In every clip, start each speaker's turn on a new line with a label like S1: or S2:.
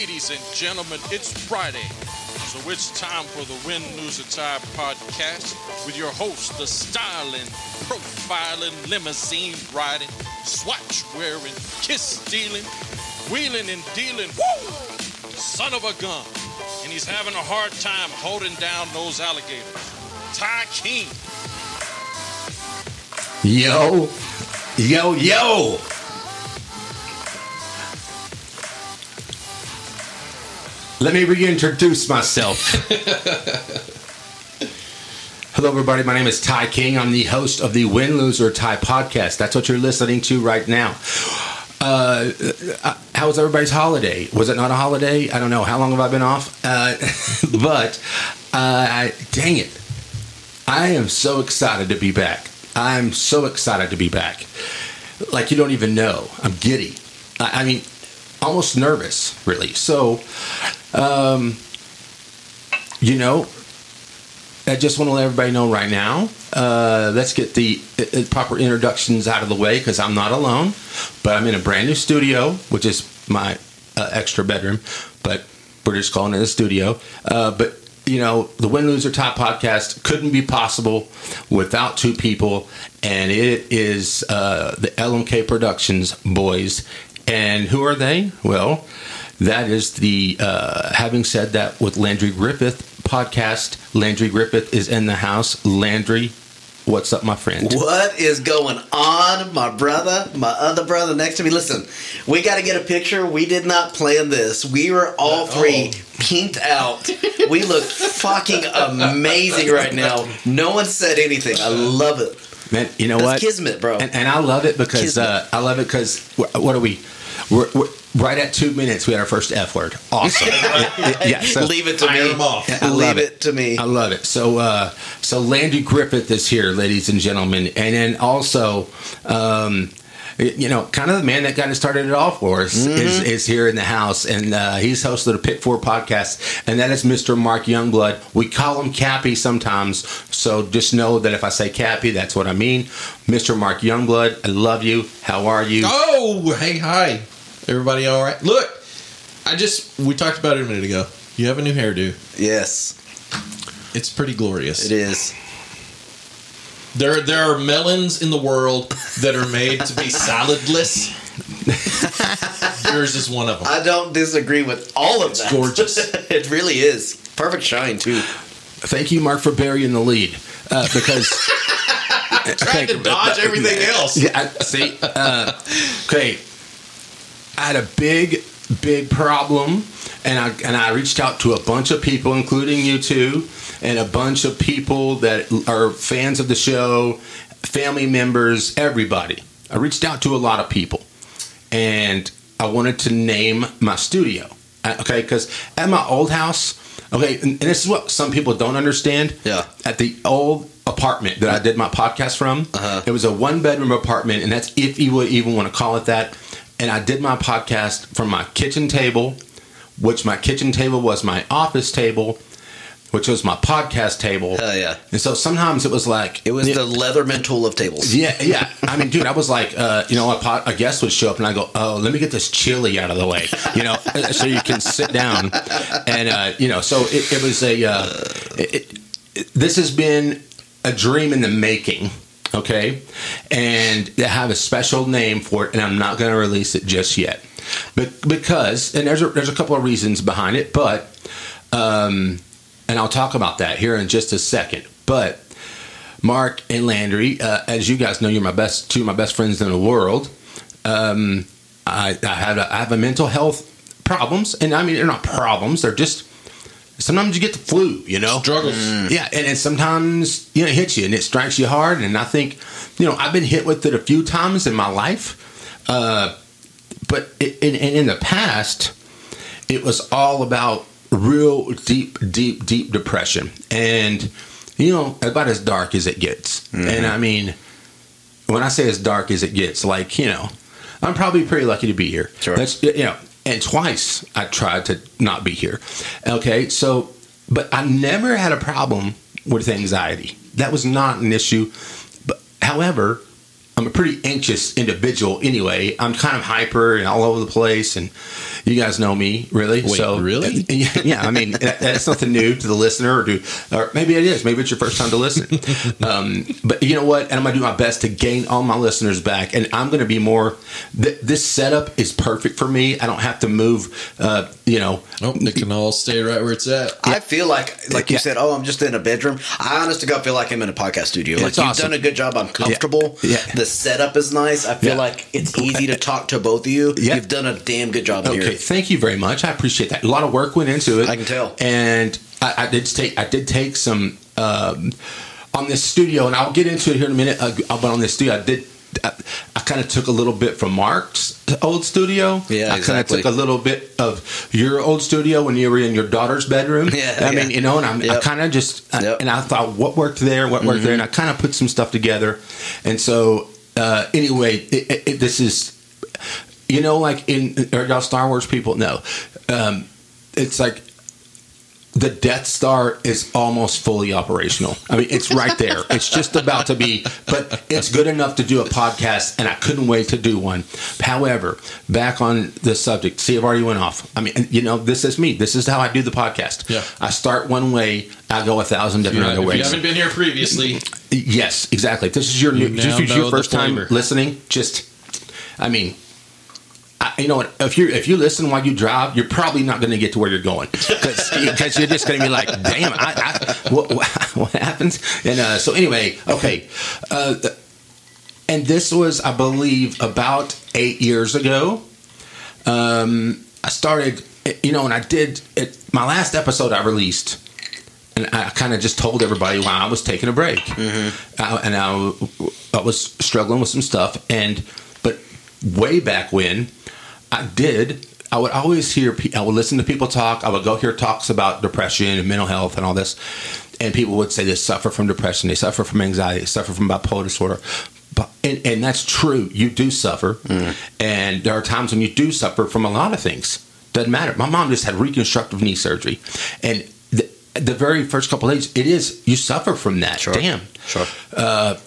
S1: Ladies and gentlemen, it's Friday, so it's time for the Win, Lose, or Tie podcast with your host, the styling, profiling, limousine riding, swatch wearing, kiss stealing, wheeling and dealing, woo, son of a gun. And he's having a hard time holding down those alligators. Ty King.
S2: Yo, yo, yo. Let me reintroduce myself. Hello, everybody. My name is Ty King. I'm the host of the Win, Lose, or Tie podcast. That's what you're listening to right now. Uh, uh, how was everybody's holiday? Was it not a holiday? I don't know. How long have I been off? Uh, but uh, I, dang it. I am so excited to be back. I'm so excited to be back. Like you don't even know. I'm giddy. I, I mean, almost nervous, really. So, um, you know, I just want to let everybody know right now. Uh, let's get the uh, proper introductions out of the way because I'm not alone, but I'm in a brand new studio, which is my uh, extra bedroom, but we're just calling it a studio. Uh, but you know, the Win, Lose, or Tie podcast couldn't be possible without two people, and it is uh, the LMK Productions boys. And who are they? Well, that is the uh, having said that with Landry Griffith podcast. Landry Griffith is in the house. Landry, what's up, my friend?
S3: What is going on, my brother? My other brother next to me. Listen, we got to get a picture. We did not plan this. We were all three pinked out. We look fucking amazing right now. No one said anything. I love it.
S2: Man, you know
S3: That's
S2: what?
S3: kismet, bro.
S2: And, and I love it because uh, I love it because what are we? We're, we're right at two minutes. We had our first F word. Awesome. yeah, yeah, so-
S3: Leave it to me.
S4: them off.
S2: Yeah, I love
S3: Leave
S2: it.
S3: it to me.
S2: I love it. So, uh, so Landry Griffith is here, ladies and gentlemen, and then also, um, you know, kind of the man that kind of started it all for us is,
S3: Mm-hmm.
S2: is here in the house, and uh, he's hosted a Pit Four podcast, and that is Mr. Mark Youngblood. We call him Cappy sometimes, so just know that if I say Cappy, that's what I mean. Mr. Mark Youngblood, I love you. How are you?
S4: Oh, hey, hi. Everybody all right? Look, I just, we talked about it a minute ago. You have a new hairdo.
S3: Yes,
S4: It's pretty glorious.
S3: it is.
S4: There, there are melons in the world that are made to be saladless. Yours is one of them.
S3: I don't disagree with all of that.
S4: gorgeous.
S3: it really is. Perfect shine, too.
S2: Thank you, Mark, for burying the lead uh, because.
S4: Trying to dodge everything else.
S2: Yeah, I, see, uh, okay. I had a big, big problem, and I and I reached out to a bunch of people, including you two, and a bunch of people that are fans of the show, family members, everybody. I reached out to a lot of people, and I wanted to name my studio. Okay, because at my old house, okay, and, and this is what some people don't understand.
S3: Yeah.
S2: At the old apartment that I did my podcast from,
S3: Uh-huh.
S2: it was a one bedroom apartment, and that's if you would even want to call it that. And I did my podcast from my kitchen table, which my kitchen table was my office table, which was my podcast table.
S3: Hell yeah.
S2: And so sometimes it was like
S3: It was the Leatherman tool of tables.
S2: yeah, yeah. I mean, dude, I was like, uh, you know, a, pot, a guest would show up, and I go, "Oh, let me get this chili out of the way," you know, so you can sit down, and uh, you know, so it, it was a. Uh, it, it, this has been a dream in the making, okay, and I have a special name for it, and I'm not going to release it just yet, but because, and there's a, there's a couple of reasons behind it, but, um, and I'll talk about that here in just a second, but. Mark and Landry, uh, as you guys know, you're my best two of my best friends in the world. Um, I, I have a, I have a mental health problems, and I mean they're not problems; they're just sometimes you get the flu, you know.
S4: Struggles.
S2: Yeah, and, and sometimes you know it hits you and it strikes you hard. And I think you know I've been hit with it a few times in my life, uh, but it, in, in in the past, it was all about real deep, deep, deep depression, and you know about as dark as it gets. And I mean, when I say as dark as it gets, like you know, I'm probably pretty lucky to be here.
S3: Sure.
S2: That's you know, and twice I tried to not be here. Okay, so but I never had a problem with anxiety. That was not an issue. But however, I'm a pretty anxious individual anyway. I'm kind of hyper and all over the place, and you guys know me, really.
S4: Wait,
S2: so
S4: really?
S2: Yeah, yeah, I mean that, that's nothing new to the listener, or to, or maybe it is. Maybe it's your first time to listen. um, but you know what? And I'm gonna do my best to gain all my listeners back, and I'm gonna be more. Th- this setup is perfect for me. I don't have to move. Uh, you know,
S4: Oh, it can all stay right where it's at.
S3: I feel like, like you
S2: Yeah.
S3: said, oh, I'm just in a bedroom. I honest to God feel like I'm in a podcast studio. Like
S2: It's
S3: you've
S2: awesome.
S3: done a good job. I'm comfortable.
S2: Yeah.
S3: The setup is nice. I feel
S2: Yeah.
S3: like it's easy to talk to both of you.
S2: Yeah.
S3: You've done a damn good job
S2: Okay,
S3: here.
S2: Thank you very much. I appreciate that. A lot of work went into it.
S3: I can tell.
S2: And I, I did take I did take some um, on this studio, and I'll get into it here in a minute. Uh, but on this studio, I did. I, I kind of took a little bit from Mark's old studio.
S3: Yeah,
S2: I kind of took a little bit of your old studio when you were in your daughter's bedroom.
S3: Yeah,
S2: I
S3: yeah.
S2: mean, you know, and I'm, I kind of just I-
S3: Yep.
S2: and I thought what worked there, what worked there, and I kind of put some stuff together. And so, uh, anyway, it, it- this is you know, like in are y'all Star Wars people? No, um, it's like the Death Star is almost fully operational. I mean, it's right there. It's just about to be, but it's good enough to do a podcast, and I couldn't wait to do one. However, back on the subject, see, I've already went off. I mean, you know, this is me. This is how I do the podcast.
S4: Yeah.
S2: I start one way, I go a thousand different other
S4: if you haven't been here previously,
S2: Yes, exactly. This is your new,
S4: You
S2: this is your first time
S4: flavor.
S2: listening. Just, I mean, I, you know what? If you if you listen while you drive, you're probably not going to get to where you're going because you're just going to be like, "Damn, I, I what, what, what happens?" And uh, so anyway, okay. Uh, and this was, I believe, about eight years ago. Um, I started, you know, and I did it. My last episode I released and I kind of just told everybody why I was taking a break, I, and I, I was struggling with some stuff. And but way back when, I did. I would always hear. I would listen to people talk. I would go hear talks about depression and mental health and all this, and people would say they suffer from depression, they suffer from anxiety, they suffer from bipolar disorder. But, and, and that's true. You do suffer, mm. and there are times when you do suffer from a lot of things. Doesn't matter. My mom just had reconstructive knee surgery, and the, the very first couple of days, it is you suffer from that.
S3: Sure.
S2: Damn.
S3: Sure.
S2: Uh,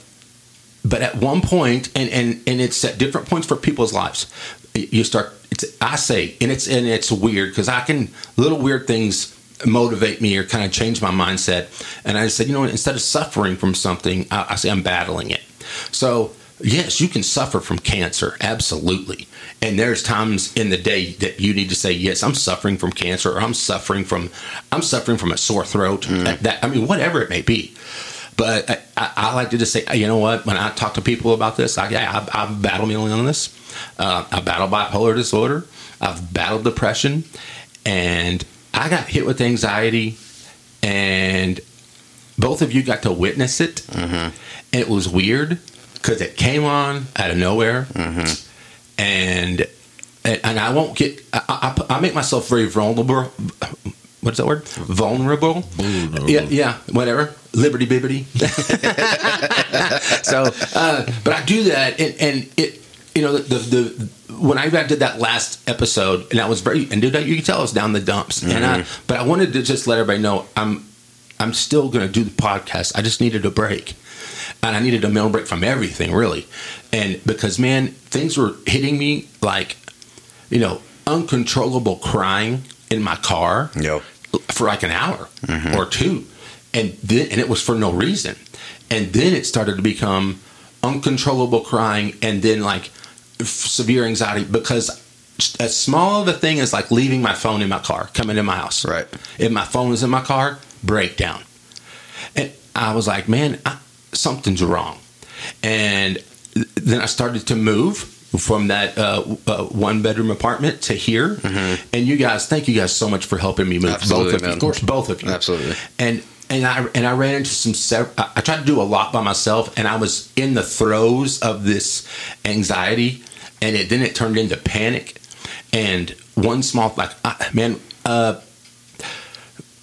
S2: but at one point, and and and it's at different points for people's lives. You start. It's I say, and it's and it's weird because I can little weird things motivate me or kind of change my mindset. And I said, you know, instead of suffering from something, I, I say I'm battling it. So yes, you can suffer from cancer, absolutely. And there's times in the day that you need to say, yes, I'm suffering from cancer, or I'm suffering from, I'm suffering from a sore throat. Mm-hmm. That, that- I mean, whatever it may be. But I, I, I like to just say, you know what? When I talk to people about this, I, yeah, I, I battle mental illness. Uh, I battle bipolar disorder. I've battled depression, and I got hit with anxiety. And both of you got to witness it, and it was weird because it came on out of nowhere, and and I won't get. I, I, I make myself very vulnerable. What is that word? Vulnerable.
S4: Vulnerable.
S2: Yeah, yeah. Whatever. Liberty bibbity. so, uh, but I do that, and, and it, you know, the, the, the when I did that last episode, and I was very, and dude, you can tell I was down the dumps, and I, but I wanted to just let everybody know I'm, I'm still going to do the podcast. I just needed a break, and I needed a mental break from everything, really, and because man, things were hitting me like, you know, uncontrollable crying in my car
S3: Yo.
S2: for like an hour or two, and then and it was for no reason, and then it started to become uncontrollable crying, and then like severe anxiety because as small of a thing as like leaving my phone in my car, coming in my house,
S3: Right.
S2: If my phone is in my car, breakdown, and I was like, man, I, something's wrong, and th- then I started to move from that uh, uh, one bedroom apartment to here. And you guys, thank you guys so much for helping me move.
S3: Absolutely,
S2: both of
S3: man.
S2: you,
S3: Of course.
S2: both of you,
S3: Absolutely.
S2: And and I and I ran into some. sev- I tried to do a lot by myself, and I was in the throes of this anxiety, and it then it turned into panic. And one small like I, man. Uh,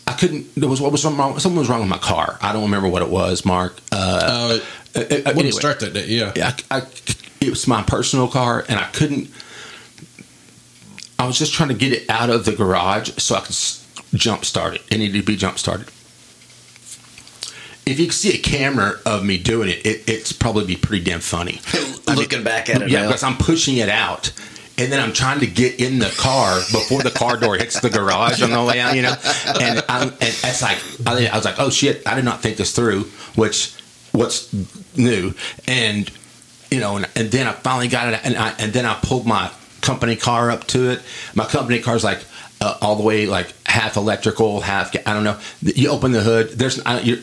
S2: I couldn't. There was what was wrong. Something was wrong with my car. I don't remember what it was, Mark. Uh,
S4: uh,
S2: uh, uh,
S4: wouldn't
S2: anyway.
S4: start that day. Yeah.
S2: Yeah, I, I, it was my personal car, and I couldn't. I was just trying to get it out of the garage so I could jump start it. It needed to be jump started. if you can see a camera of me doing it, it it's probably be pretty damn funny. I mean,
S3: Looking back at it
S2: yeah,
S3: now.
S2: because I'm pushing it out. And then I'm trying to get in the car before the car door hits the garage on the way out, you know. And I'm, and it's like I, I was like, oh shit, I did not think this through. Which what's new, and you know, and, and then I finally got it, and I and then I pulled my company car up to it. My company car's like uh, all the way like half electrical, half I don't know. You open the hood, there's I, you're,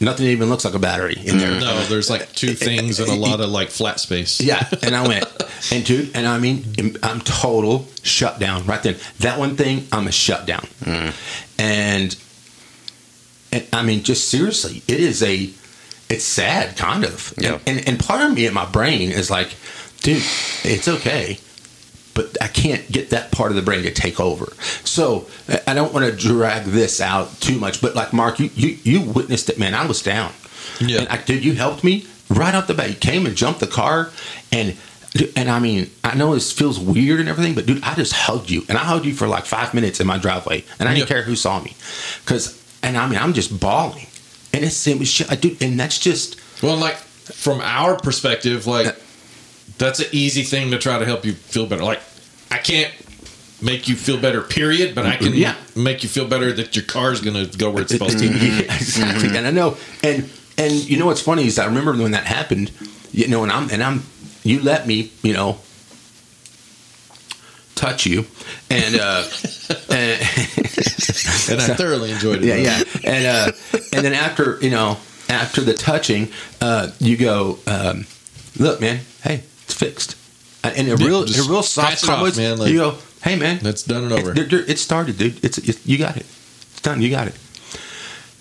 S2: nothing even looks like a battery in there.
S4: No, there's like two things and a lot of like flat space.
S2: Yeah, and I went, and dude, and I mean, I'm total shutdown right then. That one thing, I'm a shutdown, and and I mean, just seriously, it is a, it's sad, kind of,
S3: Yeah.
S2: And and part of me in my brain is like, dude, it's okay. But I can't get that part of the brain to take over. So I- don't want to drag this out too much. But like Mark, you you, you witnessed it, man. I was down.
S4: Yeah.
S2: And I, dude, you helped me right off the bat. You came and jumped the car, and and I mean, I know this feels weird and everything, but dude, I just hugged you, and I hugged you for like five minutes in my driveway, and I didn't
S4: Yeah.
S2: care who saw me, because and I mean, I'm just bawling, and it's it was shit, dude, and that's just
S4: Well, like from our perspective, like that's an easy thing to try to help you feel better. Like I can't make you feel better, period, but I can
S2: Yeah.
S4: make you feel better that your car's gonna go where it's supposed to.
S2: Yeah, exactly. Mm-hmm. And I know, and and you know what's funny is I remember when that happened, you know, and I'm and I'm you let me, you know, touch you, and uh, and,
S4: And I thoroughly enjoyed it.
S2: yeah, yeah, and uh, and then after you know after the touching, uh, you go, um, look, man, hey, it's fixed, and a real
S4: just
S2: a real soft
S4: off, man, like-
S2: you go, hey, man,
S4: That's done and over.
S2: it, it started, dude. It's, it's you got it. It's done. You got it.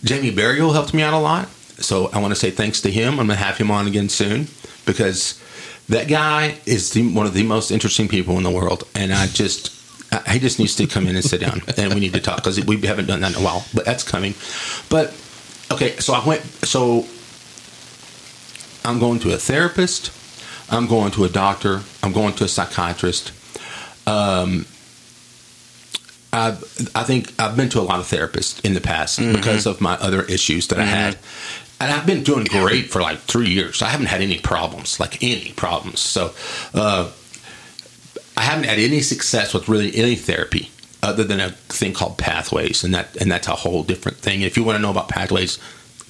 S2: Jamie Burial helped me out a lot, so I want to say thanks to him. I'm gonna have him on again soon because that guy is the, one of the most interesting people in the world, and I just. I- He just needs to come in and sit down, and we need to talk because we haven't done that in a while. But that's coming. But okay, so I went. So I'm going to a therapist. I'm going to a doctor. I'm going to a psychiatrist. Um, I've, I think I've been to a lot of therapists in the past because of my other issues that I had. And I've been doing great for like three years. I haven't had any problems, like any problems. So uh, I haven't had any success with really any therapy other than a thing called pathways, and that and that's a whole different thing. If you want to know about pathways,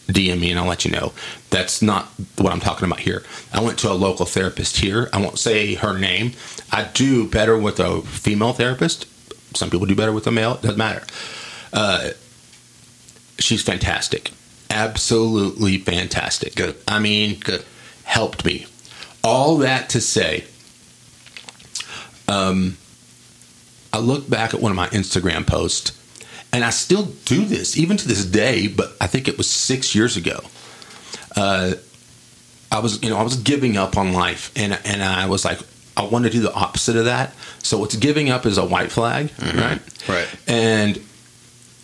S2: DM me and I'll let you know. That's not what I'm talking about here. I went to a local therapist here. I won't say her name. I do better with a female therapist. Some people do better with a male. It doesn't matter. Uh, she's fantastic. Absolutely fantastic.
S3: Good.
S2: I mean,
S3: Good.
S2: helped me. All that to say, um, I look back at one of my Instagram posts, and I still do this even to this day. But I think it was six years ago. Uh, I was, you know, I was giving up on life, and and I was like, I want to do the opposite of that. So what's giving up is a white flag, right?
S3: Right.
S2: And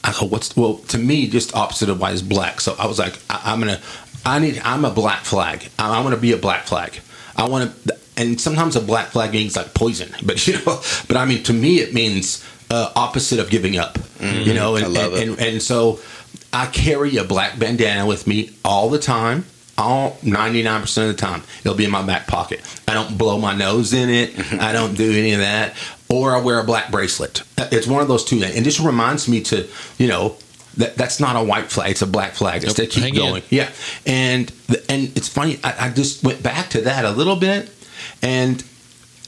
S2: I go, what's well to me just opposite of white is black. So I was like, I, I'm gonna, I need, I'm a black flag. I, I want to be a black flag. I want to, and sometimes a black flag means like poison, but you know, but I mean to me it means uh, opposite of giving up. You know, and
S3: I love
S2: and,
S3: it.
S2: and and so I carry a black bandana with me all the time. All 99% of the time, it'll be in my back pocket. I don't blow my nose in it. I don't do any of that. Or I wear a black bracelet. It's one of those two. And this reminds me to, you know, that that's not a white flag. It's a black flag. It's
S4: Yep,
S2: to keep
S4: hang in.
S2: going. Yeah. And and it's funny. I, I just went back to that a little bit, and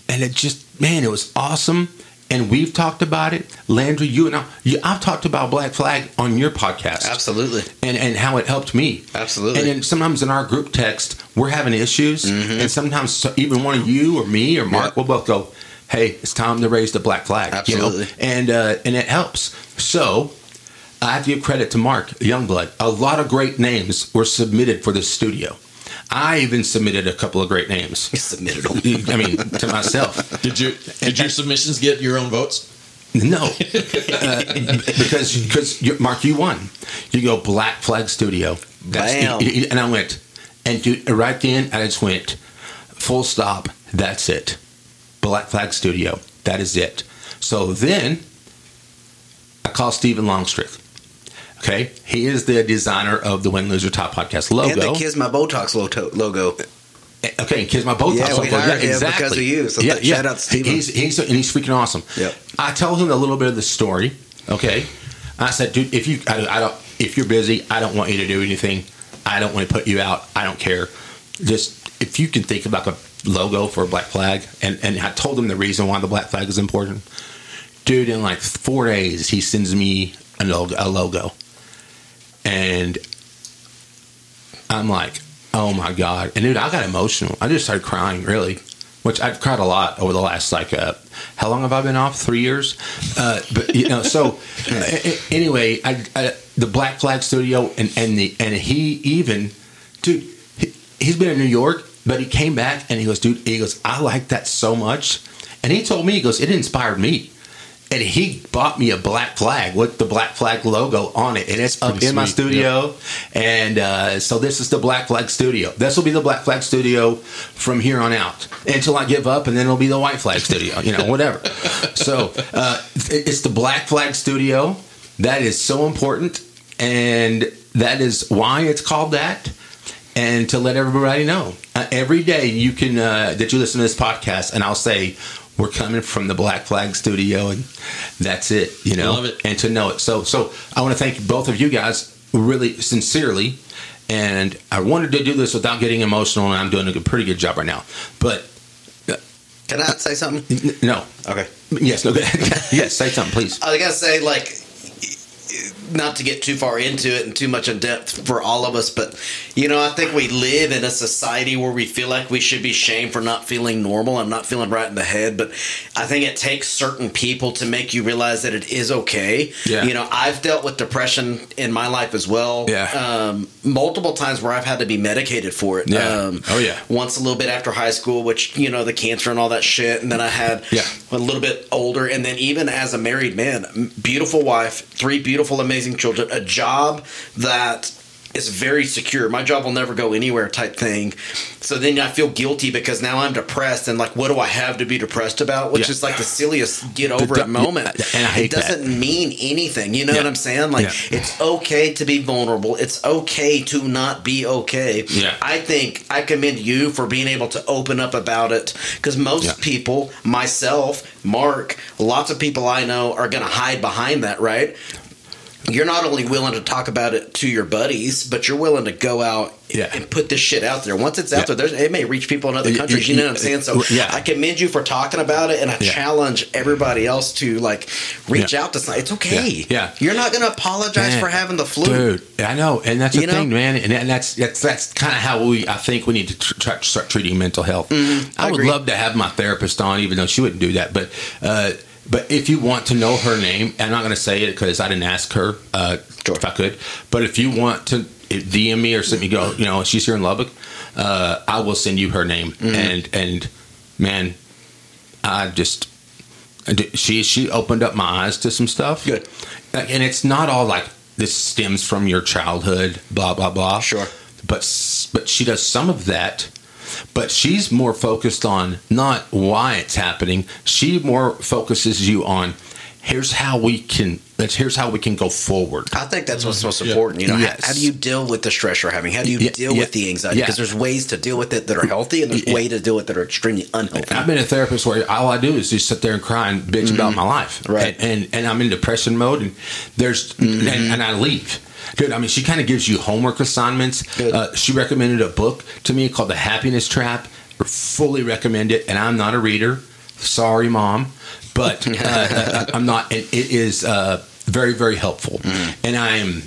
S2: and it just man, it was awesome. And we've talked about it, Landry. You and I. You, I've talked about Black Flag on your podcast
S3: Absolutely.
S2: and and how it helped me.
S3: Absolutely.
S2: And then sometimes in our group text, we're having issues, and sometimes even one of you or me or Mark
S3: Mm-hmm. Yep.
S2: will both go, "Hey, it's time to raise the black flag." You know?
S3: Absolutely.
S2: And uh, and it helps. So. I have to give credit to Mark Youngblood. A lot of great names were submitted for this studio. I even submitted a couple of great names.
S3: You submitted them.
S2: I mean, to myself.
S4: Did you did your submissions get your own votes?
S2: No, uh, because because Mark, you won. You go Black Flag Studio.
S3: Bam.
S2: and I went, and dude, right then I just went, full stop. That's it. Black Flag Studio. That is it. So then I called Stephen Longstreth. Okay, he is the designer of the Win, Lose, or Tie Podcast logo.
S3: And the Kiss My Botox logo.
S2: Okay, and Kiss My Botox.
S3: Yeah, we
S2: logo.
S3: hired him because of you, so th- shout out to Steven.
S2: He's, he's, and he's freaking awesome.
S3: Yep.
S2: I told him a little bit of the story. Okay, I said, dude, if you, I, I don't, if you're busy, I don't want you to do anything. I don't want to put you out. I don't care. Just if you can think about a logo for a black flag, and and I told him the reason why the black flag is important. Dude, in like four days, he sends me a logo, a logo, and I'm like, oh my god! And dude, I got emotional. I just started crying, really. Which I've cried a lot over the last like, uh, how long have I been off? Three years. Uh, but you know, so a- anyway, I, I, the Black Flag Studio, and and the and he even, dude, he, he's been in New York, but he came back and he goes, dude, he goes, I like that so much, and he told me, he goes, it inspired me. And he bought me a black flag with the black flag logo on it, and it's up
S4: Pretty
S2: in my
S4: sweet,
S2: studio. And uh, so this is the Black Flag Studio. This will be the Black Flag Studio from here on out until I give up, and then it'll be the White Flag Studio. You know, whatever. so uh, it's the Black Flag Studio. That is so important, and that is why it's called that. And to let everybody know, uh, every day you can uh, that you listen to this podcast, and I'll say we're coming from the Black Flag Studio, and that's it. You know,
S4: Love it.
S2: and to know it. So, so I want to thank both of you guys really sincerely. And I wanted to do this without getting emotional, and I'm doing a good- pretty good job right now. But
S3: Can I say something?
S2: n- no,
S3: Okay.
S2: yes, no, yes, say something, please.
S3: I gotta say, like, not to get too far into it and too much in depth for all of us, but you know, I think we live in a society where we feel like we should be shamed for not feeling normal and not feeling right in the head. But I think it takes certain people to make you realize that it is okay.
S2: Yeah.
S3: You know, I've dealt with depression in my life as well.
S2: Yeah.
S3: Um, multiple times where I've had to be medicated for it.
S2: Yeah.
S3: Um,
S2: Oh, yeah.
S3: Once a little bit after high school, which you know the cancer and all that shit, and then I had
S2: Yeah.
S3: a little bit older, and then even as a married man, beautiful wife, three beautiful, amazing children, a job that is very secure. My job will never go anywhere, type thing. So then I feel guilty because now I'm depressed, and like, what do I have to be depressed about? Which
S2: Yeah.
S3: is like the silliest get over
S2: The-
S3: it moment.
S2: hate
S3: it doesn't mean anything. You know
S2: Yeah.
S3: what I'm saying? Like,
S2: Yeah.
S3: it's okay to be vulnerable. It's okay to not be okay.
S2: Yeah.
S3: I think I commend you for being able to open up about it because most
S2: Yeah.
S3: people, myself, Mark, lots of people I know are going to hide behind that, right? You're not only willing to talk about it to your buddies, but you're willing to go out
S2: Yeah.
S3: and put this shit out there. Once it's out
S2: Yeah.
S3: there, it may reach people in other countries. You know what I'm saying? So
S2: yeah.
S3: I commend you for talking about it, and I
S2: Yeah.
S3: challenge everybody else to like reach out to. Some, it's okay.
S2: Yeah.
S3: You're not going to apologize
S2: Man,
S3: for having the flu.
S2: Dude, I know, and that's the
S3: You know?
S2: thing, man, and, and that's that's that's kind of how we. I think we need to tr- start treating mental health.
S3: Mm-hmm. I
S2: I would
S3: agree.
S2: love to have my therapist on, even though she wouldn't do that. But uh, but if you want to know her name, I'm not going to say it because I didn't ask her uh,
S3: Sure.
S2: if I could. But if you want to DM me or send me, go, you know, she's here in Lubbock. Uh, I will send you her name,
S3: Mm-hmm.
S2: and and man, I just she she opened up my eyes to some stuff.
S3: Good.
S2: and it's not all like this stems from your childhood, blah blah blah.
S3: Sure.
S2: but but she does some of that. But she's more focused on not why it's happening. She more focuses you on here's how we can. Let's here's how we can go forward.
S3: I think that's what's most
S4: Yeah.
S3: important. You know,
S2: Yes.
S3: how, how do you deal with the stress you're having? How do you
S2: Yeah,
S3: deal
S2: yeah,
S3: with the anxiety?
S2: yeah.
S3: Because there's ways to deal with it that are healthy, and there's
S2: Yeah.
S3: ways to deal with it that are extremely unhealthy.
S2: I've been a therapist where all I do is just sit there and cry and bitch about my life.
S3: Mm-hmm. Right. Mm-hmm.
S2: And, and and I'm in depression mode and there's and, and I leave. Dude, I mean, she kind of gives you homework assignments. Uh, she recommended a book to me called The Happiness Trap. Fully recommend it. And I'm not a reader. Sorry, mom, but uh, uh, I'm not. And it is uh, very, very helpful. And I am.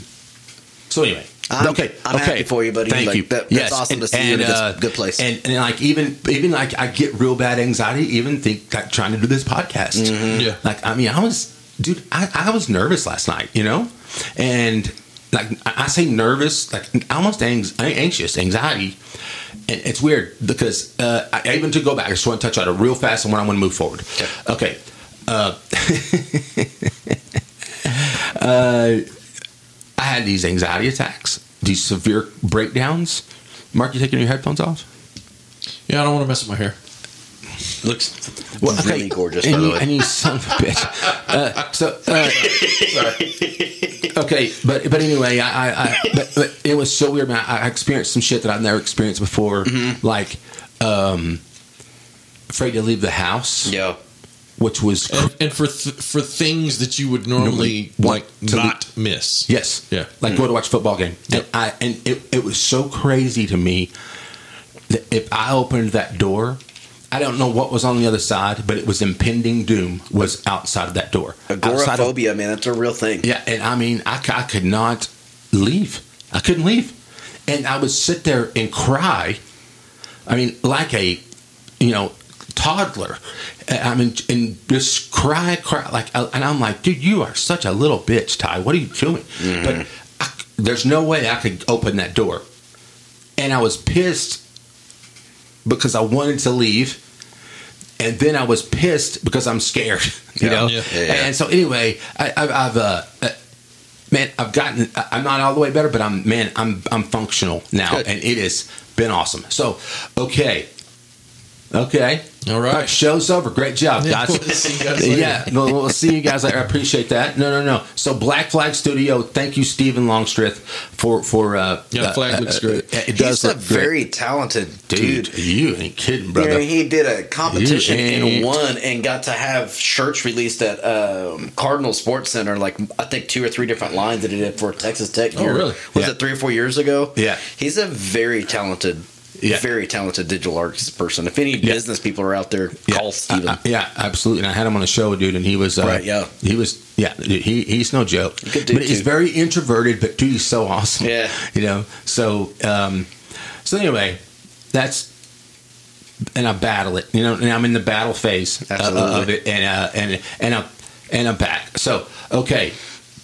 S2: So anyway.
S3: I'm-
S2: okay,
S3: I'm
S2: okay.
S3: happy for you, buddy.
S2: Thank
S3: Like,
S2: you.
S3: that- that's awesome to see you in a good- good place.
S2: And, and like even even like I get real bad anxiety. Even think like trying to do this podcast.
S3: Mm-hmm.
S4: Yeah.
S2: Like I mean, I was dude. I, I was nervous last night. You know, and like I I say nervous, like almost anx- anxious, anxiety. And it's weird because uh, I I even to go back. I just want to touch on it real fast, and when I want to move forward. Okay. Uh, uh, I had these anxiety attacks, these severe breakdowns. Mark, you taking your headphones off?
S4: Yeah, I don't want to mess with my hair.
S3: Looks
S2: Well, okay,
S3: really gorgeous,
S2: and
S3: by the
S2: you,
S3: way.
S2: And you son of a bitch. Uh, so, uh, okay, but but anyway, I, I, I but, but it was so weird, man. I I experienced some shit that I've never experienced before,
S3: Mm-hmm.
S2: like um, afraid to leave the house,
S3: yeah.
S2: which was cr-
S4: and, and for th- for things that you would normally
S2: want
S4: like
S2: to
S4: not miss.
S2: yes,
S4: Yeah.
S2: like go to watch a football game.
S4: Yep.
S2: And I and it it was so crazy to me that if I opened that door. I don't know what was on the other side, but it was impending doom was outside of that door. Outside of-
S3: Agoraphobia, man, that's a real thing.
S2: Yeah, and I mean, I could not leave. I couldn't leave, and I would sit there and cry. I mean, like a you know toddler. I mean, and just cry, cry like, uh, and I'm like, dude, you are such a little bitch, Ty. What are you doing? But mm-hmm. I, there's no way I could open that door, and I was pissed because I wanted to leave. And then I was pissed because I'm scared, you
S4: Yeah,
S2: know.
S4: yeah.
S3: Yeah.
S2: And so anyway, I, I've, I've uh, uh, man, I've gotten. I'm not all the way better, but I'm man, I'm I'm functional now,
S3: Good.
S2: and it has been awesome. So okay, okay,
S4: All right.
S2: show's over. Great job,
S4: Yeah,
S2: guys.
S4: we'll see you guys later.
S2: yeah, we'll, we'll see you guys later. I appreciate that. No, no, no. So Black Flag Studio, thank you, Stephen Longstreth, for for uh,
S4: Yeah,
S2: uh,
S4: flag
S2: uh,
S4: looks
S2: uh,
S4: great.
S2: It does
S3: He's a
S2: look great.
S3: very talented
S2: dude,
S3: dude.
S2: You ain't kidding,
S3: You
S2: brother.
S3: know, he did a competition
S2: You
S3: and won and got to have shirts released at um, Cardinal Sports Center, like I think two or three different lines that he did for Texas Tech.
S4: Oh,
S3: here.
S4: really?
S3: Was
S2: Yeah.
S3: it three or four years ago?
S2: Yeah.
S3: He's a very talented,
S2: Yeah.
S3: very talented digital arts person. If any
S2: Yeah.
S3: business people are out there,
S2: Yeah,
S3: call Steven.
S2: I- I- yeah, absolutely. And I had him on a show, dude, and he was uh,
S3: Right, yeah.
S2: he was yeah, he he's no joke. But he's very introverted, but dude, he's so awesome.
S3: Yeah.
S2: you know. So um, so anyway, that's and I battle it. You know, and I'm in the battle phase uh,
S3: Absolutely.
S2: of it, and uh, and and I'm and I'm back. So okay.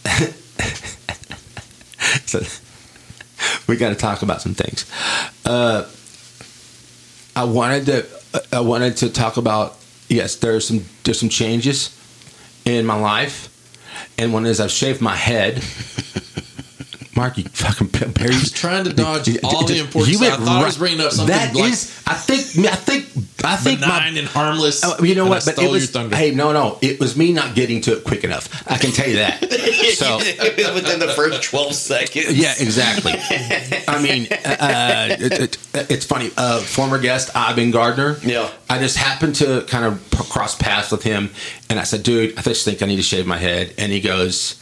S2: so we got to talk about some things. Uh, I wanted to I wanted to talk about yes, there's some there's some changes in my life, and one is I've shaved my head. Mark, you fucking Perry.
S4: I was trying to dodge all the important
S2: You
S4: stuff.
S2: went
S4: I thought I was
S2: right-
S4: bringing up something
S2: That
S4: like
S2: is- I think I think I think my
S4: benign and harmless.
S2: Oh, you know what?
S4: I
S2: But
S4: stole
S2: it was
S4: your thunder.
S2: hey, no, no, it was me not getting to it quick enough. I can tell you that. So
S3: within the first twelve seconds.
S2: yeah, exactly. I mean, uh, it, it, it's funny. Uh, former guest Ivan Gardner.
S3: Yeah.
S2: I just happened to kind of cross paths with him, and I said, "Dude, I just think I need to shave my head." And he goes.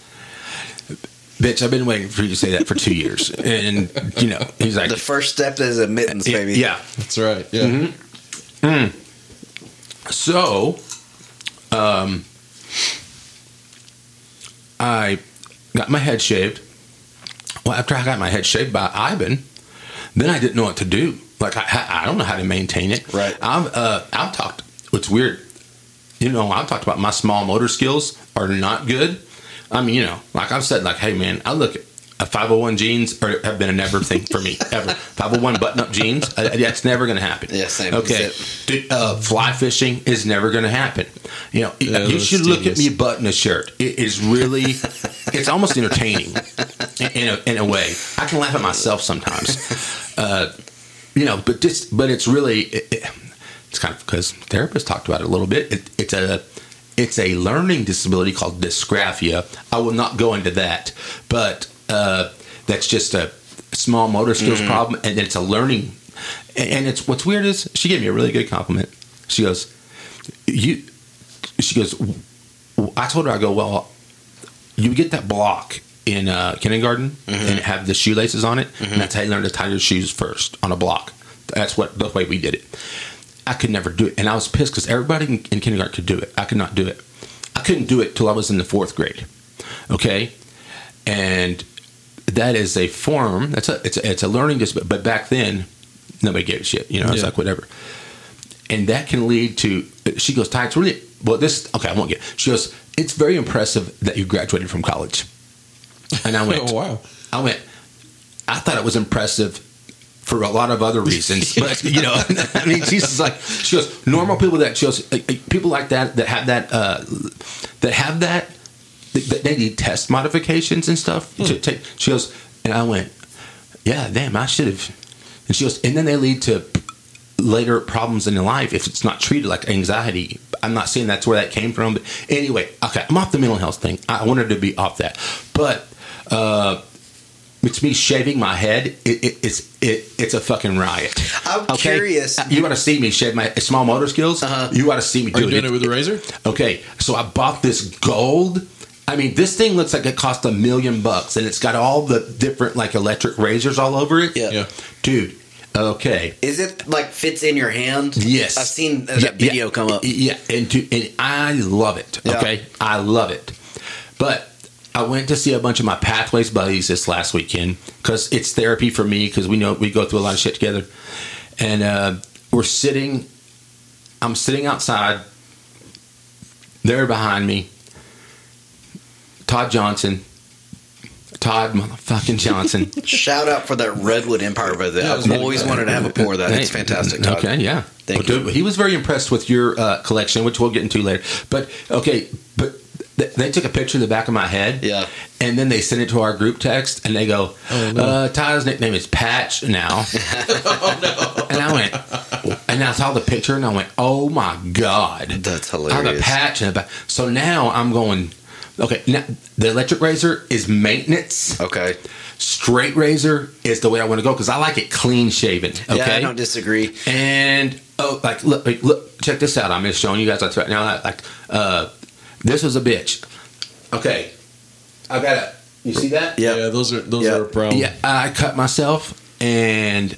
S2: Bitch, I've been waiting for you to say that for two years, and you know he's like,
S3: The first step is admittance, baby.
S2: yeah.
S4: That's right. Yeah.
S2: Mm-hmm. So, um, I got my head shaved. Well, after I got my head shaved by Ivan, then I didn't know what to do. Like I, I don't know how to maintain it.
S3: Right.
S2: I've uh, I've talked. It's weird. You know, I've talked about my small motor skills are not good. I mean, you know, like I've said, like, hey man, I look at a 501 jeans or have been a never thing for me ever. 501 button up jeans, uh, that's never going to happen.
S3: Yeah, same.
S2: Okay, Dude, uh, fly fishing is never going to happen. You know,
S4: Yeah,
S2: you should look at me button a shirt. It is really, it's almost entertaining in, a, in a way. I can laugh at myself sometimes. Uh, you know, but just but it's really, it, it- it's kind of because therapists talked about it a little bit. It, it's a, it's a learning disability called dysgraphia. I will not go into that, but uh, that's just a small motor skills problem, and it's a learning. And it's what's weird is she gave me a really good compliment. She goes, "You," she goes, "I told her I go well." You get that block in uh, kindergarten and have the shoelaces on it, and that's how you learn to tie your shoes first on a block. That's what the way we did it. I could never do it, and I was pissed because everybody in, in kindergarten could do it. I could not do it. I couldn't do it till I was in the fourth grade. Okay, and that is a form. That's a it's a, it's a learning disability. But back then, nobody gave a shit. You know, it's
S4: Yeah.
S2: like whatever. And that can lead to. She goes, Ty, it's really well. This okay. I won't get. She goes, it's very impressive that you graduated from college. And I went,
S4: Oh wow.
S2: I went, I thought it was impressive for a lot of other reasons, but you know, I mean, she's just like, she goes, normal people that she goes, like, people like that that have that uh, that have that that they need test modifications and stuff to take. She goes, and I went, yeah, damn, I should have. And she goes, and then they lead to later problems in your life if it's not treated like anxiety. I'm not saying that's where that came from, but anyway, okay, I'm off the mental health thing. I wanted to be off that, but uh, it's me shaving my head. It, it, it's it, it's a fucking riot.
S3: I'm curious.
S2: You want to see me shave my small motor skills?
S3: Uh-huh.
S2: You want to see me
S4: Are
S2: do
S4: you doing
S2: it.
S4: it with a razor?
S2: Okay, so I bought this gold. I mean, this thing looks like it cost a million bucks, and it's got all the different like electric razors all over it.
S3: Yeah.
S4: Yeah.
S2: dude. Okay.
S3: Is it like fits in your hand?
S2: Yes,
S3: I've seen uh,
S2: Yeah,
S3: that video
S2: yeah,
S3: come up.
S2: Yeah, and, to, and I love it.
S3: Yeah.
S2: Okay, I love it. But I went to see a bunch of my Pathways buddies this last weekend because it's therapy for me because we know we go through a lot of shit together, and uh, we're sitting. I'm sitting outside. They're behind me. Todd Johnson. Todd motherfucking Johnson.
S3: Shout out for that Redwood Empire visit.
S4: Yeah,
S3: I've always wanted to have a pour of that. It's fantastic. Todd.
S2: Okay, yeah.
S3: Thank
S2: Well,
S3: you.
S2: dude, he was very impressed with your uh, collection, which we'll get into later. But okay, but they took a picture of the back of my head.
S3: Yeah.
S2: And then they sent it to our group text, and they go, uh, "Tyler's nickname is Patch now." oh, no. And I went, and I saw the picture, and I went, "Oh my god,
S3: That's hilarious.
S2: I have a patch in the back." So now I'm going. Okay, now the electric razor is maintenance.
S3: Okay.
S2: Straight razor is the way I want to go because I like it clean shaven. Okay,
S3: Yeah, I don't disagree.
S2: and oh, like look, look, check this out. I'm just showing you guys like right now. Like, uh, this was a bitch. Okay, I got it. You see that?
S3: Yeah.
S4: Yeah, those are those
S3: Yeah.
S4: are a problem.
S2: Yeah, I cut myself, and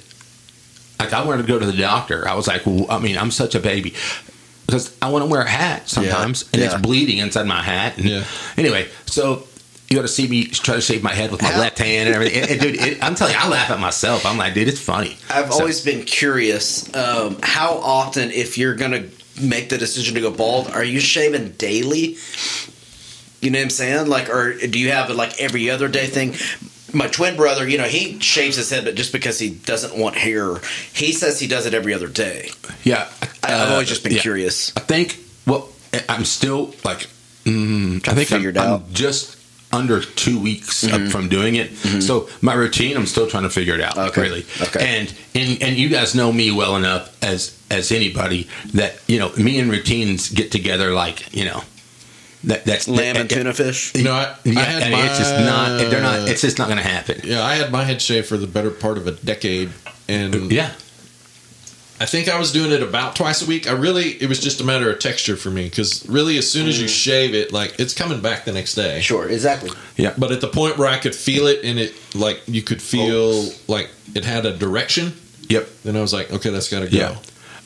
S2: like I wanted to go to the doctor. I was like, well, I mean, I'm such a baby because I want to wear a hat sometimes, and
S3: Yeah.
S2: it's bleeding inside my hat. And
S4: Yeah.
S2: Anyway, so. You got to see me try to shave my head with my
S3: How-
S2: left hand and everything. And, and dude, it, I'm telling you, I laugh at myself. I'm like, dude, it's funny.
S3: I've
S2: So-
S3: always been curious um, how often, if you're going to make the decision to go bald, are you shaving daily? You know what I'm saying? Like, or do you have like every other day thing? My twin brother, you know, he shaves his head, but just because he doesn't want hair, he says he does it every other day.
S2: Yeah,
S3: I, I've
S2: uh,
S3: always just been
S2: yeah.
S3: curious.
S2: I think. Well, I'm still like. Mm, I think I'm, I'm just under two weeks up mm-hmm. from doing it. Mm-hmm. So my routine, I'm still trying to figure it out.
S3: Okay.
S2: Really.
S3: Okay.
S2: And and and you guys know me well enough as as anybody that you know me and routines get together like you know that that's
S3: Lamb and tuna fish.
S4: No, I,
S2: Yeah,
S4: I had
S2: and
S4: my,
S2: it's just not. They're not. It's just not going to happen.
S4: yeah, I had my head shaved for the better part of a decade, and
S2: Yeah.
S4: I think I was doing it about twice a week. I really, it was just a matter of texture for me because really, as soon as you shave it, like it's coming back the next day.
S3: Sure, exactly.
S2: Yeah.
S4: But at the point where I could feel it and it, like you could feel like it had a direction,
S2: Yep.
S4: then I was like, okay, that's got to go.
S2: Yeah.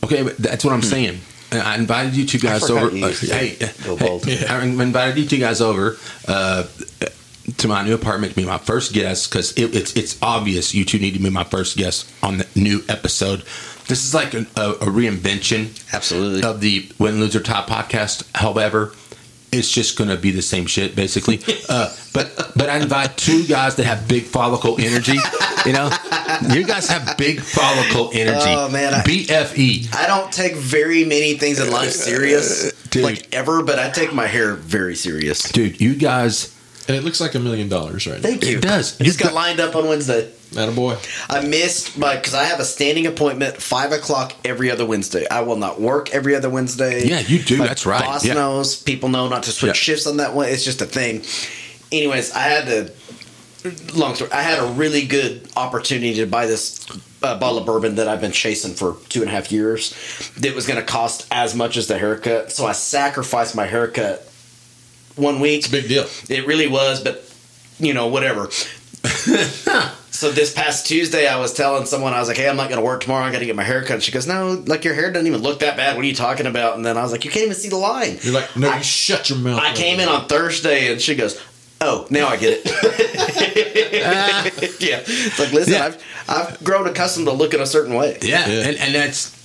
S2: Okay, but that's what I'm saying. I invited you two guys
S3: forgot
S2: over.
S3: you
S2: uh,
S3: used to
S2: hey,
S3: go
S2: hey.
S4: Yeah.
S2: I invited you two guys over uh, to my new apartment to be my first guest because it, it's it's obvious you two need to be my first guest on the new episode. This is like a, a, a reinvention
S3: Absolutely.
S2: of the Win, Lose, or Tie podcast. However, it's just going to be the same shit basically. Uh, but but I invite two guys that have big follicle energy. You know, you guys have big follicle energy.
S3: Oh, man, I-
S2: BFE.
S3: I don't take very many things in life serious,
S2: Dude.
S3: like ever, but I take my hair very serious.
S2: Dude, you guys.
S4: And it looks like a million dollars right now.
S3: Thank you.
S2: It does.
S3: I just
S2: You
S3: got lined up on Wednesday.
S4: Attaboy.
S3: I missed my because I have a standing appointment five o'clock every other Wednesday. I will not work every other Wednesday.
S2: Yeah, you do.
S3: My
S2: That's right.
S3: Boss
S2: Yeah.
S3: knows. People know not to switch
S2: Yeah.
S3: shifts on that one. It's just a thing. Anyways, I had to. Long story. I had a really good opportunity to buy this uh, bottle of bourbon that I've been chasing for two and a half years. That was going to cost as much as the haircut, so I sacrificed my haircut one week.
S4: It's a big deal.
S3: It really was, but you know, whatever. so this past Tuesday, I was telling someone, I was like, "Hey, I'm not going to work tomorrow. I got to get my hair cut." She goes, "No, like your hair doesn't even look that bad. What are you talking about?" And then I was like, "You can't even see the line."
S4: You're like, no,
S3: I-
S4: you shut your mouth.
S3: I came in on Thursday, and she goes, "Oh, now I get it." Ah. yeah, it's like, listen,
S2: Yeah.
S3: I've I've grown accustomed to looking a certain way.
S2: Yeah,
S4: Yeah.
S2: And, and that's.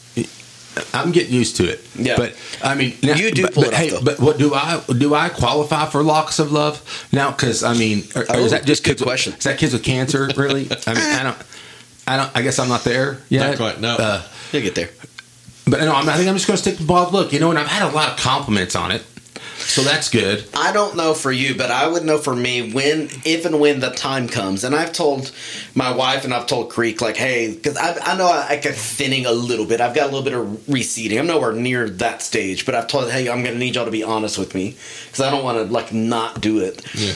S2: I'm getting used to it.
S3: Yeah.
S2: but I mean, now,
S3: You do
S2: But,
S3: pull
S2: but
S3: it off,
S2: hey,
S3: though.
S2: but what do I do? I qualify for locks of love now? Because I mean, or, or
S3: Oh,
S2: is that just
S3: good
S2: kids with-
S3: question.
S2: Is that kids with cancer? Really? I mean, I don't. I don't. I guess I'm not there yet.
S4: Not quite, no.
S2: Uh,
S3: You'll get there.
S2: But no, I'm, I think I'm just going to stick to bald look. You know, and I've had a lot of compliments on it. So that's good.
S3: I don't know for you, but I would know for me when, if and when the time comes. And I've told my wife and I've told Creek, like, hey, because I, I know I, I get thinning a little bit. I've got a little bit of receding. I'm nowhere near that stage, but I've told, hey, I'm going to need y'all to be honest with me because I don't want to like not do it.
S4: Yeah.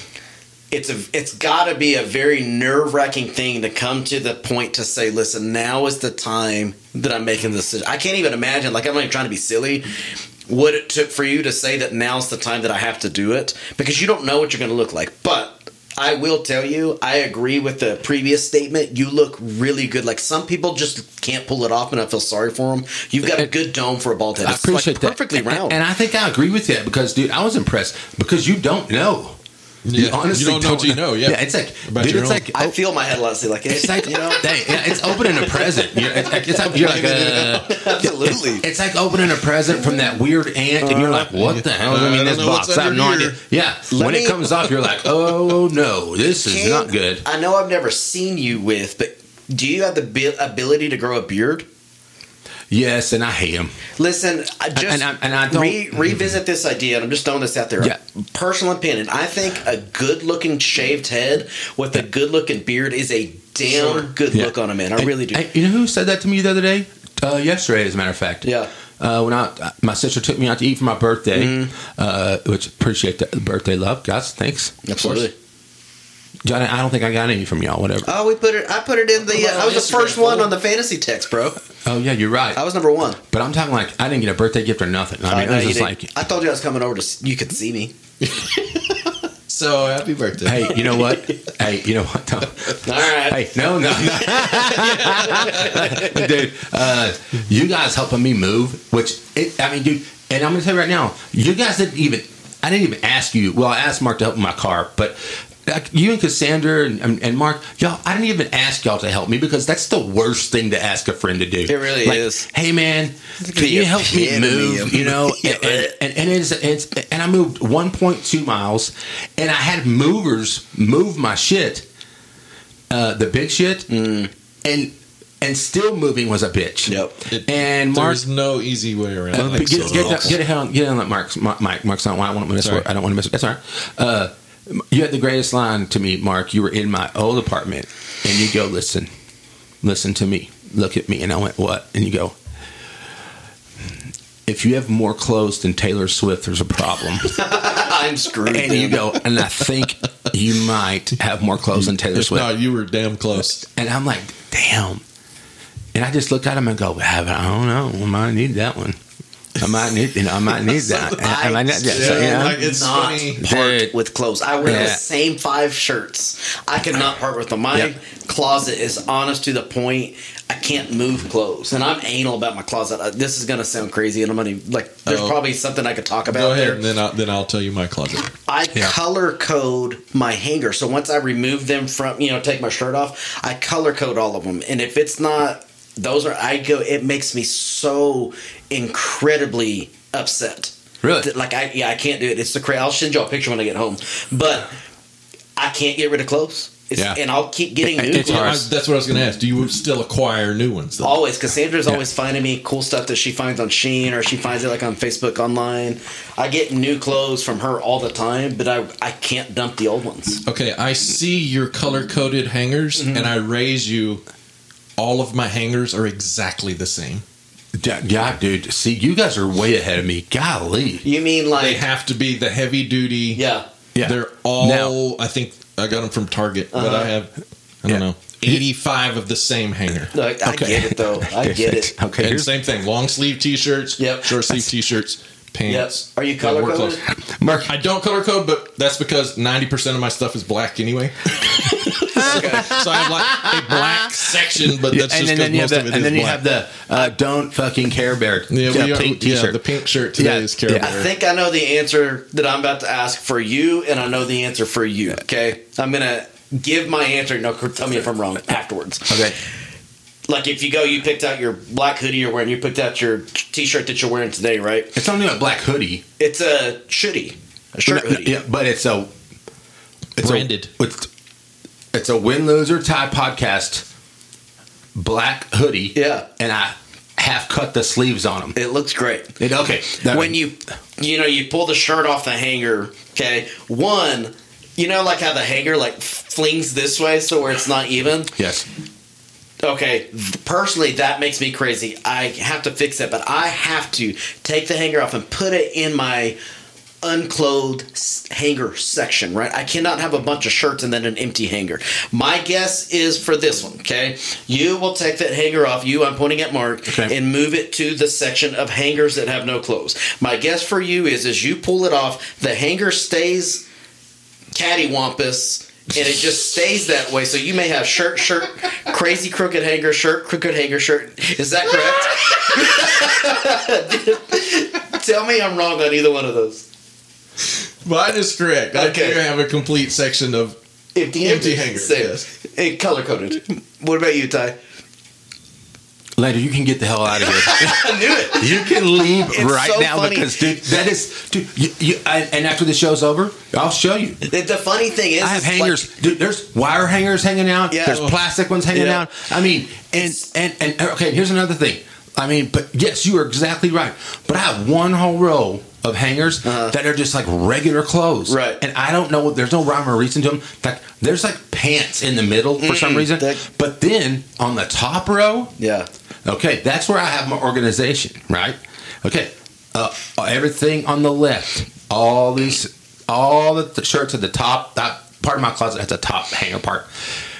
S3: It's a, it's got to be a very nerve wracking thing to come to the point to say, listen, now is the time that I'm making this decision. I can't even imagine. Like, I'm not even trying to be silly what it took for you to say that now's the time that I have to do it because you don't know what you're going to look like. But I will tell you, I agree with the previous statement. You look really good. Like some people just can't pull it off, and I feel sorry for them. You've got a good dome for a bald head.
S2: I appreciate
S3: like
S2: that.
S3: perfectly
S2: And-
S3: round.
S2: And I think I agree with that because, dude, I was impressed because you don't know.
S4: Yeah. You don't know what you know, yeah.
S2: it's like,
S4: About
S2: dude,
S4: your
S2: it's
S4: own-
S2: like,
S3: I feel my head honestly like
S2: it's like,
S3: you know.
S2: Hey, yeah, it's opening a present. You're, it's, like- it's like you're like, uh,
S3: Absolutely.
S2: it's like opening a present from that weird aunt, and you're like, what the hell is
S4: Uh,
S2: in
S4: I
S2: this
S4: don't
S2: box?
S4: what's
S2: I have no idea. Yeah,
S3: Let
S2: when
S3: me-
S2: it comes off, you're like, oh no, this is
S3: King,
S2: not good.
S3: I know I've never seen you with, but do you have the ability to grow a beard?
S2: Yes, and I hate him.
S3: Listen, I just
S2: And I- and I don't-
S3: re- revisit this idea, and I'm just throwing this out there.
S2: Yeah.
S3: Personal opinion: I think a good-looking shaved head with a good-looking beard is a damn
S4: Sure.
S3: good
S2: Yeah.
S3: look on a man. I
S2: Hey,
S3: really do.
S2: hey, you know who said that to me the other day? Uh, yesterday, as a matter of fact.
S3: Yeah.
S2: Uh, when I, my sister took me out to eat for my birthday,
S3: Mm-hmm.
S2: uh, which appreciate the birthday love, guys. Thanks.
S3: Absolutely.
S2: Johnny, I don't think I got any from y'all. Whatever.
S3: Oh, we put it. I put it in the. Uh, I was the first one on the fantasy text, bro.
S2: Oh yeah, you're right.
S3: I was number one.
S2: But I'm talking like I didn't get a birthday gift or nothing. I mean,
S3: know
S2: it was
S3: you
S2: just like,
S3: I told you I was coming over to. You could see me.
S4: So happy birthday.
S2: hey, you know what? hey, you know what? No.
S3: All right.
S2: Hey, no, no, no. dude. Uh, you guys helping me move, which it, I mean, dude. And I'm gonna tell you right now, you guys didn't even. I didn't even ask you. Well, I asked Mark to help with my car, but. Like you and Cassandra and, and, and Mark, y'all, I didn't even ask y'all to help me because that's the worst thing to ask a friend to do.
S3: It really
S2: Like,
S3: is.
S2: Hey, man, can you help me move? You know,
S3: Yeah.
S2: and, and, and it's, it's and I moved 1.2 miles, and I had movers move my shit, uh, the big shit, and and still moving was a bitch.
S3: Yep.
S4: It-
S2: And Mark,
S4: There's no easy way around
S2: uh,
S4: that.
S2: get, get,
S4: So-
S2: get, get ahead on get on that Mark's Mike Mark's not why I want to miss
S4: Sorry.
S2: I don't want to miss it. That's all right. Uh, you had the greatest line to me, Mark. You were in my old apartment, and you go, "Listen, listen to me. Look at me." And I went, "What?" And you go, "If you have more clothes than Taylor Swift, there's a problem."
S3: I'm screwed.
S2: and you go, "And I think you might have more clothes than Taylor Swift."
S4: No, you were damn close.
S2: And I'm like, "Damn." And I just looked at him and go, "I don't know. I might need that one. I might need, you know, I might need that. I, I might need that." So, you know?
S4: like, it's
S3: not
S4: funny.
S3: part
S2: Dude.
S3: with clothes. I wear the same five shirts. I cannot part with them. My
S2: Yep.
S3: closet is honest to the point. I can't move clothes, and I'm anal about my closet. Uh, This is gonna sound crazy, and I'm gonna like. There's
S4: Oh.
S3: probably something I could talk about.
S4: Go ahead,
S3: there.
S4: and then I'll, then I'll tell you my closet.
S3: I
S2: Yeah.
S3: color code my hanger. So once I remove them from, you know, take my shirt off, I color code all of them. And if it's not, those are, I go, it makes me so incredibly upset.
S2: Really?
S3: That, Like, I, yeah, I can't do it. It's the crazy. I'll send y'all a picture when I get home. But I can't get rid of clothes. It's,
S2: Yeah.
S3: And I'll keep getting new
S2: It's
S3: clothes.
S2: hard.
S4: I- that's what I was going to ask. Do you still acquire new ones? Though?
S3: Always, Cassandra's
S2: Yeah.
S3: always finding me cool stuff that she finds on Shein or she finds it like on Facebook online. I get new clothes from her all the time, but I I can't dump the old ones.
S4: Okay, I see your color coded hangers,
S3: Mm-hmm.
S4: and I raise you. All of my hangers are exactly the same.
S2: Yeah, yeah, dude. See, you guys are way ahead of me. Golly.
S3: You mean like They
S4: have to be the heavy duty.
S3: yeah?
S2: Yeah.
S4: They're all.
S2: Now-
S4: I think I got them from Target, but
S3: Uh-huh.
S4: I have. I don't
S2: Yeah.
S4: know. Eighty-five of the same hanger.
S3: Like, I
S2: Okay.
S3: get it though. I get it.
S2: Okay,
S4: and
S2: here's
S4: same thing: long sleeve T-shirts,
S3: Yep.
S4: short sleeve T-shirts, pants.
S3: Yep. Are you color
S4: work
S3: coded?
S4: clothes.
S2: Mark.
S4: I don't color code, but that's because ninety percent of my stuff is black anyway. so I have like a black section, but that's
S2: and
S4: just
S2: then,
S4: because
S2: then you have
S4: most
S2: the,
S4: of it is
S2: and then you
S4: black.
S2: have the uh, don't fucking care bear
S4: yeah,
S2: yeah,
S4: we are-
S2: pink
S4: yeah,
S2: t-shirt.
S4: the pink shirt today
S2: Yeah,
S4: is Care
S2: yeah.
S3: I think I know the answer that I'm about to ask for you, and I know the answer for you. Okay, I'm gonna give my answer. No, tell me if I'm wrong afterwards.
S2: okay.
S3: Like if you go, you picked out your black hoodie you're wearing. You picked out your t-shirt that you're wearing today, right?
S2: It's only a black hoodie.
S3: It's a shitty, a shirt
S2: No, no,
S3: hoodie.
S2: Yeah, but it's a it's
S4: Branded.
S2: A, it's, it's a Win, Lose, or Tie podcast black hoodie.
S3: Yeah.
S2: and I half cut the sleeves on them.
S3: It looks great.
S2: It, okay, that-
S3: when you you know you pull the shirt off the hanger okay one you know like how the hanger like flings this way so where it's not even
S2: yes,
S3: okay personally that makes me crazy. I have to fix it, but i have to take the hanger off and put it in my unclothed hanger section right? I cannot have a bunch of shirts and then an empty hanger. My guess is for this one okay? You will take that hanger off you i'm pointing at mark
S2: Okay.
S3: and move it to the section of hangers that have no clothes. My guess for you is as you pull it off the hanger stays cattywampus and it just stays that way. So you may have shirt, shirt, crazy crooked hanger, shirt, crooked hanger, shirt. Is that correct? Tell me I'm wrong on either one of those.
S4: Mine is correct. I
S3: Okay.
S4: do have a complete section of
S3: Empty,
S4: Empty hangers,
S3: Same.
S4: yes.
S3: And color coded. What about you, Ty?
S2: Later you can get the hell out of here.
S3: I knew it.
S2: You can leave
S3: It's
S2: right
S3: so
S2: now
S3: funny.
S2: because, dude, that is, dude. You, you, and and after the show's over, I'll show you.
S3: The, the funny thing is,
S2: I have
S3: is, like,
S2: hangers. dude, there's wire hangers hanging out.
S3: Yeah.
S2: There's plastic ones hanging
S3: Yeah.
S2: out. I mean, and, and and okay. Here's another thing. I mean, but yes, you are exactly right. But I have one whole row of hangers that are just like regular clothes,
S3: Uh-huh. Right.
S2: And I don't know. There's no rhyme or reason to them. In fact, there's like pants in the middle for some reason.
S3: that-
S2: but then on the top row,
S3: yeah.
S2: Okay, that's where I have my organization, right? Okay, uh, everything on the left, all these, all the th- shirts at the top. That part of my closet has the top hanger part.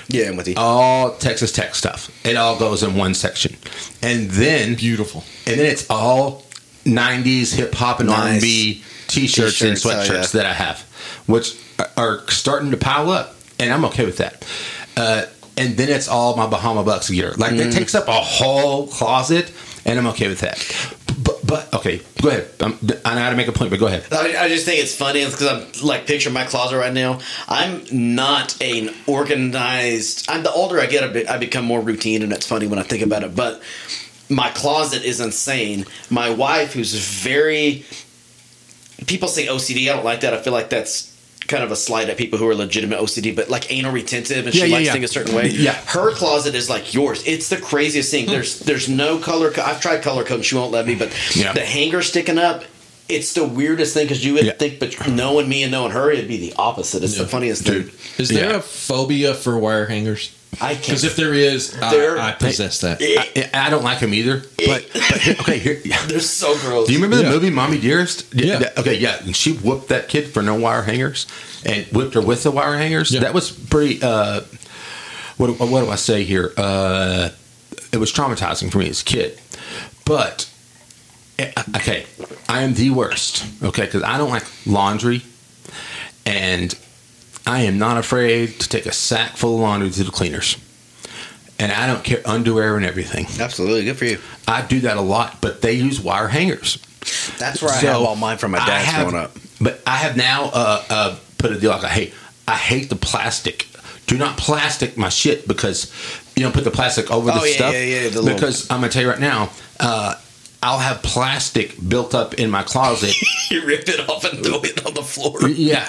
S3: Yeah, I'm with you.
S2: All Texas Tech stuff. It all goes in one section, and then
S4: beautiful.
S2: and then it's all '90s hip hop and
S3: Nice.
S2: R&B T-shirts, and
S3: T-shirts, oh,
S2: sweatshirts
S3: yeah.
S2: that I have, which are starting to pile up, and I'm okay with that. Uh, and then it's all my Bahama Bucks gear. Like
S3: Mm.
S2: it takes up a whole closet, and I'm okay with that. But, but okay, go ahead. I'm, I know how to make a point, but go ahead.
S3: I, I just think it's funny because I'm like picturing my closet right now. I'm not an organized. I'm the older I get, I, be, I become more routine, and it's funny when I think about it. But my closet is insane. My wife, who's very people say OCD. I don't like that. I feel like that's kind of a slight at people who are legitimate OCD, but like anal retentive, and
S2: Yeah,
S3: she
S2: yeah,
S3: likes
S2: yeah.
S3: things a certain way.
S2: Yeah.
S3: her closet is like yours. It's the craziest thing. There's there's no color. Co- I've tried color code, she won't let me. But
S2: Yeah.
S3: the hanger sticking up. It's the weirdest thing because you would
S2: Yeah.
S3: think, but knowing me and knowing her, it'd be the opposite. It's the funniest
S2: Dude.
S3: thing.
S4: Is there
S2: Yeah.
S4: a phobia for wire hangers?
S3: I
S4: Because
S3: can't.
S4: Because if there is,
S3: There-
S4: I, I possess that.
S2: I, I don't like them either. But, but here, okay, here.
S3: They're so gross.
S2: Do you remember the
S4: Yeah.
S2: movie Mommy Dearest?
S4: Yeah.
S2: That- Okay, yeah. And she whooped that kid for no wire hangers and whipped her with the wire hangers.
S4: Yeah.
S2: That was pretty, uh, what, what do I say here? Uh, it was traumatizing for me as a kid. But, eh, okay, I am the worst, okay, because I don't like laundry and I am not afraid to take a sack full of laundry to the cleaners. And I don't care underwear and everything.
S3: Absolutely, good for you.
S2: I do that a lot, but they use wire hangers.
S3: That's where I
S2: So,
S3: have all mine from my
S2: I
S3: dad's
S2: have-
S3: growing up.
S2: But I have now uh, uh, put a deal like I hate. I hate the plastic. Do not plastic my shit because you know put the plastic over
S3: Oh,
S2: the
S3: yeah,
S2: stuff.
S3: yeah, yeah, the little-
S2: because I'm gonna tell you right now, uh, I'll have plastic built up in my closet.
S3: You rip it off and throw it on the floor.
S2: yeah,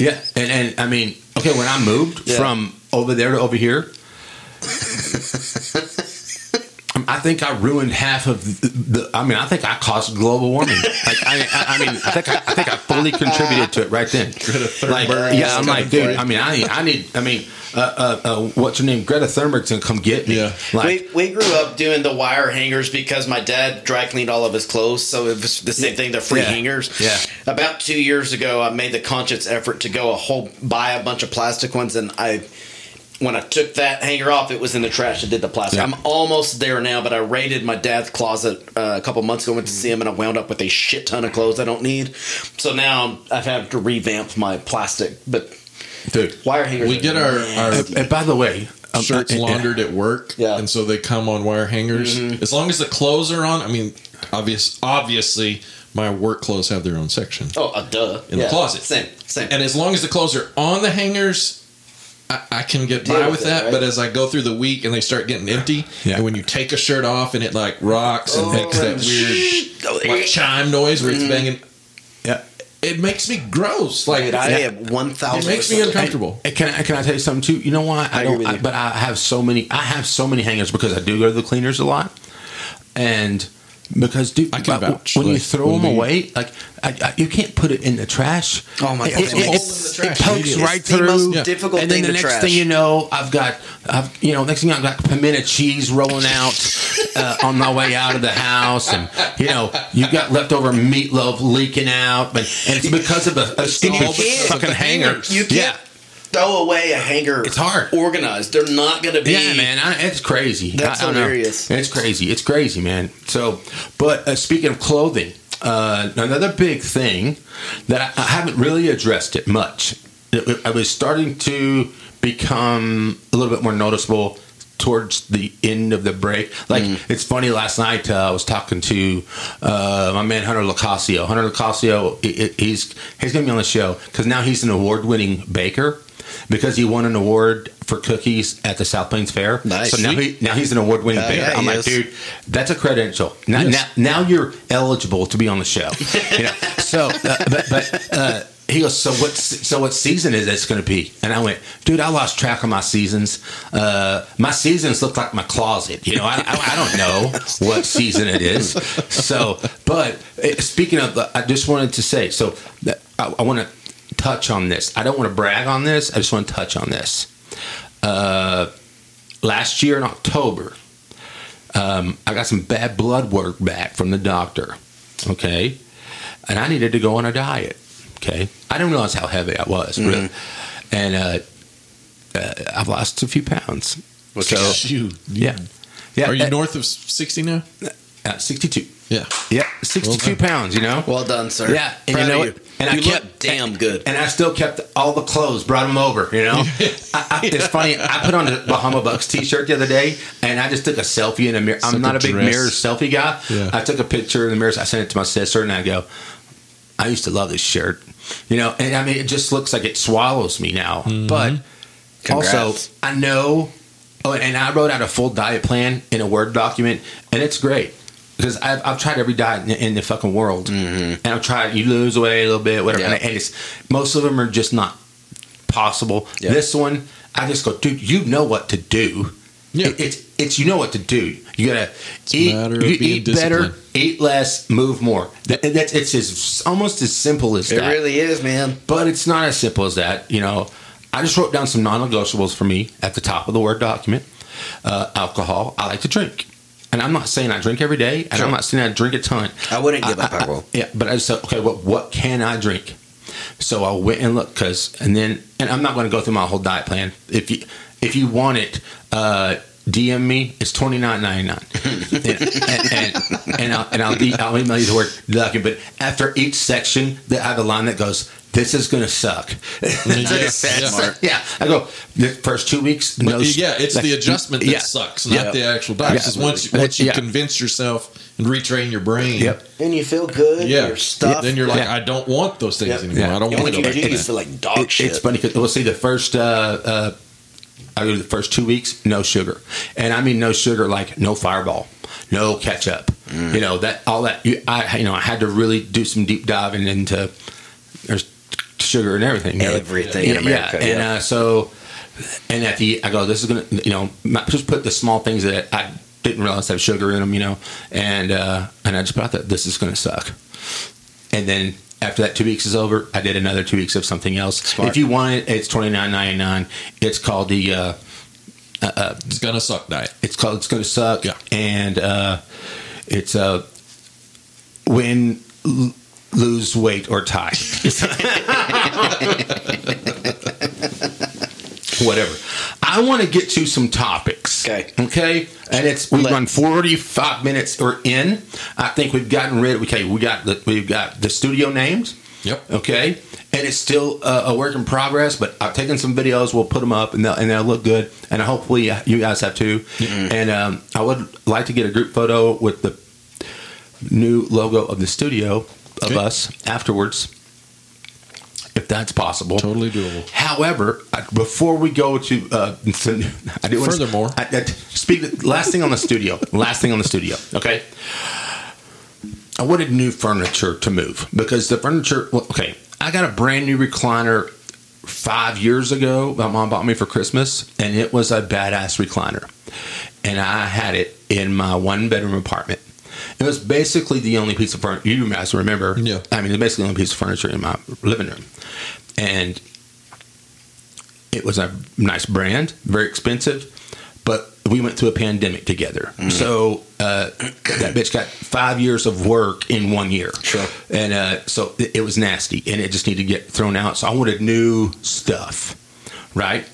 S2: yeah, and and I mean, okay, when I moved
S3: Yeah.
S2: from over there to over here. I think I ruined half of the, the. I mean, I think I caused global warming. Like, I, I, I mean, I think I, I think I fully contributed to it right then. Like, yeah, I'm like, dude. I mean, I need, I need. I mean, uh, uh, uh, what's her name? Greta Thunberg's gonna come get me.
S4: Yeah.
S2: Like,
S3: we, we grew up doing the wire hangers because my dad dry cleaned all of his clothes, so it was the same thing. They're free
S2: Yeah.
S3: hangers.
S2: Yeah.
S3: About two years ago, I made the conscious effort to go a whole buy a bunch of plastic ones, and I. When I took that hanger off, it was in the trash. I did the plastic.
S2: Yeah.
S3: I'm almost there now, but I raided my dad's closet uh, a couple months ago. Went to see him, and I wound up with a shit ton of clothes I don't need. So now I've had to revamp my plastic. But
S2: dude.
S3: wire hangers.
S4: We get our, our
S2: And, and by the way, um,
S4: shirts
S2: uh,
S4: laundered at work,
S3: Yeah.
S4: and so they come on wire hangers. As long as the clothes are on, I mean, obvious, obviously, my work clothes have their own section,
S3: Oh, uh, duh.
S4: In the closet.
S3: Same, same.
S4: and as long as the clothes are on the hangers. I, I can get
S3: Deal
S4: by
S3: with
S4: with
S3: it,
S4: that,
S3: right?
S4: but as I go through the week and they start getting empty,
S2: Yeah.
S4: and when you take a shirt off and it like rocks and
S3: Oh,
S4: makes that weird
S3: Oh,
S4: like chime noise where it's banging,
S2: yeah.
S4: It makes me gross. Like
S3: Dude, I
S2: Yeah.
S3: have one thousand.
S4: it makes me uncomfortable.
S2: Hey, Can I can I tell you something too? You know why I,
S3: I
S2: don't?
S3: with
S2: I,
S3: you.
S2: but I have so many. I have so many hangers because I do go to the cleaners a lot. and because dude,
S4: I can
S2: but
S4: vouch,
S2: when you throw
S4: when
S2: them
S4: we-
S2: away, like I, I, you can't put it in the trash.
S3: Oh my
S2: It-
S3: God,
S2: it,
S3: they
S2: it,
S3: hole
S2: it,
S3: the
S2: it
S3: trash
S2: pokes
S3: immediately.
S2: right
S3: It's the
S2: through.
S3: most
S4: Yeah.
S3: difficult
S2: and then
S3: thing
S2: the next
S3: trash.
S2: thing you know, I've got, I've you know, next thing you know, I've got pimento cheese rolling out uh, on my way out of the house, and you know, you got leftover meatloaf leaking out, but and it's because of a, a stupid fucking hanger.
S3: you can't
S2: Yeah.
S3: Throw away a hanger.
S2: It's hard.
S3: Organized. They're not going to be.
S2: Yeah, man, I, it's crazy.
S3: That's
S2: I- I
S3: hilarious.
S2: It's crazy. It's crazy, man. So, but uh, speaking of clothing, uh, another big thing that I, I haven't really addressed it much. It, I was starting to become a little bit more noticeable towards the end of the break. Like
S3: Mm.
S2: it's funny. Last night uh, I was talking to uh, my man Hunter Locasio. Hunter he- he's he's going to be on the show because now he's an award-winning baker because he won an award for cookies at the South Plains Fair.
S3: Nice.
S2: So now he now he's an award-winning
S3: Uh,
S2: baker.
S3: yeah,
S2: I'm like,
S3: is.
S2: dude, that's a credential. Now,
S4: Yes.
S2: now, now you're eligible to be on the show. You know? so, uh, but, but uh, he goes, so what? So what season is this going to be? And I went, dude, I lost track of my seasons. Uh, my seasons look like my closet. You know, I, I, I don't know what season it is. So, but uh, speaking of, uh, I just wanted to say, so that- I, I want to touch on this. I don't want to brag on this. I just want to touch on this. Uh, last year in October, um, I got some bad blood work back from the doctor. Okay. And I needed to go on a diet. Okay. I didn't realize how heavy I was. Really. And uh, uh, I've lost a few pounds. So,
S4: Shoot.
S2: yeah. Yeah.
S4: Are you
S2: uh,
S4: north of 60 now?
S2: uh, 62.
S4: Yeah.
S2: Yeah. 62
S4: Well
S2: pounds, you know?
S3: Well done, sir.
S2: Yeah, and
S3: Proud
S2: you know
S3: of
S2: what? And I kept-
S3: damn good.
S2: And I still kept all the clothes, brought them over, you know? I, I, it's funny, I put on the Bahama Bucks t shirt the other day, and I just took a selfie in a mirror. I'm
S4: Took
S2: not
S4: a
S2: a big
S4: dress.
S2: mirror selfie guy.
S4: Yeah.
S2: I took a picture in the mirror, I sent it to my sister, and I go, I used to love this shirt. You know, and I mean, it just looks like it swallows me now. But
S3: Congrats.
S2: also, I know, oh, and I wrote out a full diet plan in a Word document, and it's great because I've, I've tried every diet in, in the fucking world, and I've tried. You lose weight a little bit, whatever,
S3: Yeah.
S2: and it's most of them are just not possible.
S3: Yeah.
S2: This one, I just go, dude, you know what to do.
S4: Yeah.
S2: It- it's it's you know what to do. You gotta
S4: a
S2: eat, you eat better, eat less, move more. That, that's it's as almost as simple as
S3: it
S2: that
S3: really is, man.
S2: but it's not as simple as that. You know, I just wrote down some non-negotiables for me at the top of the word document. Uh, alcohol. I like to drink, and I'm not saying I drink every day, and
S3: Sure.
S2: I'm not saying I drink a ton.
S3: I wouldn't give up
S2: I-
S3: alcohol.
S2: yeah, but I just said, okay, what what can I drink? So I went and looked because, and then, and I'm not going to go through my whole diet plan. If you if you want it, uh, DM me. It's twenty nine ninety nine, and and, and, and I'll and I'll, de- I'll email you the word document. But after each section, they have a line that goes, "This is going to suck."
S4: Yeah,
S3: Smart.
S2: yeah, I go the first two weeks. No,
S4: yeah, it's
S2: like,
S4: the adjustment that
S2: yeah.
S4: sucks, not
S2: Yeah.
S4: the actual diet.
S2: Yeah.
S4: Because once, once you
S2: Yeah.
S4: convince yourself and retrain your brain,
S2: Yep.
S3: And you feel good.
S4: yeah,
S3: Your stuff.
S4: then you're like,
S2: Yeah.
S4: I don't want those things
S3: Yep.
S4: anymore.
S2: Yeah.
S4: I don't
S3: and
S4: want to
S3: you
S4: go
S3: do,
S4: back
S3: you feel like dog
S2: It-
S3: shit.
S2: It's funny because we'll see the first. Uh, uh, I do the first two weeks, no sugar, and I mean no sugar, like no Fireball, no ketchup.
S3: Mm.
S2: You know that all that. You, I you know I had to really do some deep diving into there's sugar and everything.
S3: Everything in
S2: Yeah,
S3: America,
S2: and uh, so and at the I go, this is gonna you know my- just put the small things that I didn't realize have sugar in them, you know, and uh, and I just put out that this is gonna suck, and then. After that two weeks is over, I did another two weeks of something else.
S3: Smart.
S2: If you want it, it's twenty nine ninety nine. It's called the uh,
S4: It's gonna suck diet.
S2: it's called it's to suck.
S4: Yeah.
S2: and uh, it's uh, win, l- lose weight or tie. Whatever. I want to get to some topics.
S3: Okay.
S2: Okay. And it's we've
S3: Let-
S2: forty five minutes or in. I think we've gotten rid. Okay, we got the we've got the studio names.
S4: Yep.
S2: Okay, and it's still uh, a work in progress, but I've taken some videos. We'll put them up, and they'll, and they'll look good. And hopefully, you guys have too. And um, I would like to get a group photo with the new logo of the studio of
S4: Okay.
S2: us afterwards, if that's possible.
S4: Totally doable.
S2: However, I- before we go to, uh, I do
S4: Furthermore.
S2: I, I, speak. Last thing on the studio. last thing on the studio. Okay. I wanted new furniture to move because the furniture. Well, okay, I got a brand new recliner five years ago. My mom bought me for Christmas, and it was a badass recliner. And I had it in my one bedroom apartment. It was basically the only piece of furniture. You guys remember?
S4: Yeah.
S2: I mean, it's basically the only piece of furniture in my living room, and it was a nice brand, very expensive, but we went through a pandemic together. So uh, that bitch got five years of work in one year.
S3: Sure.
S2: And uh, so it, it was nasty, and it just needed to get thrown out. So I wanted new stuff, right?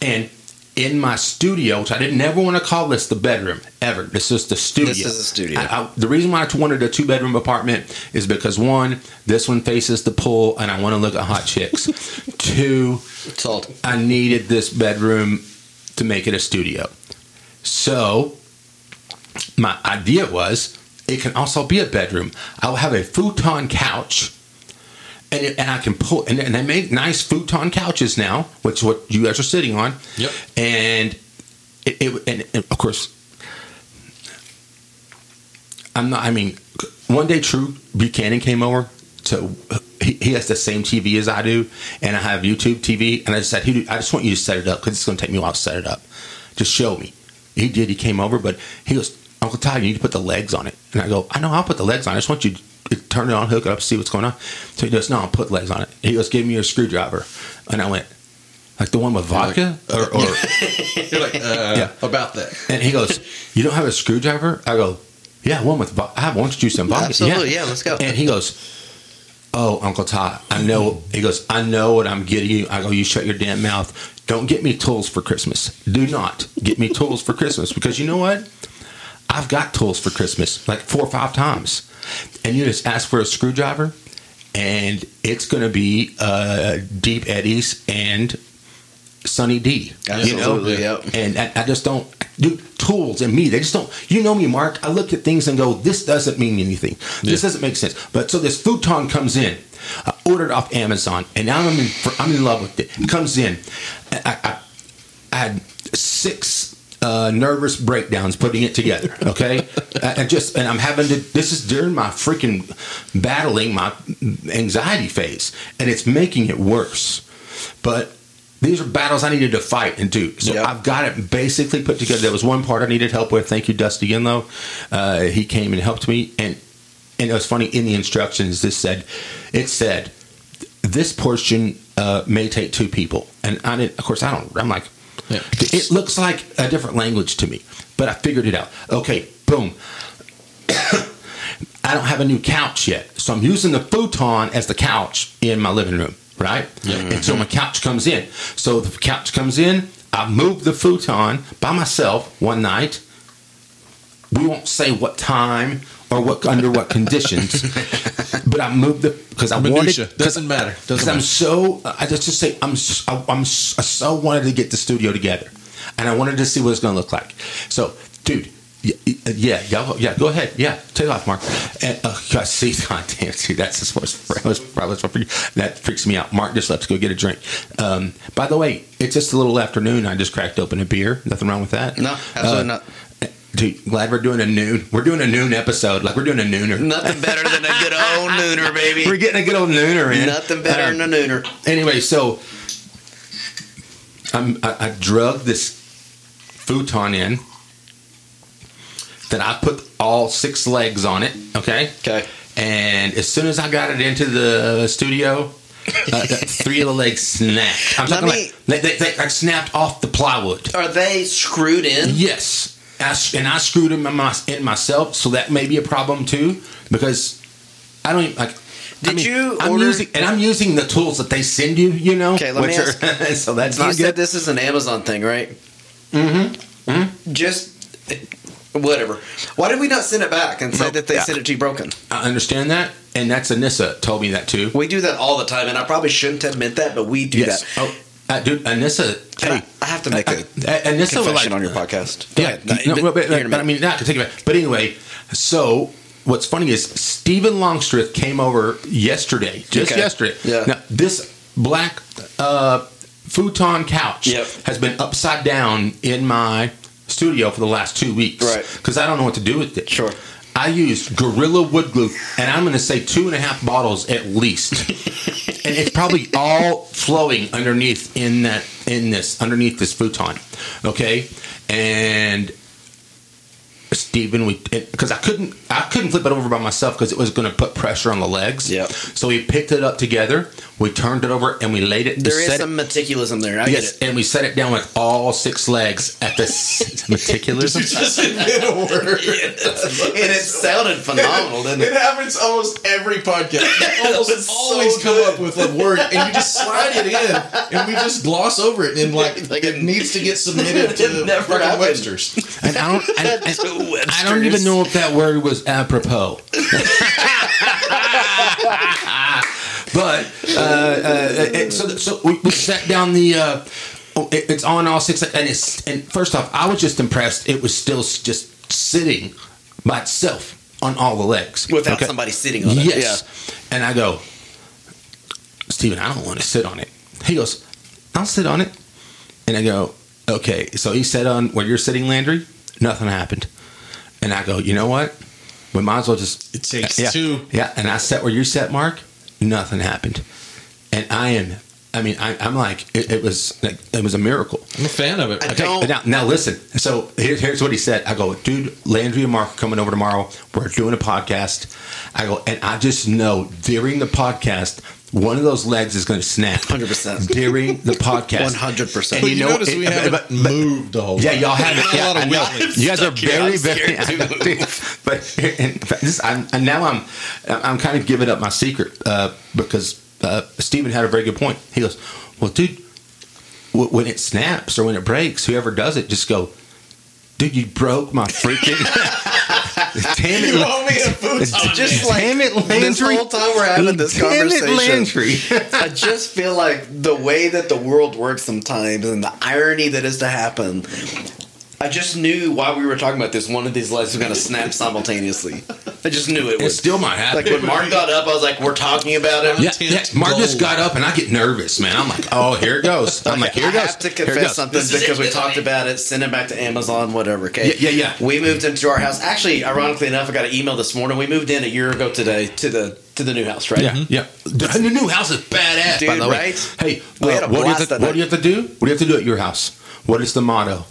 S2: And in my studio, which I didn't never want to call this the bedroom ever. This is the studio.
S3: This is the studio.
S2: I- I- the reason why I wanted a two bedroom apartment is because one, this one faces the pool, and I want to look at hot chicks. Two,
S3: Salt.
S2: I needed this bedroom to make it a studio. So my idea was it can also be a bedroom. I'll have a futon couch. And, it, and I can pull, and, and they make nice futon couches now, which is what you guys are sitting on.
S4: Yep.
S2: And it, it and, and of course, I'm not. I mean, one day, True Buchanan came over to. He, he has the same TV as I do, and I have YouTube TV. And I just said, "He, I just want you to set it up because it's going to take me a while to set it up. Just show me." He did. He came over, but he goes, "Uncle Ty, you need to put the legs on it." And I go, "I know. I'll put the legs on. I just want you to turn it on, hook it up, see what's going on." So he goes, "No, I'll put legs on it." He goes, "Give me your screwdriver," and I went, "Like the one with vodka?" Or, or
S4: You're like, uh,
S2: Yeah.
S4: about that.
S2: and he goes, "You don't have a screwdriver?" I go, "Yeah, one with vo- I have orange juice and vodka."
S3: Absolutely, yeah, let's go.
S2: And he goes, "Oh, Uncle Todd, I know." He goes, "I know what I'm getting you." I go, "You shut your damn mouth. Don't get me tools for Christmas. Do not get me tools for Christmas because you know what? I've got tools for Christmas like four or five times, and you just ask for a screwdriver." And it's going to be uh, Deep Eddies and Sunny D.
S3: Absolutely,
S2: you know?
S3: yep.
S2: And I, I just don't do tools and me. They just don't. You know me, Mark. I look at things and go, "This doesn't mean anything. This
S4: Yeah.
S2: doesn't make sense." But so this futon comes in. I ordered off Amazon, and now I'm in. I'm in love with it. It comes in. I, I, I had six uh, nervous breakdowns putting it together. Okay, I just and I'm having to. This is during my freaking battling my anxiety phase, and it's making it worse. But these are battles I needed to fight and do. So
S3: Yep.
S2: I've got it basically put together. There was one part I needed help with. Thank you, Dusty Inlow. Uh, he came and helped me, and and it was funny in the instructions. This said, it said this portion uh, may take two people, and I didn't. Of course, I don't. I'm like,
S4: Yeah.
S2: it looks like a different language to me, but I figured it out. Okay, boom. I don't have a new couch yet, so I'm using the futon as the couch in my living room, right? And so my couch comes in. So the couch comes in. I moved the futon by myself one night. We won't say what time or what under what conditions, but I moved the because I
S4: Minutia.
S2: wanted
S4: Doesn't matter.
S2: Because I'm so I just just say I'm I, s- I so wanted to get the studio together, and I wanted to see what it's going to look like. So, dude. Yeah, yeah, yeah. Go ahead. Yeah, take off, Mark. And uh, God, see, God damn, dude, that's just what's that was that freaks me out. Mark just left to go get a drink. Um, by the way, it's just a little afternoon. I just cracked open a beer. Nothing wrong with that.
S3: No, absolutely
S2: Uh,
S3: not.
S2: Dude, glad we're doing a noon. We're doing a noon episode. Like we're doing a nooner.
S3: Nothing better than a good old nooner, baby.
S2: We're getting a good old nooner in.
S3: Nothing better
S2: Um,
S3: than a nooner.
S2: anyway, so I'm, I, I drug this futon in. Then I put all six legs on it. Okay.
S3: Okay.
S2: And as soon as I got it into the studio, uh, three of the legs snapped. I'm
S3: Let
S2: talking
S3: me-
S2: like they, they, they like snapped off the plywood.
S3: Are they screwed in?
S2: Yes, I, and I screwed in, my, in myself, so that may be a problem too because I don't even like. I
S3: Did
S2: mean,
S3: you
S2: I'm
S3: order-
S2: using and I'm using the tools that they send you. You know.
S3: Okay, let me
S2: are- so that's
S3: You
S2: not
S3: said
S2: good.
S3: this is an Amazon thing, right? Mm-hmm. mm-hmm. Just whatever. Why did we not send it back and say
S2: No,
S3: that they
S2: yeah.
S3: sent it to you broken?
S2: I understand that, and that's Anissa told me that too.
S3: We do that all the time, and I probably shouldn't admit that, but we do
S2: yes.
S3: that.
S2: Oh, uh, dude, Anissa.
S3: I, I have to make
S2: uh,
S3: a
S2: uh, Anissa was
S3: confession
S2: like,
S3: on your podcast. Go
S2: Yeah,
S3: ahead.
S2: no,
S3: but-
S2: but, but,
S3: here in a
S2: but I mean, not to take it back. But anyway, so what's funny is Stephen Longstreth came over yesterday, just
S3: Okay.
S2: yesterday.
S3: Yeah.
S2: Now, this black uh, futon couch
S3: Yep.
S2: has been upside down in my studio for the last two weeks.
S3: Right.
S2: Because I don't know what to do with it.
S3: Sure.
S2: I used Gorilla Wood Glue, and I'm going to say two and a half bottles at least. and it's probably all flowing underneath in that in this underneath this futon okay and Stephen, we because I couldn't I couldn't flip it over by myself because it was going to put pressure on the legs.
S3: Yep.
S2: So we picked it up together. We turned it over and we laid it.
S3: There is some
S2: it,
S3: meticulism there. I
S2: yes,
S3: get it.
S2: and we set it down with all six legs at the s- meticulism.
S4: just invent a word.
S3: and it sounded phenomenal, didn't
S4: It
S3: it?
S4: happens almost every podcast. You almost
S3: It's so
S4: always come
S3: good.
S4: up with a word and you just slide it in and we just gloss over it and like,
S3: Like
S4: it
S3: it-
S4: needs to get submitted to
S3: It
S4: the
S3: never
S4: fucking. Webster's.
S2: And I don't, and, and-
S3: Webster's.
S2: I don't even know if that word was apropos. But uh, uh, so so we, we set down the. Uh, oh, it, it's on all six, and it's and first off, I was just impressed. It was still just sitting by itself on all the legs
S3: Without
S2: Okay?
S3: somebody sitting on it.
S2: Yes, and I go, Stephen, I don't want to sit on it. He goes, I'll sit on it, and I go, okay. So he sat on where you're sitting, Landry. Nothing happened, and I go, you know what? We might as well just
S4: It takes
S2: yeah,
S4: two.
S2: Yeah, and I sat where you sat, Mark. Nothing happened, and I am. I mean, I, I'm like, it, it was, like, it was a miracle.
S4: I'm a fan of it.
S3: I
S2: Okay,
S3: don't-
S2: now, now listen. So here's here's what he said. I go, dude, Landry and Mark are coming over tomorrow. We're doing a podcast. I go, and I just know during the podcast, one of those legs is going to snap.
S3: 100%.
S2: during the podcast.
S3: 100%.
S2: And
S4: But
S2: you
S4: you,
S2: know,
S4: notice
S2: it-
S4: we
S2: but-
S4: haven't
S2: but-
S4: moved the whole
S2: yeah,
S4: time.
S2: y'all haven't.
S4: A lot of
S2: I know. You guys are
S3: Stuck here. I'm
S2: very, very.
S3: scared
S2: I know. But in fact, this, I'm, and now I'm, I'm kind of giving up my secret uh, because uh, Stephen had a very good point. He goes, "Well, dude, w- when it snaps or when it breaks, whoever does it, just go." Dude, you broke my freaking. Damn it!
S4: You owe me a futon.
S3: Just like
S2: Damn it,
S3: this
S2: Landry.
S3: whole time we're having this
S2: Damn it,
S3: conversation.
S2: Landry.
S3: I just feel like the way that the world works sometimes and the irony that is to happen. I just knew while we were talking about this, one of these legs was going to snap simultaneously. I just knew it
S2: It
S3: would.
S2: still might happen.
S3: Like when Mark got up, I was like, "We're talking about it."
S2: Yeah, yeah. Mark just got up and I get nervous, man. I'm like, oh, here it goes. I'm like, here it goes."
S3: I have to confess something because
S4: it,
S3: we talked
S4: it?
S3: about it. Send it back to Amazon, whatever. Okay.
S2: Yeah, yeah, yeah.
S3: We moved into our house. Actually, ironically enough, I got an email this morning. We moved in a year ago today to the to the new house, right?
S2: Yeah, yeah. The new house is badass, by
S3: Dude,
S2: the way.
S3: right?
S2: Hey, uh, what, do you
S3: blast
S2: have to, what do you have to do? What do you have to do at your house? What is the motto?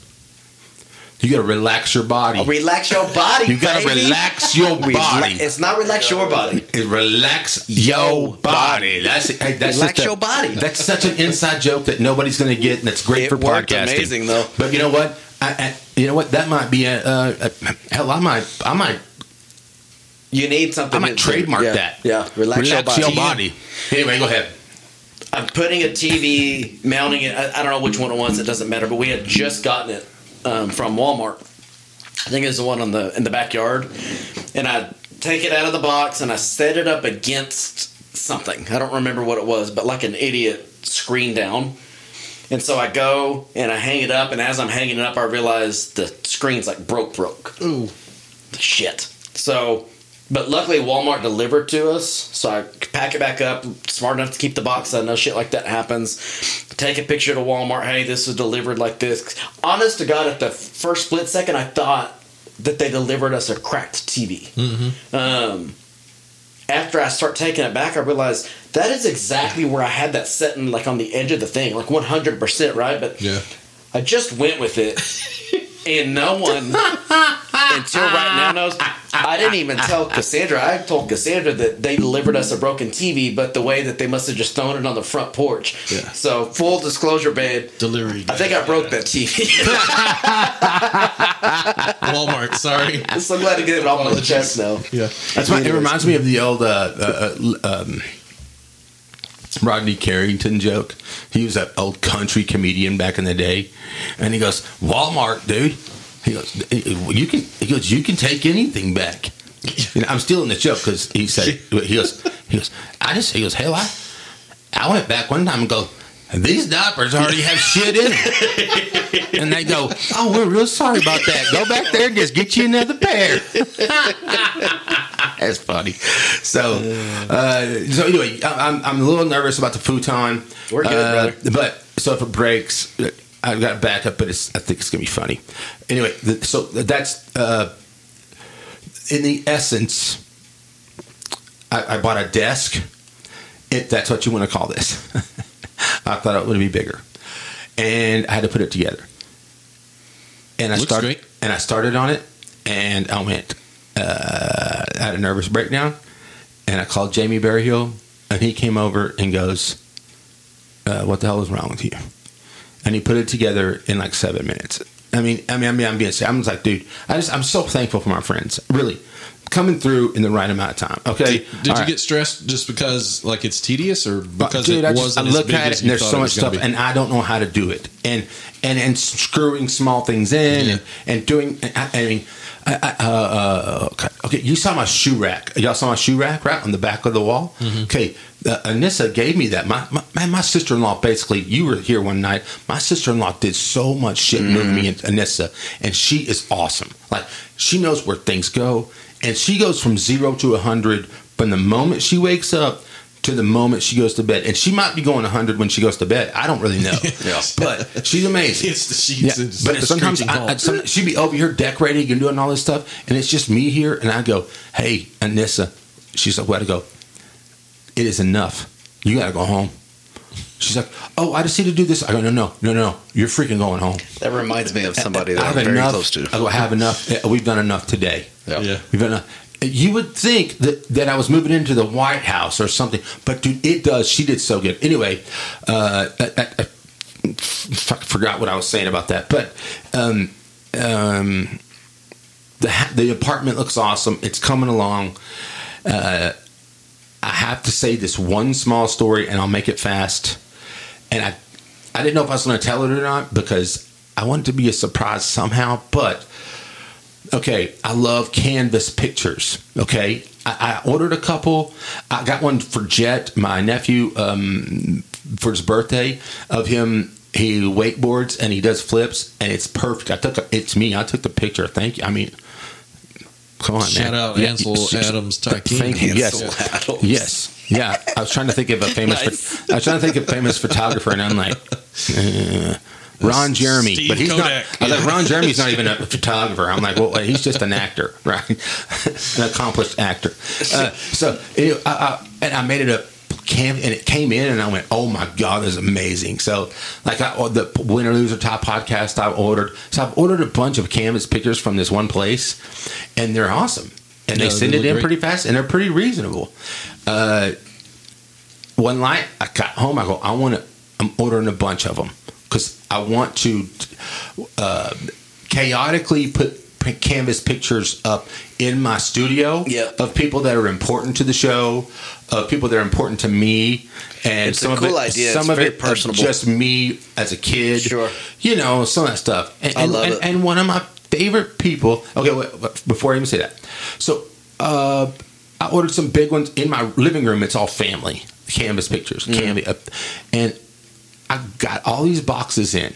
S2: You got to relax your body.
S3: Relax your body.
S2: you got to
S3: baby.
S2: relax your body.
S3: It's not relax your body.
S2: It relax your body. That's it. Hey, that's
S3: Relax
S2: just a-
S3: your body.
S2: That's such an inside joke that nobody's to get, and that's great
S3: It
S2: for podcasting.
S3: amazing, though.
S2: But you know what? I, I, you know what? That might be a, uh, a hell. I might. I might.
S3: You need something.
S2: I might
S3: to-
S2: trademark
S3: yeah,
S2: that.
S3: Yeah, relax, your body.
S2: body. Anyway, go ahead.
S3: I'm putting a TV, mounting it. I, I don't know which one it was. It doesn't matter. But we had just gotten it um, from Walmart. I think it was the one on the in the backyard, and I take it out of the box and I set it up against something. I don't remember what it was, but like an idiot screen down. And so I go and I hang it up, and as I'm hanging it up, I realize the screen's like broke, broke.
S4: Ooh.
S3: shit. So, but luckily Walmart delivered to us, so I pack it back up. Smart enough to keep the box. I know shit like that happens. Take a picture to Walmart. Hey, this was delivered like this. Honest to God, at the first split second, I thought that they delivered us a cracked TV. Um, after I start taking it back, I realize that is exactly where I had that setting, like on the edge of the thing, like one hundred percent, right? But
S4: Yeah.
S3: I just went with it, and no one until right now knows. I didn't even tell Cassandra. I told Cassandra that they delivered us a broken TV, but the way that they must have just thrown it on the front porch.
S4: Yeah.
S3: So full disclosure, babe.
S4: Delivery.
S3: I think I broke that TV.
S4: Walmart. Sorry.
S3: I'm so glad to get it off my chest now.
S4: Yeah.
S2: That's why it reminds me of the old uh, uh, uh, um, Rodney Carrington joke. He was an old country comedian back in the day, and he goes, "Walmart, dude." He goes, "You can." He goes, "You can take anything back." You know, I'm stealing the joke because he said he goes, he goes, I just he goes, hell, I I went back one time and go. These diapers already have shit in them. And they go, Oh, we're real sorry about that. Go back there and just get you another pair. That's funny. So, uh, so anyway, I'm, I'm a little nervous about the futon.
S3: We're good,
S2: Uh,
S3: brother.
S2: But so if it breaks, I've got a backup, but it's, I think it's gonna be funny. Anyway, the, so that's uh, in the essence. I, I bought a desk. If that's what you want to call this, I thought it would be bigger, and I had to put it together. And I
S4: Looks
S2: started,
S4: great.
S2: and I started on it, and I went, uh, I had a nervous breakdown, and I called Jamie Berryhill, and he came over and goes, uh, "What the hell is wrong with you?" And he put it together in like seven minutes. I mean, I mean, I mean, I'm being. I'm just like, dude, I just, I'm so thankful for my friends, really, coming through in the right amount of time. Okay,
S4: Did, did you
S2: right.
S4: get stressed just because like it's tedious or because
S2: Dude,
S4: it
S2: I, just,
S4: wasn't
S2: I look at it and there's so much stuff,
S4: be?
S2: and I don't know how to do it, and and and screwing small things in,
S4: Yeah.
S2: and, and doing. I, I mean, I, I, uh, uh, okay, okay, you saw my shoe rack. Y'all saw my shoe rack right on the back of the wall.
S4: Mm-hmm.
S2: Okay, uh, Anissa gave me that. My my, man, my sister in law basically. You were here one night. My sister in law did so much shit with me and Anissa, and she is awesome. Like she knows where things go, and she goes from zero to a hundred from the moment she wakes up to the moment she goes to bed. And she might be going 100 when she goes to bed. I don't really know.
S3: Yeah.
S2: But she's amazing.
S4: It's the sheets
S2: Yeah,
S4: and
S2: but sometimes I, I, some, she'd be over here decorating and doing all this stuff, and it's just me here, and I go, "Hey, Anissa," she's like, "Where to go?" It is enough. You got to go home. She's like, "Oh, I just need to do this." I go, "No, no, no, no. You're freaking going home."
S3: That reminds me of somebody that
S2: I
S3: I'm
S2: have
S3: very
S2: enough.
S3: close to.
S2: I go, I have enough. We've done enough today.
S3: Yeah.
S4: Yeah.
S2: We've done enough. You would think that, that I was moving into the White House or something, but dude, it does. She did so good. Anyway, uh, I, I, I forgot what I was saying about that, but um, um, the the apartment looks awesome. It's coming along. Uh, I have to say this one small story, and I'll make it fast. And I, I didn't know if I was going to tell it or not because I want it to be a surprise somehow. But okay, I love canvas pictures. Okay, I, I ordered a couple. I got one for Jet, my nephew, um, for his birthday of him. He wakeboards and he does flips, and it's perfect. I took a, it's me. I took the picture. Thank you. I mean, come on,
S4: Shout
S2: man.
S4: out
S2: Yeah,
S4: Ansel
S2: s-
S4: Adams.
S2: Thank you. Yes.
S3: Adams.
S2: Yes. Yeah. I was trying to think of a famous.
S3: Nice.
S2: I was trying to think of a famous photographer, and I'm like, uh, Ron Jeremy,
S4: Steve
S2: but he's
S4: Kodak.
S2: not. I was like, Ron Jeremy's not even a photographer. I'm like, well, he's just an actor, right? an accomplished actor. Uh, so, anyway, I, I, and I made it a cam, and it came in, and I went, oh my god, this is amazing. So, like, I, the Winner Loser Top podcast I've ordered. So I've ordered a bunch of canvas pictures from this one place, and they're awesome. And they
S4: Yeah,
S2: send
S4: they
S2: it in
S4: great.
S2: pretty fast, and they're pretty reasonable. Uh, one night I got home, I go, I want to, I'm ordering a bunch of them because I want to uh, chaotically put canvas pictures up in my studio
S3: Yep.
S2: of people that are important to the show, of people that are important to me, and
S3: It's a
S2: some of
S3: cool
S2: it,
S3: idea.
S2: some
S3: It's
S2: of it
S3: personable.
S2: just me as a kid,
S3: Sure.
S2: you know, some of that stuff. And,
S3: I
S2: and,
S3: love
S2: and,
S3: it.
S2: and one of my favorite people. Okay, wait, before I even say that, so uh, I ordered some big ones in my living room. It's all family canvas pictures,
S3: Mm-hmm.
S2: canvas, uh, and I got all these boxes in.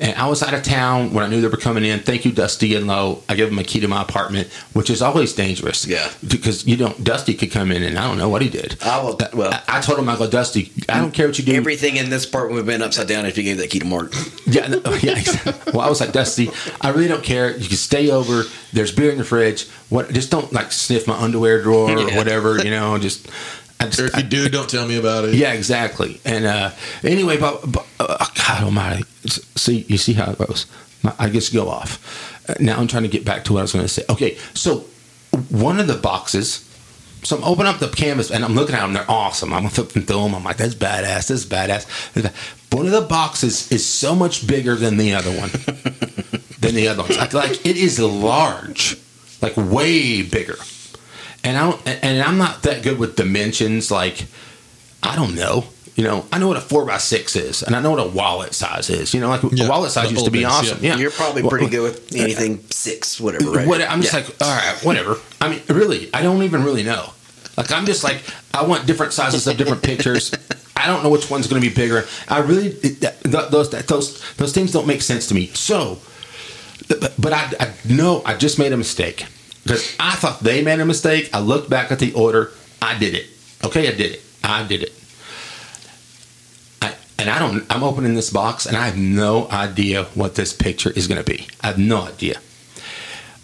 S2: And I was out of town when I knew they were coming in. Thank you, Dusty Inlow. I gave them a key to my apartment, which is always dangerous.
S3: Yeah.
S2: Because you don't, Dusty could come in and I don't know what he did.
S3: I will- well-
S2: I, I told him, I go, Dusty, I don't care what you do.
S3: Everything in this part would have been upside down if you gave that key to Mark.
S2: Yeah, no, yeah. exactly. Well, I was like, Dusty, I really don't care. You can stay over. There's beer in the fridge. What? Just don't like sniff my underwear drawer or whatever. You know, just. Just
S4: Or if you do, don't tell me about it.
S2: yeah, exactly. And uh, anyway, but, but uh, God Almighty, see, you see how it goes. I just go off. Uh, now I'm trying to get back to what I was going to say. Okay, so one of the boxes. So I'm opening up the canvas and I'm looking at them. They're awesome. I'm flipping through them. I'm like, that's badass. That's badass. One of the boxes is so much bigger than the other one. than the other ones. Like, like it is large, like way bigger. And I don't, and I'm not that good with dimensions. Like, I don't know. You know, I know what a four by six is, and I know what a wallet size is. You know, like
S4: Yeah,
S2: a wallet size used to be
S4: old
S2: awesome.
S4: yeah.
S2: Yeah,
S3: You're probably
S2: Well,
S3: pretty good with uh, anything six, whatever, right?
S2: what, I'm just
S3: Yeah.
S2: like, all right, whatever. I mean, really, I don't even really know. Like, I'm just like, I want different sizes of different pictures. I don't know which one's going to be bigger. I really, that, those that, those those things don't make sense to me. So, but, but I, I know I just made a mistake because I thought they made a mistake. I looked back at the order. I did it. Okay, I did it. I did it. I, and I don't. I'm opening this box, and I have no idea what this picture is going to be. I have no idea.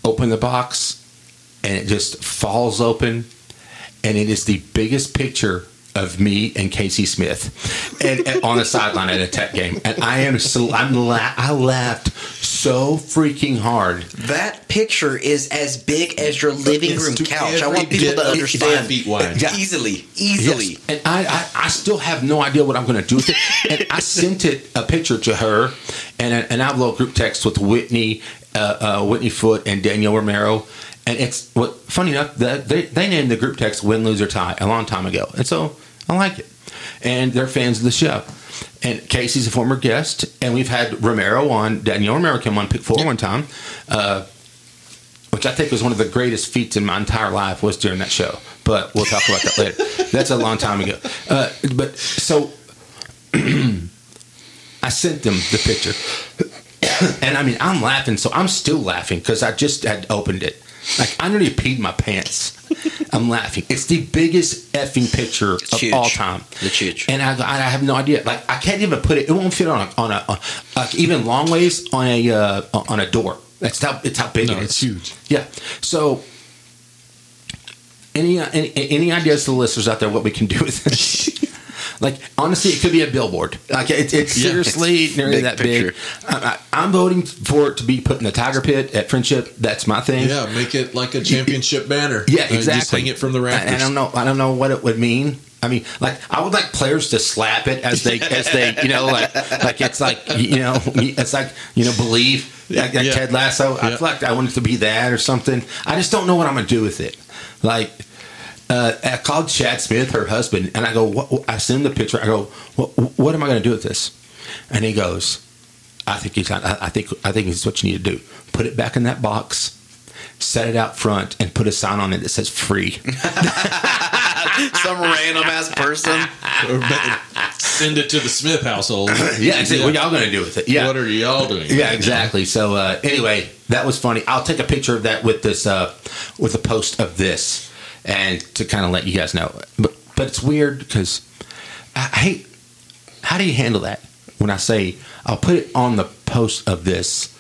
S2: Open the box, and it just falls open, and it is the biggest picture of me and Casey Smith, and, and on the sideline at a tech game. And I am I'm la- I laughed so freaking hard.
S3: That picture is as big as your living room couch. I want people to understand.
S4: feet wide.
S2: Yeah.
S3: Easily, easily.
S2: Yes. And I, I, I still have no idea what I'm going to do with it. and I sent it a picture to her and an, envelope group text with Whitney, uh, uh, Whitney Foot, and Danielle Romero. And it's what funny enough that they, they named the group text "Win, Lose or Tie" a long time ago, and so I like it. And they're fans of the show. And Casey's a former guest, and we've had Romero on. Danielle Romero came on Pick Four one time. Uh, which I think was one of the greatest feats in my entire life was during that show. But we'll talk about that later. That's a long time ago. Uh, but so I sent them the picture, and I mean I'm laughing, so I'm still laughing because I just had opened it. Like I nearly peed my pants. I'm laughing. It's the biggest effing picture of
S3: huge.
S2: all time.
S3: It's huge.
S2: And I, I have no idea. Like I can't even put it. It won't fit on a on a on, like even long ways on a uh, on a door. That's how it's how big
S4: No,
S2: it is.
S4: it's huge.
S2: Yeah. So, any, any any ideas to the listeners out there what we can do with this? like honestly, it could be a billboard. Like it's, it's
S3: Yeah,
S2: seriously
S3: it's
S2: nearly
S3: big
S2: that
S3: picture.
S2: big. I, I, I'm voting for it to be put in the Tiger Pit at Friendship. That's my thing.
S4: Yeah, make it like a championship banner.
S2: Yeah,
S4: Uh,
S2: exactly.
S4: Just hang it from the rafters.
S2: I don't know. I don't know what it would mean. I mean, like I would like players to slap it as they as they you know like like it's like you know it's like you know believe like, like
S4: Yeah.
S2: Ted Lasso. I
S4: Yeah.
S2: feel like I want it to be that or something. I just don't know what I'm gonna do with it. Like uh, I called Chad Smith, her husband, and I go, what, what- I send him the picture. I go, what, what am I going to do with this? And he goes, I think he's, I, I think, I think it's what you need to do. Put it back in that box, set it out front, and put a sign on it that says "free."
S3: Some random ass person.
S4: Send it to the Smith household.
S2: yeah, that's it. what y'all going to do with it? Yeah,
S4: What are y'all doing?
S2: yeah, exactly. So uh, anyway, that was funny. I'll take a picture of that with this, uh, with a post of this, and to kind of let you guys know. But but it's weird because I I hate. How do you handle that when I say I'll put it on the post of this?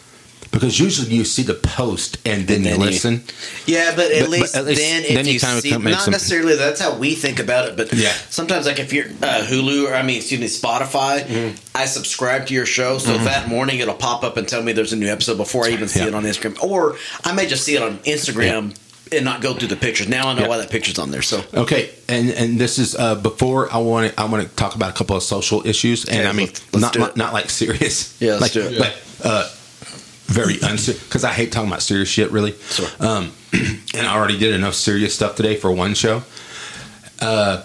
S2: Because usually you see the post and then,
S3: And
S2: you
S3: then you-
S2: listen.
S3: Yeah, but at,
S2: But- but
S3: least,
S2: at least
S3: then if
S2: you
S3: you,
S2: kinda
S3: see,
S2: come-
S3: not
S2: some-
S3: necessarily that's how we think about it, but
S2: Yeah.
S3: sometimes like if you're uh, Hulu or I mean, excuse me, Spotify,
S2: Mm-hmm.
S3: I subscribe to your show, so that morning it'll pop up and tell me there's a new episode before I even see
S2: Yeah.
S3: it on Instagram, or I may just see it on Instagram and not go through the pictures. Now I know
S2: Yeah.
S3: why that picture's on there. So
S2: Okay, and and this is uh, before I want to I want to talk about a couple of social issues, and
S3: Okay,
S2: I mean
S3: let's- let's
S2: not not, like serious,
S3: Yeah, let's
S2: like,
S3: do it.
S2: like uh, very unserious because I hate talking about serious shit really.
S3: Sure.
S2: Um, and I already did enough serious stuff today for one show. Uh,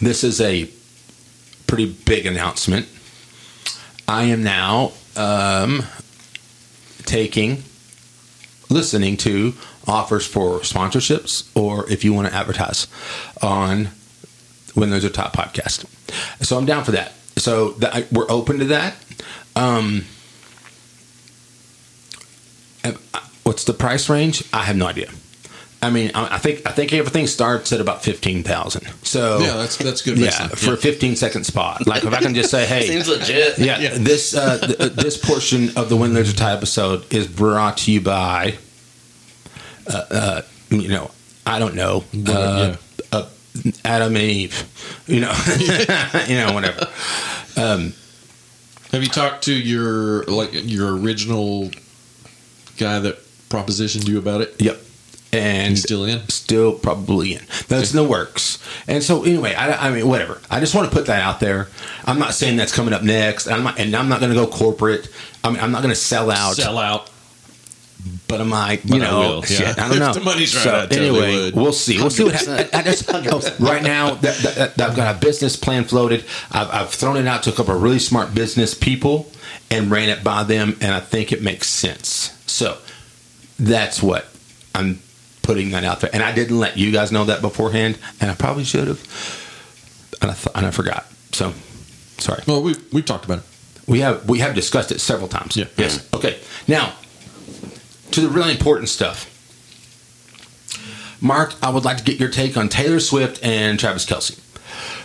S2: this is a pretty big announcement. I am now um, taking listening to offers for sponsorships or if you want to advertise on when there's a top podcast. So I'm down for that. So that, we're open to that. Um, uh, what's the price range? I have no idea. I mean, I I think I think everything starts at about fifteen thousand. So
S4: Yeah, that's that's good.
S2: yeah,
S4: mixing.
S2: for a fifteen second spot. Like if I can just say, hey,
S3: seems legit.
S2: yeah,
S4: Yeah.
S2: this uh, th- this portion of the Win Lose Tie episode is brought to you by, uh, uh, you know, I don't know, uh, uh, Adam and Eve, you know, you know, whatever.
S4: Have you talked to your like your original guy that propositioned you about it?
S2: Yep, and
S4: He's still in.
S2: still probably in. That's in the works. And so anyway, I, I mean, whatever. I just want to put that out there. I'm not saying that's coming up next. I'm not, and I'm not going to go corporate. I mean, I'm not going to sell out.
S4: Sell out.
S2: but am I you
S4: But I
S2: know,
S4: will,
S2: shit,
S4: yeah.
S2: I don't
S4: If
S2: know.
S4: the money's right,
S2: So
S4: I totally
S2: anyway,
S4: would.
S2: we'll see. We'll see what happens. I, I just, oh, right now, that, that, that I've got a business plan floated. I've, I've thrown it out to a couple of really smart business people and ran it by them, and I think it makes sense. So that's what I'm putting that out there. And I didn't let you guys know that beforehand, and I probably should have, and I, th- and I forgot. So sorry.
S4: Well, we we've talked about it.
S2: We have we have discussed it several times.
S4: Yeah.
S2: Yes. Okay. Now, to the really important stuff. Mark, I would like to get your take on Taylor Swift and Travis Kelce.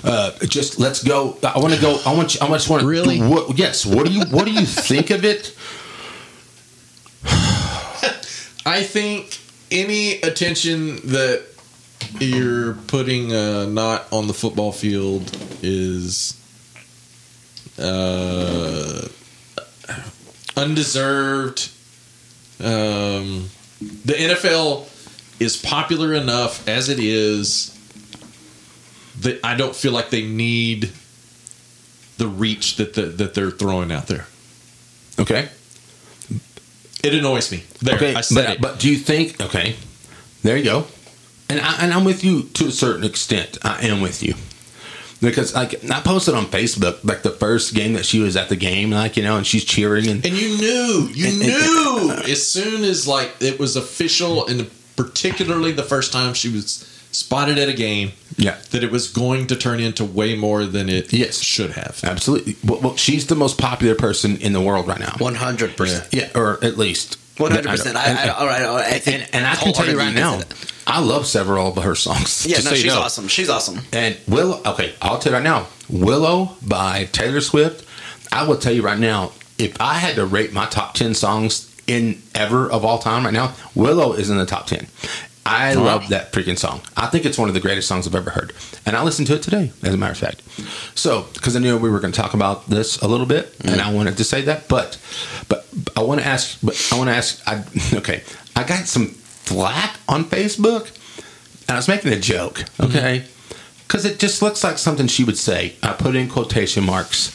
S2: Uh, just let's go. I want to go. I want. You, I just want to.
S4: Really?
S2: What, yes. What do you What do you think of it?
S4: I think any attention that you're putting uh, not on the football field is uh, undeserved. Um, the NFL is popular enough as it is that I don't feel like they need the reach that the, that they're throwing out there.
S2: Okay.
S4: It annoys me. There,
S2: Okay.
S4: I said
S2: But,
S4: it.
S2: but do you think? Okay. There you go. And I, and I'm with you to a certain extent. I am with you. Because like I posted on Facebook like the first game that she was at the game, like you know, and she's cheering and
S4: And you knew, you
S2: And- and-
S4: knew uh, uh, as soon as like it was official, and particularly the first time she was spotted at a game,
S2: yeah,
S4: that it was going to turn into way more than it
S2: Yes.
S4: should have.
S2: absolutely. Well, well, she's the most popular person in the world right now.
S3: One hundred percent.
S2: Yeah, or at least
S3: One hundred percent. I, I, all right, all right. I
S2: And, and I can tell you right now,
S3: can say that.
S2: I love several of her songs.
S3: Yeah, no,
S2: so
S3: she's
S2: know.
S3: awesome. She's awesome.
S2: And Willow, okay, I'll tell you right now, Willow by Taylor Swift. I will tell you right now, if I had to rate my top ten songs in ever of all time right now, Willow is in the top ten. I
S4: Wow.
S2: love that freaking song. I think it's one of the greatest songs I've ever heard, and I listened to it today, as a matter of fact. So, because I knew we were going to talk about this a little bit, and I wanted to say that, but, but I want to ask, but I want to ask. I okay, I got some flack on Facebook, and I was making a joke, mm-hmm. okay, because it just looks like something she would say. I put in quotation marks.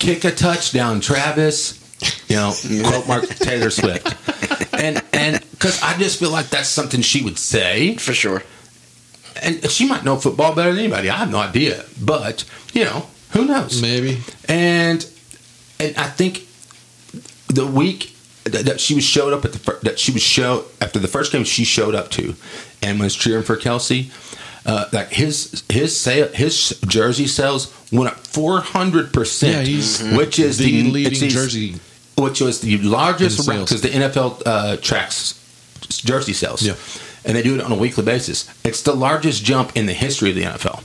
S2: Kick a touchdown, Travis. You know, quote mark Taylor Swift, and and because I just feel like that's something she would say,
S3: For sure.
S2: and she might know football better than anybody. I have no idea, but you know, who knows?
S4: Maybe.
S2: And and I think the week that, that she was showed up at the fir- that she was show after the first game she showed up to, and was cheering for Kelce. Uh, like his his sale his jersey sales went up four hundred percent, which is
S4: the
S2: the,
S4: leading jersey.
S2: Which was the largest because the NFL uh, tracks jersey sales,
S4: Yeah.
S2: and they do it on a weekly basis. It's the largest jump in the history of the NFL,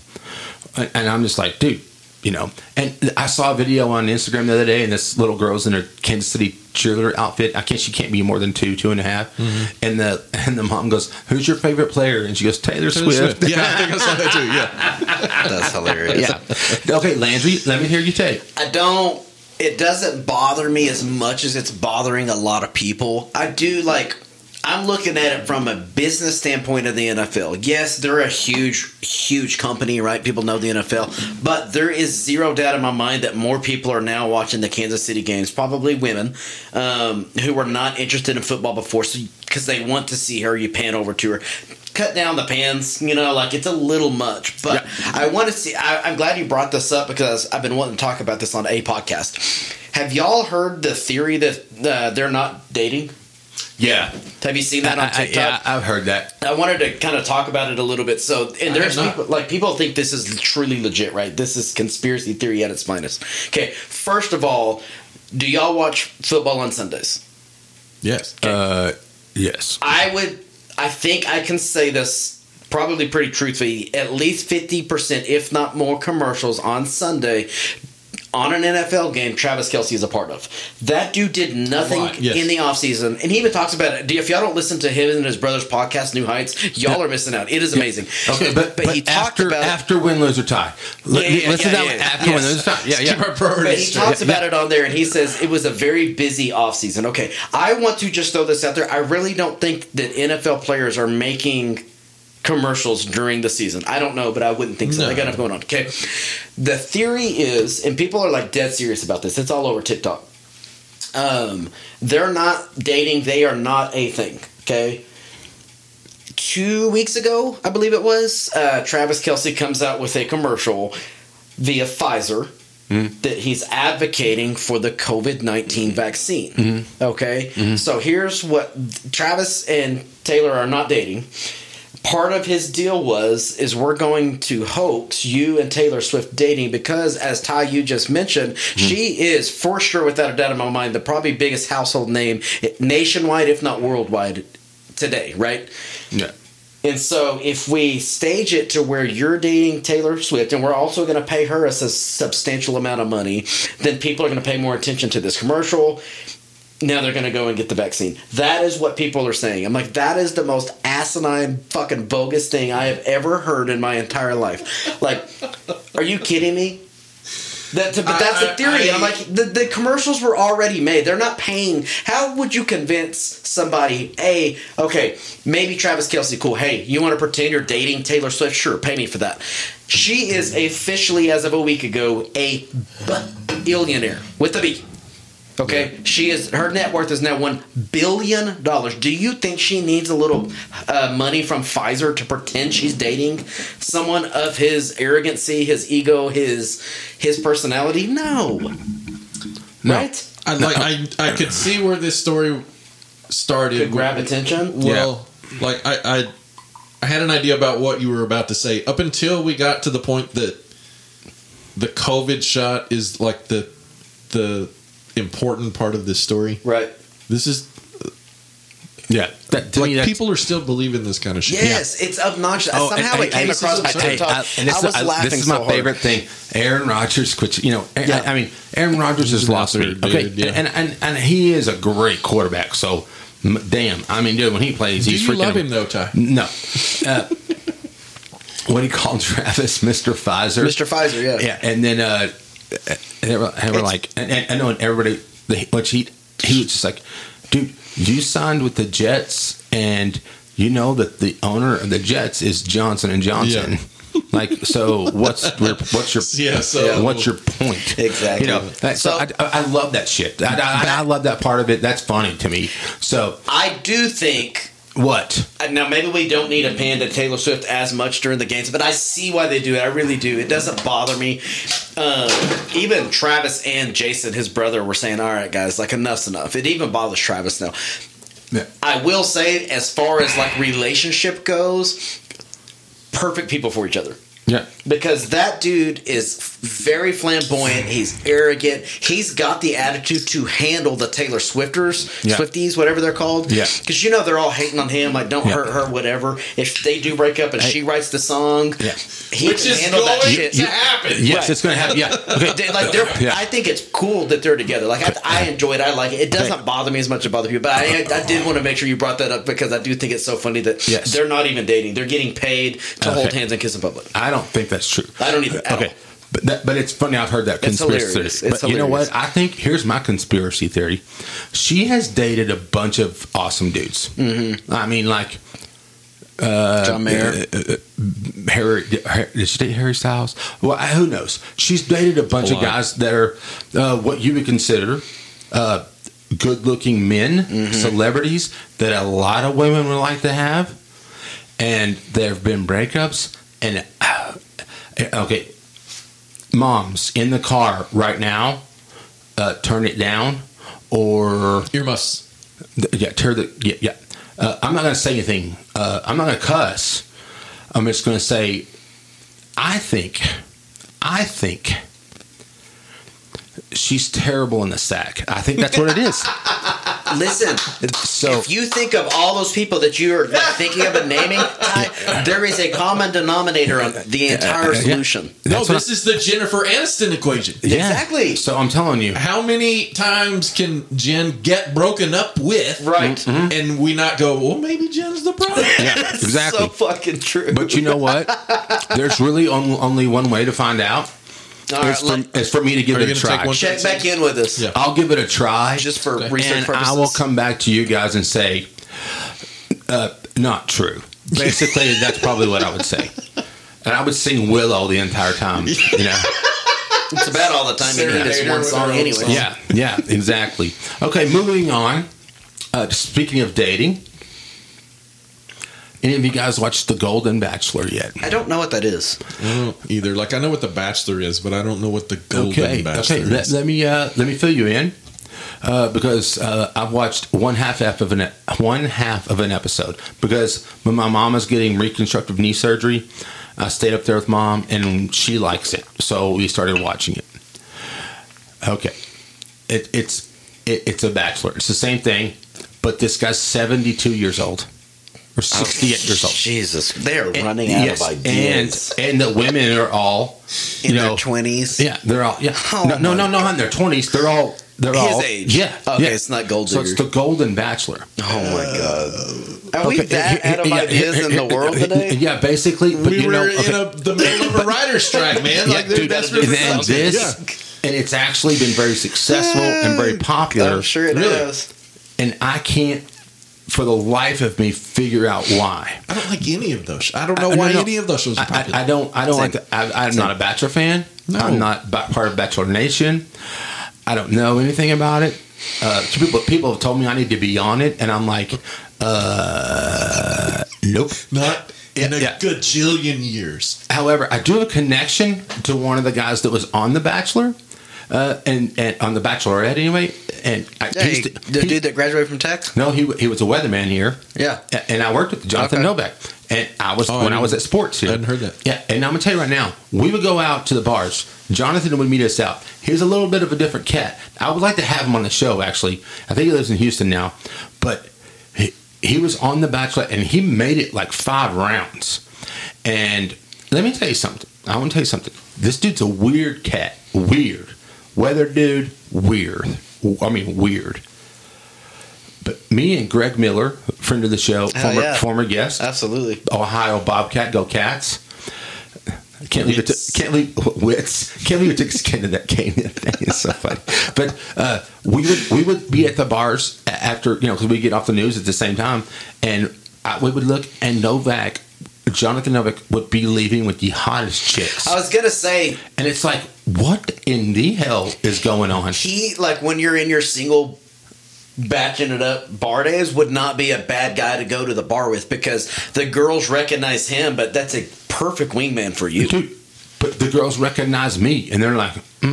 S2: and, and I'm just like, dude, you know. And I saw a video on Instagram the other day, and this little girl's in her Kansas City cheerleader outfit. I can't, she can't be more than two, two and a half.
S4: Mm-hmm.
S2: And the and the mom goes, "Who's your favorite player?" And she goes, "Taylor, Swift."
S4: Yeah, I think I saw that too. Yeah.
S3: That's hilarious.
S2: yeah. Okay, Landry, let me hear you take.
S3: I don't. It doesn't bother me as much as it's bothering a lot of people. I do like. I'm looking at it from a business standpoint of the NFL. Yes, they're a huge, huge company, right? People know the NFL, but there is zero doubt in my mind that more people are now watching the Kansas City games, probably women, um, who were not interested in football before, because they want to see her. You pan over to her, cut down the pans. You know, like it's a little much, but I want to see. I, I'm glad you brought this up because I've been wanting to talk about this on a podcast. Have y'all heard the theory that uh, they're not dating?
S2: Yeah,
S3: Have you seen that on TikTok?
S2: yeah, I've heard that.
S3: I wanted to kind of talk about it a little bit. So, and there's people like people think this is truly legit, right? This is conspiracy theory at its finest. Okay, first of all, do y'all watch football on Sundays?
S4: Yes.
S2: Uh, yes.
S3: I would, I think I can say this probably pretty truthfully. At least fifty percent, if not more, commercials on Sunday. On an NFL game, Travis Kelce is a part of. That dude did nothing
S4: yes.
S3: in the offseason. And he even talks about it. If y'all don't listen to him and his brother's podcast, New Heights, y'all are missing out. It is amazing.
S2: Okay, but, but,
S3: he talked
S2: after
S3: about
S2: after win, lose or tie. Let-
S3: Yeah, yeah,
S2: Let's
S3: yeah,
S2: do that
S3: yeah,
S2: one.
S3: yeah.
S2: after win, lose or tie. Yeah, yeah.
S3: But he talks about it on there and he says it was a very busy offseason. Okay, I want to just throw this out there. I really don't think that NFL players are making commercials during the season. I don't know, but I wouldn't think so.
S4: No.
S3: They got enough going on. Okay. The theory is, and people are like dead serious about this, it's all over TikTok. Um, they're not dating, they are not a thing. Okay. Two weeks ago, I believe it was, uh, Travis Kelce comes out with a commercial via Pfizer that he's advocating for the COVID 19 vaccine. Okay? So here's what Travis and Taylor are not dating. Part of his deal was is we're going to hoax you and Taylor Swift dating because as Ty you just mentioned, hmm. she is for sure without a doubt in my mind the probably biggest household name nationwide if not worldwide today, right?
S2: yeah.
S3: And so, if we stage it to where you're dating Taylor Swift, and we're also going to pay her a substantial amount of money, then people are going to pay more attention to this commercial. Now they're going to go and get the vaccine. That is what people are saying. I'm like, that is the most asinine, fucking bogus thing I have ever heard in my entire life. Like, are you kidding me? That, to, but that's
S4: I-
S3: the theory.
S4: I-
S3: I'm like, the, the commercials were already made. They're not paying. How would you convince somebody, hey, okay, maybe Travis Kelce, cool. Hey, you want to pretend you're dating Taylor Swift? Sure, pay me for that. She is officially, as of a week ago, a billionaire with a B. Okay, she is her net worth is now one billion dollars. Do you think she needs a little uh, money from Pfizer to pretend she's dating someone of his arrogancy, his ego, his his personality? No,
S2: No.
S3: right?
S4: I like I I could see where this story started.
S3: Could grab attention.
S4: Well, like I, I I had an idea about what you were about to say up until we got to the point that the COVID shot is like the the important part of this story.
S3: Right.
S4: This is
S2: Yeah, that, to
S4: like
S2: me,
S4: people are still believing this kind of shit.
S3: Yes, it's obnoxious.
S2: Oh,
S3: Somehow
S2: and-
S3: it came across my
S2: I tell you,
S3: TikTok.
S2: I- and this
S3: I
S2: is-
S3: was
S2: I-
S3: laughing
S2: This is my
S3: so hard.
S2: favorite thing. Aaron Rodgers, which you know, I-
S3: Yeah.
S2: I, mean, Aaron Rodgers has lost me.
S4: absolute
S2: Okay,
S4: yeah.
S2: and, and and he is a great quarterback. So, m- damn, I mean, dude, when he plays,
S4: Do
S2: he's
S4: you
S2: freaking.
S4: love him though, Ty?
S2: No. Uh, what he called Travis, Mister Pfizer.
S3: Mr. Pfizer, yeah.
S2: Yeah, and then uh, and they were, and they were like, and, I know, and everybody, they, which he he was just like, dude, you signed with the Jets, and you know that the owner of the Jets is Johnson and Johnson.
S4: Yeah.
S2: Like, so what's your what's your
S4: Yeah, so-
S2: what's your point?
S3: Exactly.
S2: You know, that, so,
S3: So-
S2: I, I I love that shit. I, I, I love that part of it. That's funny to me. So
S3: I do think
S2: what?
S3: Uh, Now, maybe we don't need a panda Taylor Swift as much during the games, but I see why they do it. I really do. It doesn't bother me. Um, even Travis and Jason, his brother, were saying, "All right, guys, like enough's enough." It even bothers Travis now.
S2: Yeah.
S3: I will say, as far as like relationship goes, perfect people for each other.
S2: Yeah.
S3: Because that dude is very flamboyant. He's arrogant. He's got the attitude to handle the Taylor Swifters,
S2: Yeah.
S3: Swifties, whatever they're called.
S2: Yeah.
S3: Because you know they're all hating on him, like don't
S2: Yeah.
S3: hurt her, whatever. If they do break up and she writes the song,
S2: Yeah.
S3: he
S4: Which
S3: can
S4: is
S3: handle that
S4: going
S3: shit.
S4: to happen.
S2: Yes,
S3: Right.
S2: it's going to happen. Yeah. Okay.
S3: They- like they're,
S2: Yeah.
S3: I think it's cool that they're together. Like I, I enjoy it. I like it. It doesn't
S2: Okay.
S3: bother me as much as it bother people. But I, I did want to make sure you brought that up because I do think it's so funny that
S2: Yes.
S3: they're not even dating. They're getting paid to hold hands and kiss in public.
S2: I don't think that's true.
S3: I don't even.
S2: Okay. But, that, but it's funny. I've heard that
S3: It's
S2: conspiracy
S3: hilarious.
S2: theory.
S3: It's
S2: but you know what? I think here's my conspiracy theory. She has dated a bunch of awesome dudes. Mm-hmm. I mean, like
S3: John Mayer.
S2: uh, Harry. Did she date Harry Styles? Well, who knows? She's dated a bunch
S4: A
S2: of guys that are uh, what you would consider uh, good-looking men,
S3: Mm-hmm.
S2: celebrities that a lot of women would like to have, and there have been breakups. And uh, okay, moms in the car right now, uh, turn it down, or
S4: Earmuffs.
S2: yeah, tear the yeah. yeah. Uh, I'm not going to say anything. Uh, I'm not going to cuss. I'm just going to say, I think, I think she's terrible in the sack. I think that's what it is.
S3: Listen,
S2: So
S3: if you think of all those people that you're thinking of and naming, Ty, there is a common denominator on the entire
S2: yeah.
S3: solution.
S4: No,
S2: That's what
S4: this is the Jennifer Aniston equation.
S2: yeah.
S3: Exactly.
S2: So I'm telling you,
S4: How many times can Jen get broken up with?
S3: Right.
S2: Mm-hmm.
S4: And we not go, well, maybe Jen's the problem.
S2: yeah, exactly.
S3: So fucking true.
S2: but you know what? There's really only one way to find out.
S3: All right,
S2: It's for,
S3: let-
S2: it's for me to give it a try.
S3: check back in with us.
S4: Yeah.
S2: I'll give it a try.
S3: Just for
S4: Okay.
S3: research
S2: and
S3: purposes.
S2: I will come back to you guys and say, uh, not true. Basically, that's probably what I would say. And I would sing Willow the entire time. You know?
S3: It's about all the time you need this one song anyway.
S2: Yeah, yeah, exactly. Okay, moving on. Uh, speaking of dating, any of you guys watched The Golden Bachelor yet?
S3: I don't know what that is.
S4: I don't either. Like I know what the Bachelor is, but I don't know what the Golden
S2: okay,
S4: Bachelor
S2: okay. Let,
S4: is.
S2: let me uh, let me fill you in uh, because uh, I've watched one half of an one half of an episode because when my mom was getting reconstructive knee surgery, I stayed up there with mom and she likes it, so we started watching it. Okay, it, it's it, it's a Bachelor. It's the same thing, but this guy's seventy two years old or sixty eight years old.
S3: Jesus, they're running out
S2: Yes,
S3: of ideas.
S2: and and the women are all
S3: in
S2: you
S3: their twenties.
S2: yeah, they're all yeah.
S3: Oh
S2: no, no,
S3: my
S2: no, no, in their twenties. They're all they're
S3: His
S2: all
S3: age.
S2: Yeah,
S3: Okay,
S2: yeah.
S3: it's not gold
S2: So it's the Golden Bachelor.
S3: Oh my uh, god. Are we that
S2: here-
S3: out of
S2: yeah,
S3: ideas
S2: here-
S3: in the world today?
S2: Yeah, basically. But
S4: we
S2: you
S4: were
S2: know,
S4: in a, the middle of a writer's strike, man.
S2: Yeah,
S4: like
S2: dude,
S4: that's
S2: and
S4: what
S2: this and it's actually been very successful and very popular.
S3: I'm sure it
S4: Really?
S3: has.
S2: And I can't, for the life of me, figure out why.
S4: I don't like any of those. I don't know
S2: I-
S4: why
S2: no, no.
S4: any of those shows are
S2: I,
S4: popular.
S2: I, I don't. I don't
S3: Same.
S2: like. The, I, I'm not a Bachelor fan.
S4: No.
S2: I'm not ba- part of Bachelor Nation. I don't know anything about it. Uh, people people have told me I need to be on it, and I'm like, uh, nope.
S4: not in a
S2: Yeah.
S4: gajillion years.
S2: However, I do have a connection to one of the guys that was on The Bachelor, uh, and and on The Bachelorette anyway. And I,
S3: Yeah,
S2: he's
S3: he-
S2: the-
S3: the
S2: he-
S3: dude that graduated from Tech.
S2: no, he he was a weatherman here.
S3: Yeah.
S2: And I worked with Jonathan
S3: Okay.
S2: Novack, and I was
S4: Oh,
S2: when I was at sports here.
S4: I hadn't heard that.
S2: Yeah, and I'm gonna tell you right now, we would go out to the bars. Jonathan would meet us out. He's a little bit of a different cat. I would like to have him on the show. Actually, I think he lives in Houston now, but he, he was on the Bachelor, and he made it like five rounds. And let me tell you something. I want to tell you something. This dude's a weird cat. Weird. Weather dude. Weird. I mean, weird. But me and Greg Miller, friend of the show,
S3: Hell
S2: former,
S3: yeah.
S2: former guest,
S3: Absolutely.
S2: Ohio Bobcat, go Cats. Can't leave it. To, can't leave wits. Can't leave it to skin to that game. the other day. It's so funny. But uh, we would we would be at the bars after you know because we get off the news at the same time, and I, we would look and Novack, Jonathan Novack would be leaving with the hottest chicks,
S3: I was gonna say
S2: and it's like, what in the hell is going on?
S3: he like when you're in your single batching it up bar days would not be a bad guy to go to the bar with because the girls recognize him, but that's a perfect wingman for you.
S2: Dude, but the girls recognize me, and they're like, mm,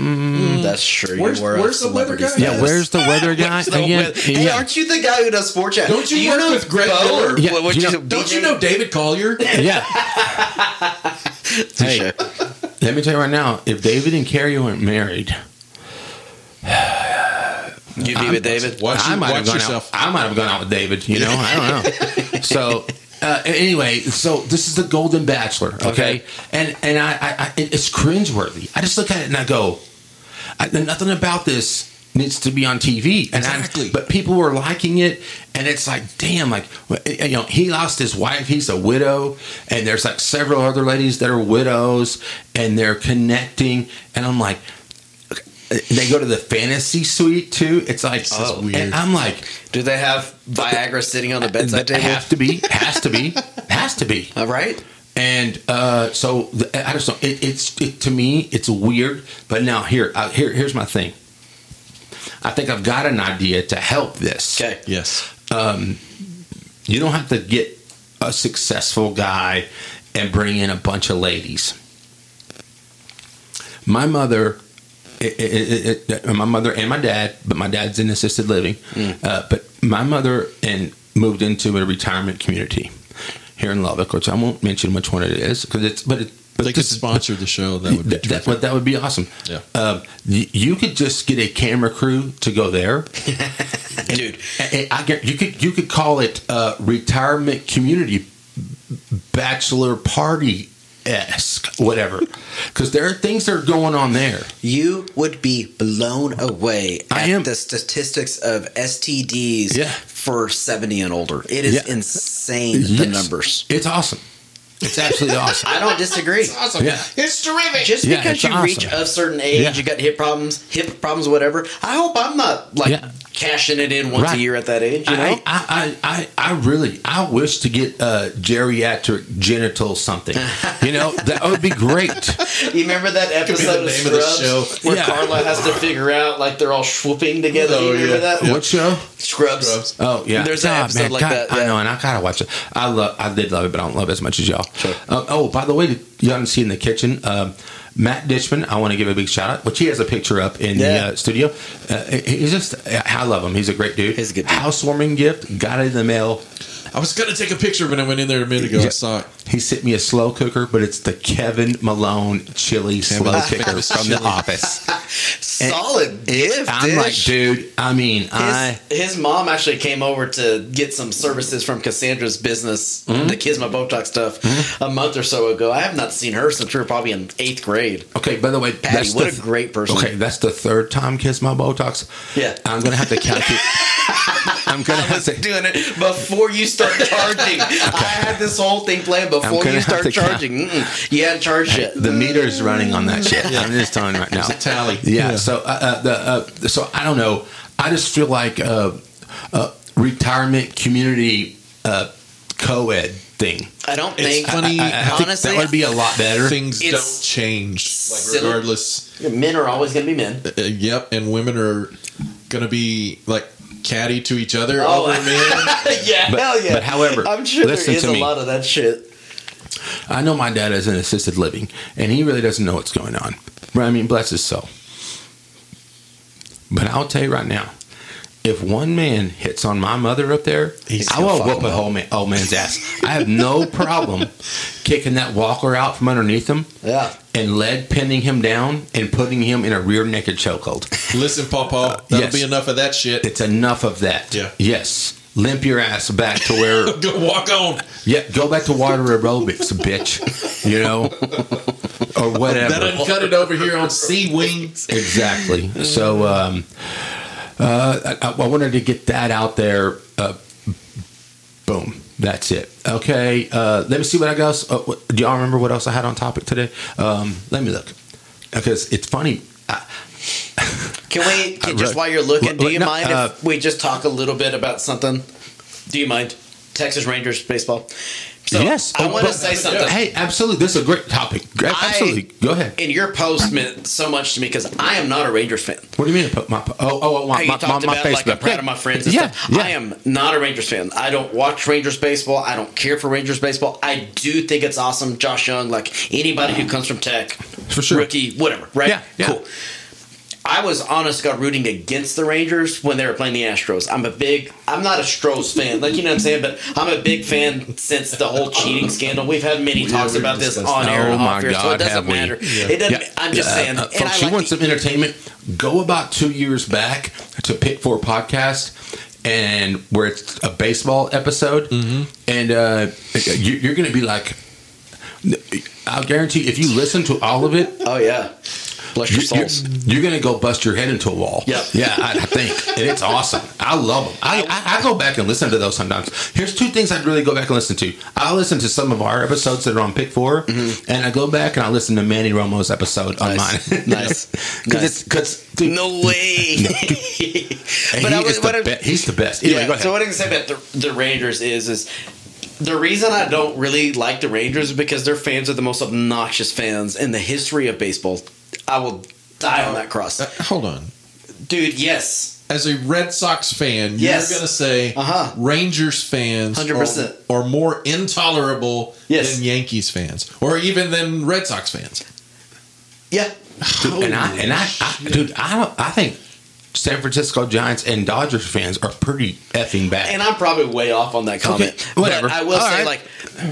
S2: mm,
S3: That's true.
S4: Where's-
S3: you
S4: where's the weather
S3: celebrity
S4: guy?
S2: yeah, where's the weather guy
S3: the
S2: again?
S3: weather- Hey,
S2: yeah.
S3: aren't you the guy who does sports chat?
S4: Don't you
S3: Do
S4: work
S3: know
S4: with Greg
S3: Bo
S4: Miller?
S2: Yeah,
S3: what- what
S2: you
S3: you-
S2: know-
S4: Don't
S3: DJ?
S4: you know David Collier?
S2: yeah. hey, let me tell you right now, if David and Carrie weren't married,
S3: You'd be with David?
S4: Watch,
S2: I
S4: you,
S2: might have gone
S4: yourself.
S2: out. I might have gone out with David. You know, I don't know. so uh, anyway, so this is the Golden Bachelor, okay?
S3: Okay.
S2: And and I, I, I it's cringeworthy. I just look at it and I go, I, nothing about this needs to be on TV. And I-
S4: Exactly.
S2: but people were liking it, and it's like, damn, like you know, he lost his wife. He's a widow, and there's like several other ladies that are widows, and they're connecting, and I'm like. They go to the fantasy suite too. It's like,
S3: Oh,
S2: and
S4: weird.
S2: I'm like,
S3: Do they have Viagra sitting on the bedside table?
S2: have to be, has to be, has to be.
S3: All right.
S2: And uh, so the, I just don't. It, it's it, to me, it's weird. But now here, uh, here, here's my thing. I think I've got an idea to help this.
S3: Okay.
S4: Yes.
S2: You don't have to get a successful guy and bring in a bunch of ladies. My mother, it, it, it, my mother and my dad, but my dad's in assisted living. Uh, but my mother and moved into a retirement community here in Lubbock, which I won't mention which one it is because it's. But it, but
S4: They could sponsor the show. That would be
S2: that, that,
S4: terrific.
S2: that would be awesome.
S4: Yeah.
S2: Um, you could just get a camera crew to go there.
S3: Dude.
S2: And I get you could you could call it uh, retirement community bachelor party esque whatever because there are things that are going on there.
S3: You would be blown away
S2: I
S3: at
S2: am.
S3: the statistics of STDs
S2: Yeah.
S3: for 70 and older. It is
S2: Yeah.
S3: insane, the
S2: Yes.
S3: numbers.
S2: It's awesome. It's absolutely awesome.
S3: I don't disagree.
S4: It's awesome.
S2: Yeah.
S4: It's terrific.
S3: Just
S2: Yeah,
S3: because you
S2: awesome.
S3: reach a certain age,
S2: Yeah.
S3: you got hip problems, hip problems, whatever. I hope I'm not like
S2: Yeah.
S3: cashing it in once
S2: Right.
S3: a year at that age. You know,
S2: I, I, I, I, I really, I wish to get uh, geriatric genital something. You know, that would be great.
S3: you remember that
S4: Could the
S3: episode of
S4: name of the
S3: Scrubs
S4: show.
S3: where
S2: Yeah.
S3: Carla has to figure out like they're all swooping together?
S4: Oh,
S3: you remember
S4: yeah.
S3: that?
S2: What show?
S3: Scrubs.
S4: Scrubs.
S2: Oh yeah,
S3: There's an episode like that,
S2: I know, and I gotta watch it. I love, I did love it, but I don't love it as much as y'all.
S3: Sure.
S2: Uh, oh, by the way, you haven't seen the kitchen. Um, Matt Ditchman, I want to give a big shout out, which he has a picture up in the uh, studio. Uh, he's just, I love him. He's a great dude.
S3: He's a good dude.
S2: Housewarming gift, got it in the mail.
S4: I was gonna take a picture when I went in there a minute ago. I saw it.
S2: He sent me a slow cooker, but it's the Kevin Malone chili slow
S4: Malone
S2: cooker
S4: famous
S2: from the office.
S3: Solid gift.
S2: I'm like, dude. I mean, I.
S3: His, his mom actually came over to get some services from Cassandra's business,
S2: Mm-hmm.
S3: the Kisma Botox stuff, a month or so ago. I have not seen her since we were probably in eighth grade.
S2: Okay, by the way,
S3: Patty,
S2: that's
S3: what
S2: the
S3: a great person.
S2: Okay, that's the third time kiss my Botox.
S3: Yeah.
S2: I'm gonna have to calculate. I'm gonna
S3: I
S2: have
S3: was
S2: to.
S3: doing it before you start charging. I had this whole thing planned before you start charging. You hadn't charged yet.
S2: The meter's running on that shit. Yeah. I'm just telling you right now.
S4: It's a tally.
S2: Yeah. So, uh, uh, the uh, so I don't know. I just feel like uh, uh, retirement community uh, co-ed thing.
S3: I don't
S4: It's
S3: think.
S4: funny
S2: I, I think
S3: honestly,
S2: that would be a lot better.
S4: things
S3: It's
S4: don't change. Like regardless.
S3: men are always going to be men.
S4: Uh, yep, and women are gonna be like catty to each other
S3: Oh.
S4: over men.
S3: yeah,
S2: But-
S3: hell yeah.
S2: but however,
S3: I'm sure there is a
S2: me.
S3: lot of that shit.
S2: I know my dad is in assisted living, and he really doesn't know what's going on. I mean, bless his soul. But I'll tell you right now, if one man hits on my mother up there,
S3: He's
S2: I will
S3: fuck
S2: whoop a
S3: up.
S2: whole man, old man's ass. I have no problem kicking that walker out from underneath him
S3: Yeah.
S2: and lead pinning him down and putting him in a rear naked chokehold.
S4: Listen, Pawpaw, that'll
S2: yes.
S4: be enough of that shit.
S2: It's enough of that.
S4: Yeah.
S2: Yes. Limp your ass back to where
S4: Go walk on.
S2: Yeah, go back to water aerobics, bitch. You know, or whatever.
S4: That uncut it over here on Sea Wings.
S2: exactly. So, um, uh, I, I wanted to get that out there. Uh, boom. That's it. Okay. Uh, let me see what I got. Uh, what, do y'all remember what else I had on topic today? Um, let me look. Because it's funny. I,
S3: Can we, can,
S2: Uh,
S3: just while you're looking, do you
S2: no,
S3: mind
S2: uh,
S3: if we just talk a little bit about something? Do you mind? Texas Rangers baseball. So
S2: yes.
S3: I
S2: Oh,
S3: want to say something.
S2: Hey, absolutely. This is a great topic. Absolutely. go ahead.
S3: And your post meant so much to me because I am not a Rangers fan.
S2: What do you mean? I put My, oh, oh, my,
S3: How you
S2: my,
S3: talked
S2: my, my
S3: about like I'm
S2: Facebook.
S3: proud of my friends and
S2: yeah,
S3: stuff.
S2: Yeah.
S3: I am not a Rangers fan. I don't watch Rangers baseball. I don't care for Rangers baseball. I do think it's awesome. Josh Jung, like anybody who comes from Tech,
S2: For sure.
S3: rookie, whatever, right?
S2: Yeah, yeah.
S3: Cool. I was honest God rooting against the Rangers when they were playing the Astros. I'm a big, I'm not a Stros fan, like you know what I'm saying, but I'm a big fan since the whole cheating scandal. We've had many talks about this on air
S2: Oh
S3: and off air, so it doesn't matter. It doesn't.
S2: Yeah.
S3: I'm just saying.
S2: uh, folks,
S3: I
S2: you want
S3: the-
S2: some entertainment? Go about two years back to Pick Four podcast, and where it's a baseball episode,
S3: Mm-hmm.
S2: and uh, you, you're going to be like, I'll guarantee if you listen to all of it,
S3: Oh yeah, bless your
S2: you're,
S3: souls.
S2: you're going to go bust your head into a wall.
S3: Yep.
S2: Yeah, I, I think. And it's awesome. I love them. I, I, I go back and listen to those sometimes. Here's two things I'd really go back and listen to. I listen to some of our episodes that are on Pick 4 mm-hmm. and I go back and I listen to Manny Romo's episode on
S3: Nice.
S2: mine.
S3: Nice.
S2: Because
S3: Nice.
S2: it's, cause, dude,
S3: No way.
S2: and
S3: but
S2: he
S3: I was-
S2: the be- he's the best. Anyway,
S3: yeah.
S2: go ahead.
S3: So what I can say about the, the Rangers is is the reason I don't really like the Rangers is because their fans are the most obnoxious fans in the history of baseball. I will die on that cross,
S4: Uh, hold on.
S3: dude. Yes,
S4: As a Red Sox fan,
S3: Yes.
S4: you're going to say
S3: Uh-huh.
S4: Rangers fans
S3: 100%.
S4: Are, are more intolerable
S3: Yes.
S4: than Yankees fans, or even than Red Sox fans.
S3: yeah.
S2: Dude, and I and I, I dude, I don't. I think San Francisco Giants and Dodgers fans are pretty effing bad.
S3: And I'm probably way off on that comment.
S2: Okay, whatever.
S3: But I will
S2: All
S3: say,
S2: right.
S3: like,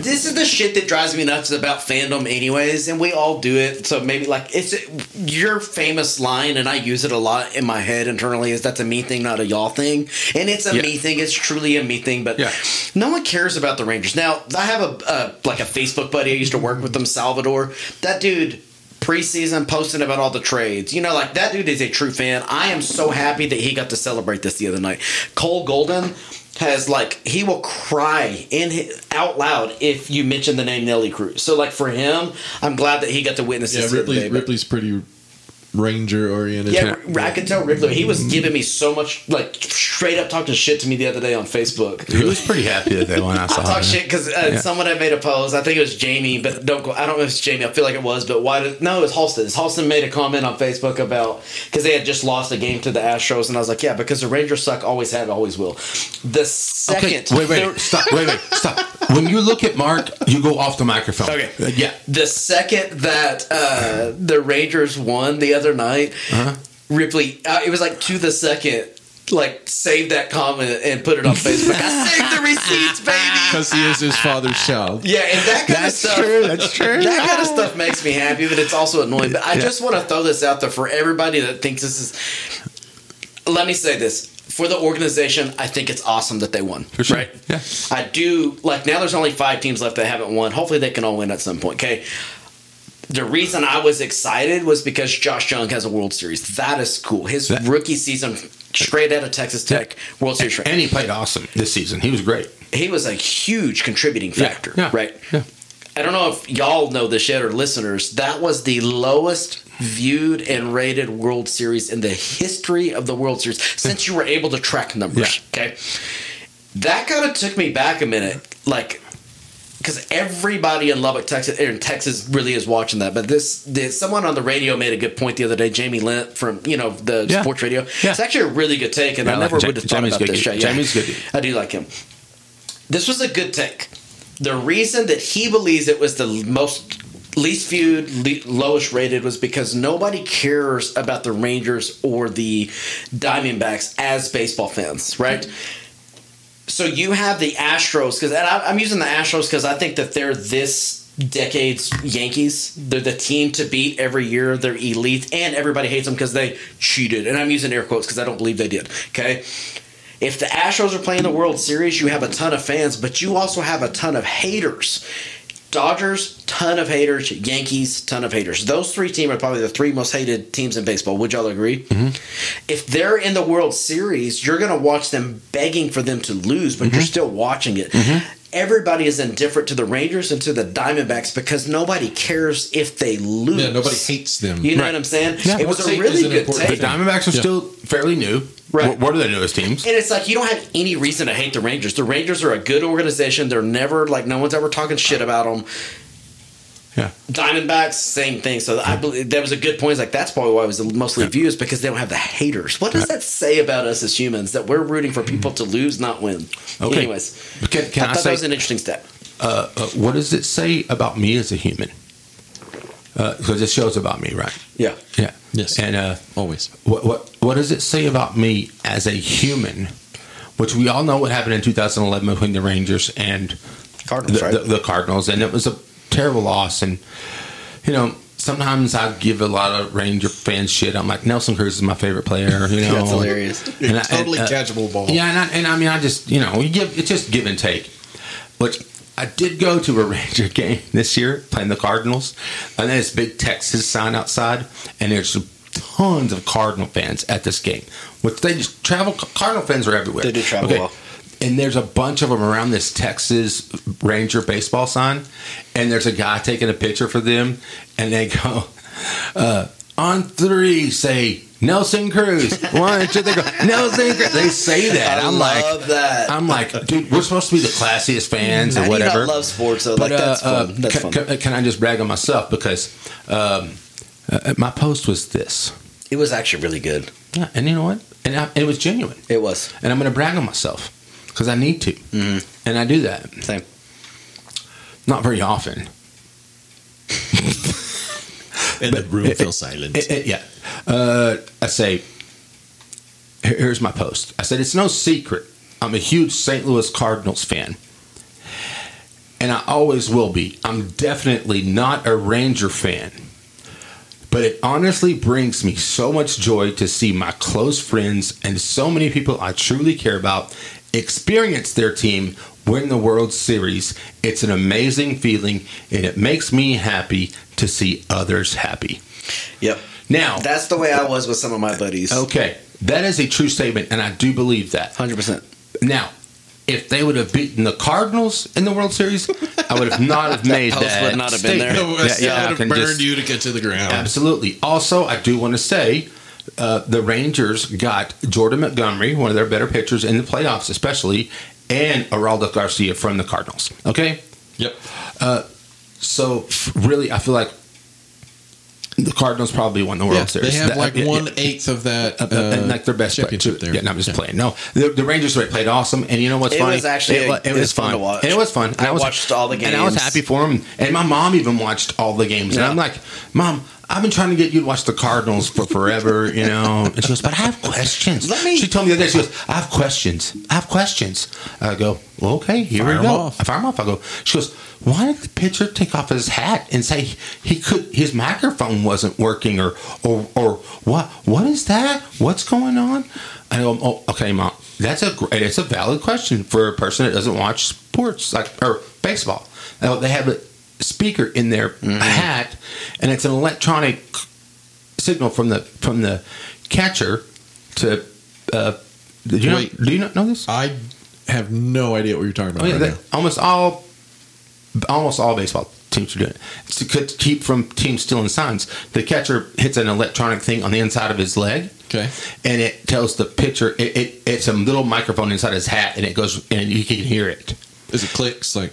S3: this is the shit that drives me nuts about fandom, anyways. And we all do it. So maybe, like, it's your famous line, and I use it a lot in my head internally is that's a me thing, not a y'all thing. And it's a
S2: Yeah.
S3: me thing. It's truly a me thing. But
S2: Yeah.
S3: no one cares about the Rangers. Now, I have a, a like a Facebook buddy I used to work with them, Salvador. That dude preseason posting about all the trades. You know, like that dude is a true fan. I am so happy that he got to celebrate this the other night. Cole Golden has like he will cry in his, out loud if you mention the name Nelly Cruz. So like for him, I'm glad that he got to witness
S4: Yeah,
S3: this the other
S4: Ripley,
S3: day.
S4: Ripley's pretty Ranger oriented.
S3: yeah, I could tell Ripley. He was giving me so much, like straight up talking shit to me the other day on Facebook.
S2: he was pretty happy that they won. I
S3: I
S2: saw.
S3: talk
S2: him.
S3: shit because uh,
S2: Yeah.
S3: someone had made a post. I think it was Jamie, but don't go. I don't know if it's Jamie. I feel like it was, but why? Did, no, it was Halston. Halston made a comment on Facebook about because they had just lost a game to the Astros, and I was like, yeah, because the Rangers suck, always have, always will. The
S2: Okay,
S3: second,
S2: wait, wait, stop, wait, wait, stop. When you look at Mark, you go off the microphone.
S3: Okay.
S2: Uh, yeah.
S3: the second that uh, the Rangers won the other night,
S2: Uh-huh.
S3: Ripley, uh, it was like to the second. Like save that comment and put it on Facebook. I saved the receipts, baby.
S4: Because he is his father's child.
S3: Yeah, and that kind
S2: That's
S3: of stuff.
S2: true. That's true.
S3: That kind of stuff makes me happy, but it's also annoying. But I
S2: Yeah.
S3: just want to throw this out there for everybody that thinks this is. Let me say this for the organization. I think it's awesome that they won.
S2: For sure.
S3: Right.
S2: Yeah.
S3: I do like now. There's only five teams left that haven't won. Hopefully, they can all win at some point. Okay. The reason I was excited was because Josh Jung has a World Series. That is cool. His
S2: That-
S3: rookie season, straight out of Texas Tech, World Series. ring.
S2: And he played awesome this season. He was great.
S3: he was a huge contributing factor,
S2: yeah,
S3: right?
S2: yeah.
S3: I don't know if y'all know this yet or listeners. That was the lowest viewed and rated World Series in the history of the World Series since you were able to track numbers. Okay, that kind of took me back a minute, like because everybody in Lubbock, Texas, in Texas, really is watching that. But this, this, someone on the radio made a good point the other day. Jamie Lent from you know the
S2: Yeah.
S3: sports radio.
S2: Yeah.
S3: It's actually a really good take, and
S2: Yeah, I
S3: I
S2: like
S3: never
S2: Ja-
S3: would have thought
S2: Jamie's
S3: about
S2: good
S3: this.
S2: dude.
S3: Yeah,
S2: Jamie's good.
S3: I do like him. This was a good take. The reason that he believes it was the most least viewed, le- lowest rated was because nobody cares about the Rangers or the Diamondbacks as baseball fans, right? So you have the Astros because I'm using the Astros because I think that they're this decade's Yankees. They're the team to beat every year. They're elite, and everybody hates them because they cheated. And I'm using air quotes because I don't believe they did. Okay. If the Astros are playing the World Series, you have a ton of fans, but you also have a ton of haters. Dodgers, ton of haters. Yankees, ton of haters. Those three teams are probably the three most hated teams in baseball. Would y'all agree? Mm-hmm. If they're in the World Series, you're going to watch them begging for them to lose, but you're mm-hmm. still watching it. Mm-hmm. Everybody is indifferent to the Rangers and to the Diamondbacks because nobody cares if they lose.
S4: Yeah, nobody hates them.
S3: You know
S2: Right.
S3: what I'm saying?
S2: Yeah.
S3: It was a really good take.
S2: The Diamondbacks are
S4: Yeah.
S2: still fairly new.
S3: Right.
S2: What, what are the newest teams?
S3: And it's like you don't have any reason to hate the Rangers. The Rangers are a good organization. They're never like no one's ever talking shit about them.
S2: Yeah.
S3: Diamondbacks, same thing. So I believe that was a good point. It's like that's probably why it was mostly views because they don't have the haters. What does that say about us as humans that we're rooting for people to lose, not win?
S2: Okay.
S3: Anyways,
S2: Can, can
S3: I
S2: I,
S3: thought
S2: say
S3: that was an interesting step.
S2: uh, uh, what does it say about me as a human? Because it shows about me, right?
S3: Yeah,
S2: Yeah.
S4: Yes.
S2: And uh,
S4: Always.
S2: what what what does it say about me as a human? Which we all know what happened in 2011 between the Rangers and
S3: Cardinals,
S2: the,
S3: right?
S2: the, the Cardinals, and it was a terrible loss. And you know, sometimes I give a lot of Ranger fans shit. I'm like, Nelson Cruz is my favorite player. You know,
S3: That's hilarious.
S2: And I-
S4: totally
S2: and, uh,
S4: catchable ball.
S2: Yeah, and I, and I mean, I just you know, you give it's just give and take. Which I did go to a Ranger game this year playing the Cardinals, and there's big Texas sign outside, and there's tons of Cardinal fans at this game. Which they just travel. Cardinal fans are everywhere.
S3: They do travel well.
S2: And there's a bunch of them around this Texas Ranger baseball sign, and there's a guy taking a picture for them, and they go uh, on three, say Nelson Cruz. One, two, they go Nelson Cruz. They say that.
S3: I
S2: I'm
S3: love
S2: like,
S3: that.
S2: I'm like, dude, we're supposed to be the classiest fans or
S3: do you not
S2: whatever.
S3: love sports? Like
S2: But, uh,
S3: that's
S2: uh,
S3: fun. That's
S2: can,
S3: fun.
S2: Can, can I just brag on myself because um, uh, my post was this,
S3: it was actually really good.
S2: yeah, and you know what? And I, it was genuine,
S3: It was
S2: and I'm going to brag on myself because I need to,
S3: Mm-hmm.
S2: and I do that
S3: same.
S2: not very often.
S4: And the room
S2: it-
S4: feels silent.
S2: It- it- yeah. Uh, I say, here- here's my post. I said, it's no secret. I'm a huge St. Louis Cardinals fan. And I always will be. I'm definitely not a Ranger fan. But it honestly brings me so much joy to see my close friends and so many people I truly care about experience their team win the World Series. It's an amazing feeling, and it makes me happy to see others happy.
S3: Yep.
S2: Now,
S3: That's the way I was with some of my buddies.
S2: okay, that is a true statement, and I do believe that.
S3: Hundred percent.
S2: Now, if they would have beaten the Cardinals in the World Series, I would have not have made
S3: post
S2: that.
S3: would not have been there.
S2: statement.
S4: That
S2: Yeah, yeah, I
S4: would have burned
S2: just-
S4: you to get to the ground.
S2: Absolutely. Also, I do want to say uh, the Rangers got Jordan Montgomery, one of their better pitchers in the playoffs, especially, and Adolis Garcia from the Cardinals. Okay,
S4: Yep.
S2: so really, I feel like the Cardinals probably won the World
S4: Yeah,
S2: Series.
S4: they have
S2: That-
S4: like
S2: yeah,
S4: one
S2: yeah.
S4: eighth of that
S2: Uh,
S4: uh,
S2: and like their best
S4: championship
S2: player.
S4: there.
S2: Yeah, no, I'm just playing. No, the, the Rangers played awesome, and you know what's
S3: It
S2: funny?
S3: was actually-
S2: wa-
S3: it was fun to watch.
S2: And it was fun. And
S3: I
S2: was,
S3: watched all the games,
S2: and I was happy for him. And my mom even watched all the games, and I'm like, Mom. I've been trying to get you to watch the Cardinals for forever, you know. And she goes, but I have questions.
S3: Let me-
S2: She told me the other day, she goes, I have questions. I have questions. I go, well, okay, here
S4: Fire
S2: we go.
S4: off.
S2: I fire him off. I go, she goes, why did the pitcher take off his hat and say he could his microphone wasn't working or or or what what is that? What's going on? I go, oh, okay, mom. That's a great. It's a valid question for a person that doesn't watch sports like or baseball. Now, They have it speaker in their
S3: Mm-hmm.
S2: hat, and it's an electronic signal from the from the catcher to. Uh, did you
S4: Wait.
S2: know, do you not know this?
S4: I have no idea what you're talking about.
S2: Oh, yeah,
S4: right now.
S2: almost all, almost all baseball teams are doing it. It's to keep from teams stealing signs. The catcher hits an electronic thing on the inside of his leg,
S4: Okay.
S2: and it tells the pitcher. It, it, it's a little microphone inside his hat, and it goes, and you can hear it it.
S4: Is it clicks like?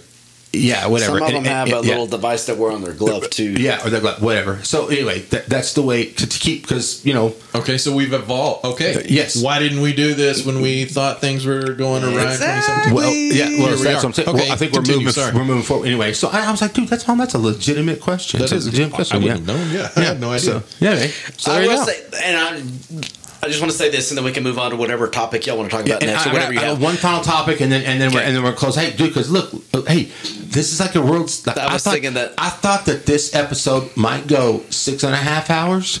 S2: Yeah, whatever.
S3: Some of
S2: And-
S3: them
S2: and-
S3: have a
S2: yeah.
S3: little device that wear on their glove too.
S2: Yeah, or their glove, whatever. So anyway, that, that's the way to, to keep because you know
S4: Okay, so we've evolved. Okay.
S2: Uh, yes.
S4: Why didn't we do this when we thought things were going around?
S3: Exactly.
S2: Well, yeah, well,
S4: we
S2: that's what I'm saying.
S4: Okay,
S2: well, I think we're
S4: continue,
S2: moving.
S4: sorry.
S2: We're moving forward anyway. So I, I was like, dude, that's home. that's a legitimate question.
S4: That
S2: It's a
S4: is a-
S2: legitimate
S4: I
S2: question.
S4: wouldn't
S2: yeah.
S4: have known. Yeah, I had no idea.
S2: So, yeah. okay. So
S3: I
S2: there you
S3: will
S2: go.
S3: say, and I, I just want to say this, and then we can move on to whatever topic y'all want to talk about
S2: And
S3: next,
S2: I-
S3: or whatever
S2: I-
S3: you
S2: I-
S3: have.
S2: One final topic, and then and then we're and then we're close. Hey, dude, because look, uh, hey, this is like a world. Like,
S3: I was
S2: thought,
S3: thinking that-
S2: I thought that this episode might go six and a half hours,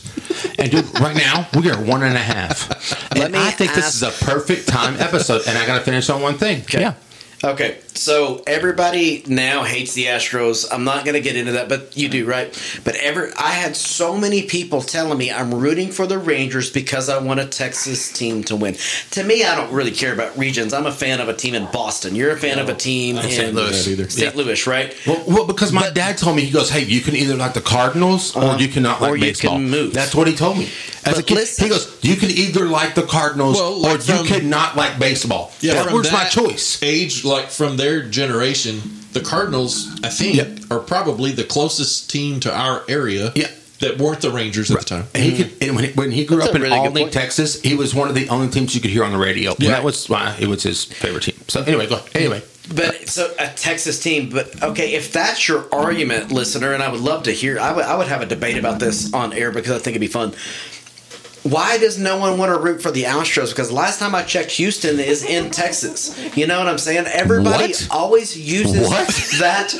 S2: and dude, right now we are one and a half.
S3: Let
S2: And
S3: me
S2: I think this is a perfect time episode, and I got to finish on one thing.
S3: Okay.
S2: Yeah.
S3: Okay, so everybody now hates the Astros. I'm not going to get into that, but you do, right? But ever, I had so many people telling me I'm rooting for the Rangers because I want a Texas team to win. To me, I don't really care about regions. I'm a fan of a team in Boston. You're a fan of a team in
S2: St. Louis.
S4: That either.
S3: St. Louis, right?
S2: Well, well, because my dad told me he goes, "Hey, you can either like the Cardinals or
S3: Uh-huh.
S2: you cannot like
S3: Or you
S2: baseball."
S3: can move.
S2: That's what he told me. As
S3: But
S2: a kid,
S3: listen-
S2: he goes, "You can either like the Cardinals
S4: Well, like
S2: or you cannot like baseball."
S4: Yeah,
S2: that was my choice.
S4: Age like from their generation, the Cardinals, I think,
S2: Yeah.
S4: are probably the closest team to our area.
S2: Yeah.
S4: That weren't the Rangers at the time.
S2: And he mm-hmm. could, and when, he, when he grew
S3: That's
S2: up in
S3: really
S2: Albany. Texas, he was one of the only teams you could hear on the radio. And
S4: Yeah.
S2: that was why it was his favorite team. So anyway, go ahead. Anyway,
S3: But so a Texas team, but okay, if that's your argument, listener, and I would love to hear, I would, I would have a debate about this on air because I think it'd be fun. Why does no one want to root for the Astros? Because last time I checked, Houston is in Texas. You know what I'm saying? Everybody
S2: What?
S3: always uses
S2: What?
S3: that.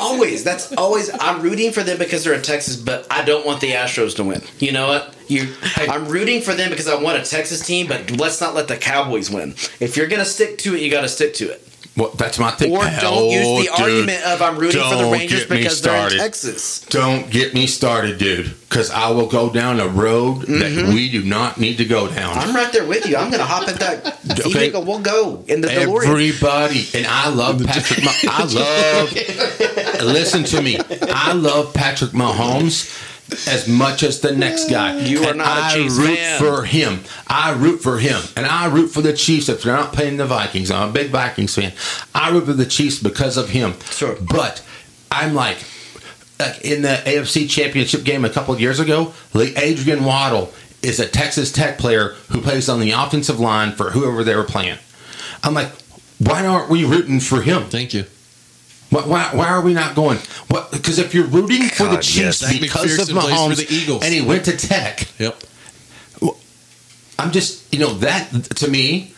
S3: always. That's always. I'm rooting for them because they're in Texas, but I don't want the Astros to win. You know what? You, I'm rooting for them because I want a Texas team, but let's not let the Cowboys win. If you're gonna stick to it, you got to stick to it.
S2: Well, that's my thing.
S3: Or don't oh, use the
S2: Oh, dude,
S3: argument of I'm rooting for the Rangers
S2: get me
S3: because they're in. Texas.
S2: Don't get me started, dude, because I will go down a road that mm-hmm. we do not need to go down.
S3: I'm right there with you. I'm going to hop in that
S2: Okay.
S3: vehicle. We'll go in the DeLorean.
S2: Everybody, and I love Patrick. Mah- I love. listen to me. I love Patrick Mahomes as much as the next guy.
S3: You are
S2: And
S3: not a
S2: I
S3: Chiefs
S2: root
S3: fan.
S2: for him. I root for him, and I root for the Chiefs if they're not playing the Vikings. I'm a big Vikings fan. I root for the Chiefs because of him.
S3: Sure.
S2: but I'm like. Like in the AFC Championship game a couple of years ago, Lee Adrian Waddle is a Texas Tech player who plays on the offensive line for whoever they were playing. I'm like, why aren't we rooting for him?
S4: Thank you.
S2: Why, why, why are we not going? What? Because if you're rooting for the Chiefs
S3: yes.
S2: Because of
S4: McPherson
S2: Mahomes
S4: the Eagles.
S2: and he went to Tech,
S4: Yep.
S2: I'm just you know that to me,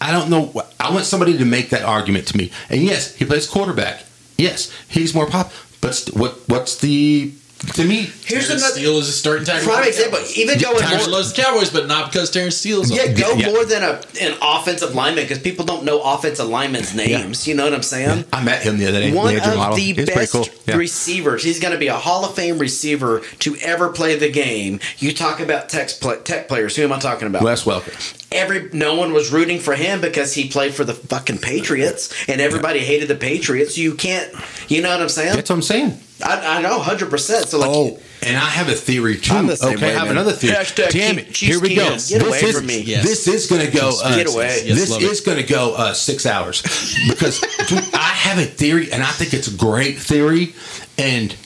S2: I don't know. I want somebody to make that argument to me. And yes, he plays quarterback. Yes, he's more pop. But what? What's the to me?
S3: Here's
S4: Terence
S3: another
S4: Steele is a starting tackle.
S3: prime
S4: for
S3: example.
S4: Cowboys.
S3: Even going
S4: Terence
S3: more,
S4: loves the Cowboys, but not because Terence Steele's on.
S3: yeah,
S4: it.
S3: go
S2: Yeah.
S3: more than a an offensive lineman because people don't know offensive linemen's names. You know what I'm saying?
S2: I met him the other day.
S3: One
S2: Adrian
S3: of
S2: Waddle.
S3: the
S2: He's
S3: best
S2: cool. Yeah.
S3: receivers. He's going to be a Hall of Fame receiver to ever play the game. You talk about tech, play, tech players. Who am I talking about?
S2: Wes Welker.
S3: every no one was rooting for him because he played for the fucking Patriots, and everybody hated the Patriots. You can't, you know what I'm saying?
S2: That's what I'm saying.
S3: I, I know, hundred percent. So like,
S2: Oh, and I have a theory too.
S3: I'm the same
S2: okay,
S3: way,
S2: I have
S3: man.
S2: another theory.
S3: Hashtag
S2: Damn it! Here we go.
S3: Get
S2: this
S3: away
S2: is,
S3: from me.
S4: Yes.
S2: This is going to go. Uh,
S3: Get away.
S4: Yes,
S2: this
S4: love it.
S2: is going to go uh, six hours because dude, I have a theory, and I think it's a great theory, and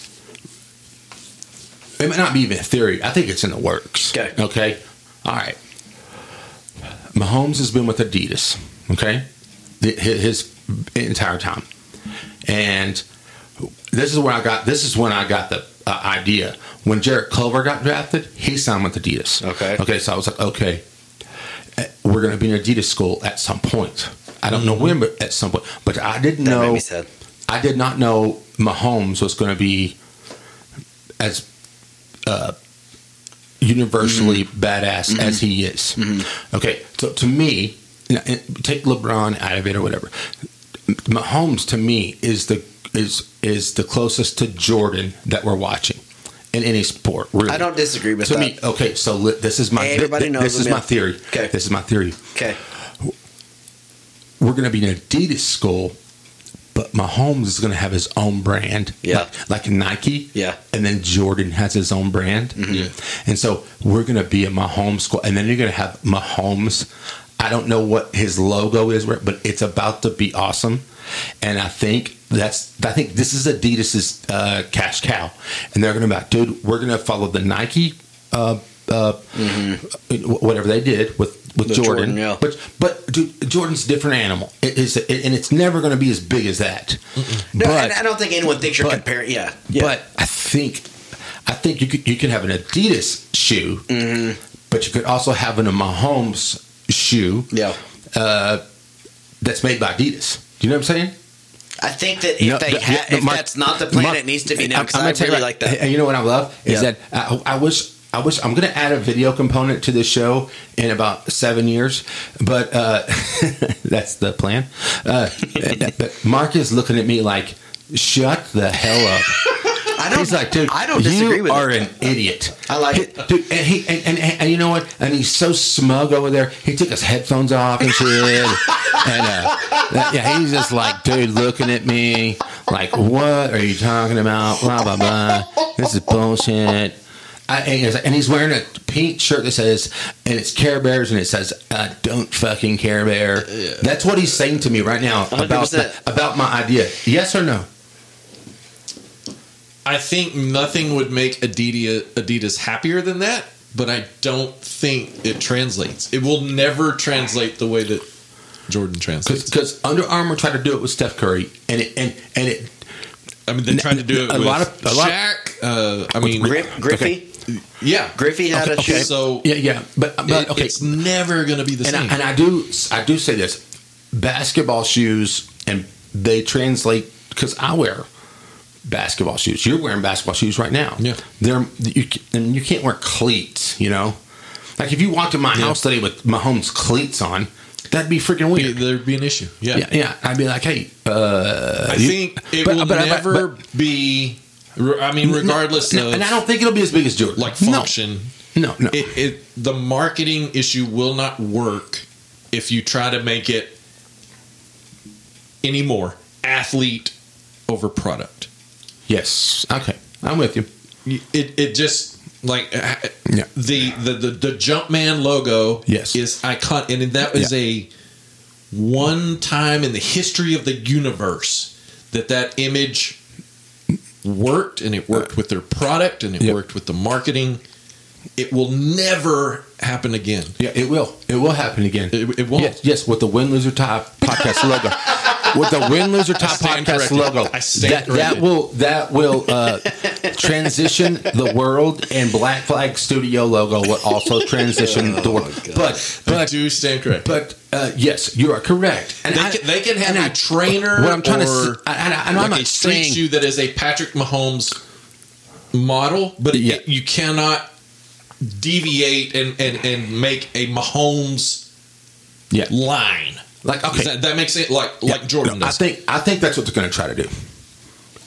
S2: it might not be even a theory. I think it's in the works.
S3: Okay.
S2: Okay. All right. Mahomes has been with Adidas. Okay. The- His, his entire time, and this is where I got. This is when I got the uh, idea. When Jarrett Culver got drafted, he signed with Adidas.
S3: Okay.
S2: Okay. So I was like, okay, eh, we're going to be in Adidas school at some point. I don't know when, but at some point. But I didn't
S3: that
S2: know. I did not know Mahomes was going to be as uh, universally badass as he is. Okay, so to me, you know, take LeBron out of it or whatever. Mahomes to me is the is is the closest to Jordan that we're watching in any sport. Really.
S3: I don't disagree with
S2: to
S3: that.
S2: me, okay, so li- this is my
S3: Everybody
S2: thi-
S3: knows
S2: this is
S3: him,
S2: my theory.
S3: Okay.
S2: This is my theory.
S3: Okay.
S2: We're going to be an Adidas school, but Mahomes is going to have his own brand.
S3: Yeah.
S2: Like, like Nike.
S3: Yeah.
S2: And then Jordan has his own brand. Mm-hmm.
S4: Yeah.
S2: And so we're going to be a Mahomes school. And then you're going to have Mahomes. I don't know what his logo is, but it's about to be awesome. And I think that's, I think this is Adidas's uh, cash cow. And they're going to be like, dude, we're going to follow the Nike, uh, uh, wh- whatever they did with, with Jordan.
S3: Jordan, yeah.
S2: But, but dude, Jordan's a different animal. It is, and it's never going to be as big as that.
S3: No,
S2: but,
S3: and I don't think anyone thinks you're comparing. Yeah. yeah.
S2: but I think I think you could you can have an Adidas shoe,
S3: Mm-hmm.
S2: but you could also have an, a Mahomes shoe
S3: yeah.
S2: uh, that's made by Adidas. Do you know what I'm saying?
S3: I think that if
S2: know,
S3: they
S2: the-
S3: ha- if
S2: Mark-
S3: that's not the plan,
S2: Mark-
S3: it needs to be now. Because
S2: I'm gonna tell you
S3: really
S2: right-
S3: like that.
S2: And you know what I love is
S3: Yeah.
S2: that I, I wish. I wish I'm going to add a video component to this show in about seven years, but uh, that's the plan. Uh, but Mark is looking at me like, "Shut the hell up."
S3: I don't.
S2: He's like, dude,
S3: I don't disagree with
S2: you
S3: are
S2: an idiot.
S3: I like it.
S2: dude. And he and, and, and you know what? And he's so smug over there. He took his headphones off and shit. and uh, yeah, he's just like, dude, looking at me like, what are you talking about? Blah blah blah. This is bullshit. I, and he's- wearing a pink shirt that says, and it's Care Bears, and it says, I "Don't fucking Care Bear." That's what he's saying to me right now about
S3: 100%.
S2: the, about my idea. Yes or no?
S4: I think nothing would make Adidas, Adidas happier than that, but I don't think it translates. It will never translate the way that Jordan translates.
S2: Because Under Armour tried to do it with Steph Curry, and it and and it
S4: I mean, they tried to do it
S2: A
S4: with
S2: lot of- a lot-
S4: Shaq. Uh, I mean,
S3: Griff, Griffey.
S4: yeah,
S3: Griffey had a
S2: Okay,
S3: shoe.
S4: So
S2: yeah yeah, but but
S4: it-
S2: okay,
S4: it's never going to be the
S2: and
S4: same.
S2: I, and I do I do say this: basketball shoes, and they translate because I wear basketball shoes. You're wearing basketball shoes right now.
S4: Yeah.
S2: they're you and you can't wear cleats. You know, like if you walked in my
S4: Yeah.
S2: house today with Mahomes cleats on, that'd be freaking
S4: Be-
S2: weird.
S4: there'd be an issue. Yeah,
S2: yeah, yeah, I'd be like, hey, uh,
S4: I
S2: you-
S4: think it
S2: but-
S4: will
S2: but-
S4: never
S2: but-
S4: be. I mean, regardless
S2: No,
S4: of
S2: and I don't think it'll be as big as Jordan.
S4: like
S2: No.
S4: function,
S2: No, no.
S4: it, it the marketing issue will not work if you try to make it anymore athlete over product.
S2: Yes. Okay. I'm with you.
S4: It it just like uh,
S2: Yeah.
S4: the, the the the Jumpman logo
S2: Yes.
S4: is icon and that is
S2: Yeah.
S4: a one time in the history of the universe that that image worked and it worked with their product and it
S2: Yep.
S4: worked with the marketing. It will never happen again.
S2: Yeah, it will. It will happen again.
S4: It- it won't.
S2: Yes, yes, with the Win, Lose or Tie podcast logo. With the Win, Lose or Tie
S4: stand
S2: podcast
S4: corrected.
S2: logo.
S4: I stand
S2: that, that will that will uh, transition the world, and Black Flag Studio logo will also transition the world. But
S4: I
S2: but
S4: do stand correct.
S2: but uh, yes, you are correct. And
S4: they,
S2: I-
S4: can, they can have
S2: and
S4: a
S2: I-
S4: trainer
S2: What I'm trying
S4: or
S2: to, s- I, I, I know I'm
S4: like
S2: not
S4: a
S2: saying
S4: shoe that is a Patrick Mahomes model, but it-
S2: Yeah.
S4: you cannot deviate and, and, and make a Mahomes
S2: yeah,
S4: line.
S2: Like okay,
S4: That, that makes it like
S2: Yeah,
S4: like Jordan
S2: no, I think I think that's what they're going to try to do.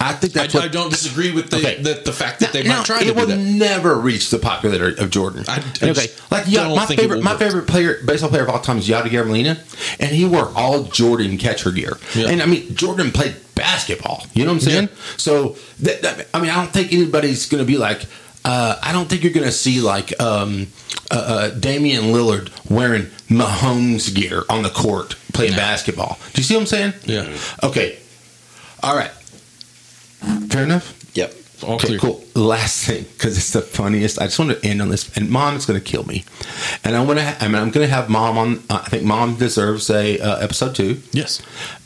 S2: I think
S4: I,
S2: that's what
S4: I don't disagree with the,
S2: Okay.
S4: the, the fact that they
S2: Now,
S4: might try to do.
S2: it will
S4: that.
S2: never reach the popularity of Jordan.
S4: I- I
S2: okay,
S4: just
S2: like yeah, my favorite, my
S4: work.
S2: favorite player, baseball player of all time is Yadier Molina, and he wore all Jordan catcher gear.
S4: Yeah.
S2: And I mean, Jordan played basketball. You know what I'm saying?
S4: Yeah.
S2: So that, that- I mean, I don't think anybody's going to be like. Uh, I don't think you're going to see like um, uh, uh, Damian Lillard wearing Mahomes gear on the court playing
S4: No.
S2: basketball. Do you see what I'm saying?
S4: Yeah.
S2: Okay. All right. Fair enough.
S3: Yep.
S4: All
S2: Okay,
S4: clear.
S2: cool. Last thing, because it's the funniest. I just want to end on this, and Mom is going to kill me. And I want to. I mean, I'm going to have Mom on. Uh, I think Mom deserves a uh, episode two.
S4: Yes.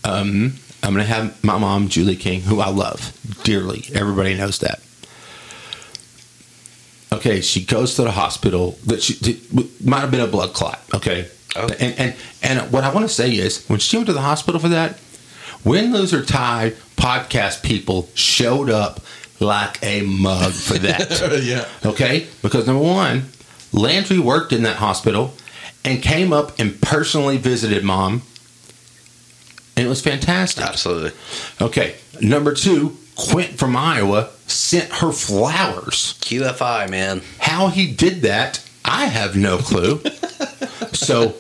S2: Um, I'm going to have my mom, Julie King, who I love dearly. Everybody knows that. Okay, she goes to the hospital. That she it might have been a blood clot. Okay,
S3: Oh.
S2: and and and what I want to say is, when she went to the hospital for that, Win, Lose or Tie podcast people showed up like a mug for that.
S4: yeah.
S2: Okay? Because number one, Landry worked in that hospital and came up and personally visited mom and it was fantastic.
S3: Absolutely.
S2: Okay, number two, Quint from Iowa sent her flowers.
S3: QFI, man.
S2: How he did that, I have no clue. so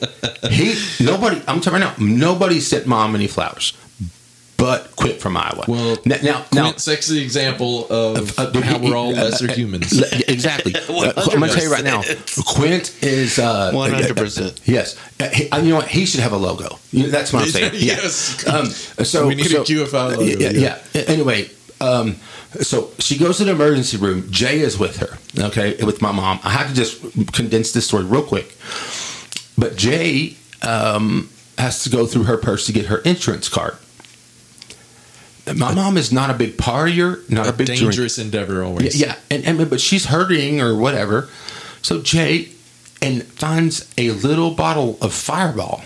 S2: he nobody. I'm telling you right now, nobody sent mom any flowers, but Quint from Iowa.
S4: Well,
S2: now, now, now
S4: sexy example of
S2: uh,
S4: how we're all
S2: uh,
S4: lesser
S2: uh,
S4: humans.
S2: exactly. Uh, I'm going to tell you right now. Quint is uh,
S3: 100%.
S2: Yes, Uh, he- uh, you know what? He should have a logo. You know, that's what I'm saying. Yeah.
S4: Yes.
S2: Um, so
S4: We need a
S2: so,
S4: QFI logo,
S2: Yeah.
S4: yeah.
S2: yeah. Anyway, um, so she goes to the emergency room. Jay is with her. Okay, with my mom. I have to just condense this story real quick. But Jay um, has to go through her purse to get her insurance card. My mom is not a big partier, not a,
S4: a
S2: big
S4: dangerous endeavor always.
S2: Yeah, yeah. And, and but she's hurting or whatever. So Jay and finds a little bottle of Fireball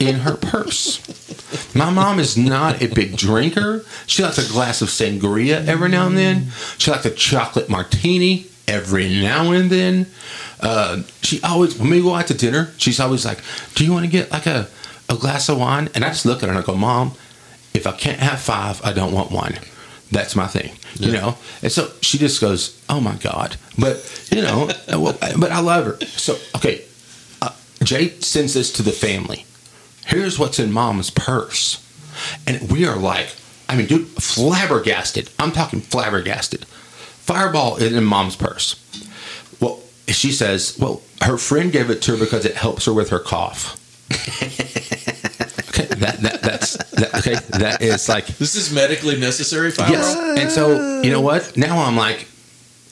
S2: in her purse. My mom is not a big drinker. She likes a glass of sangria every now and then. She likes a chocolate martini every now and then. Uh, she always when we go out to dinner, she's always like, "Do you want to get like a a glass of wine?" And I just look at her and I go, "Mom, if I can't have five, I don't want one. That's my thing, you
S4: Yeah.
S2: know. And so she just goes, "Oh my god!" But you know, well, but I love her. So okay, uh, Jay sends this to the family. Here's what's in Mom's purse, and we are like, I mean, dude, flabbergasted. I'm talking flabbergasted. Fireball is in Mom's purse. Well, she says, well, her friend gave it to her because it helps her with her cough. okay, that, that that's that, okay. That is like
S4: This is medically necessary fireball.
S2: yes. And so you know what? Now I'm like,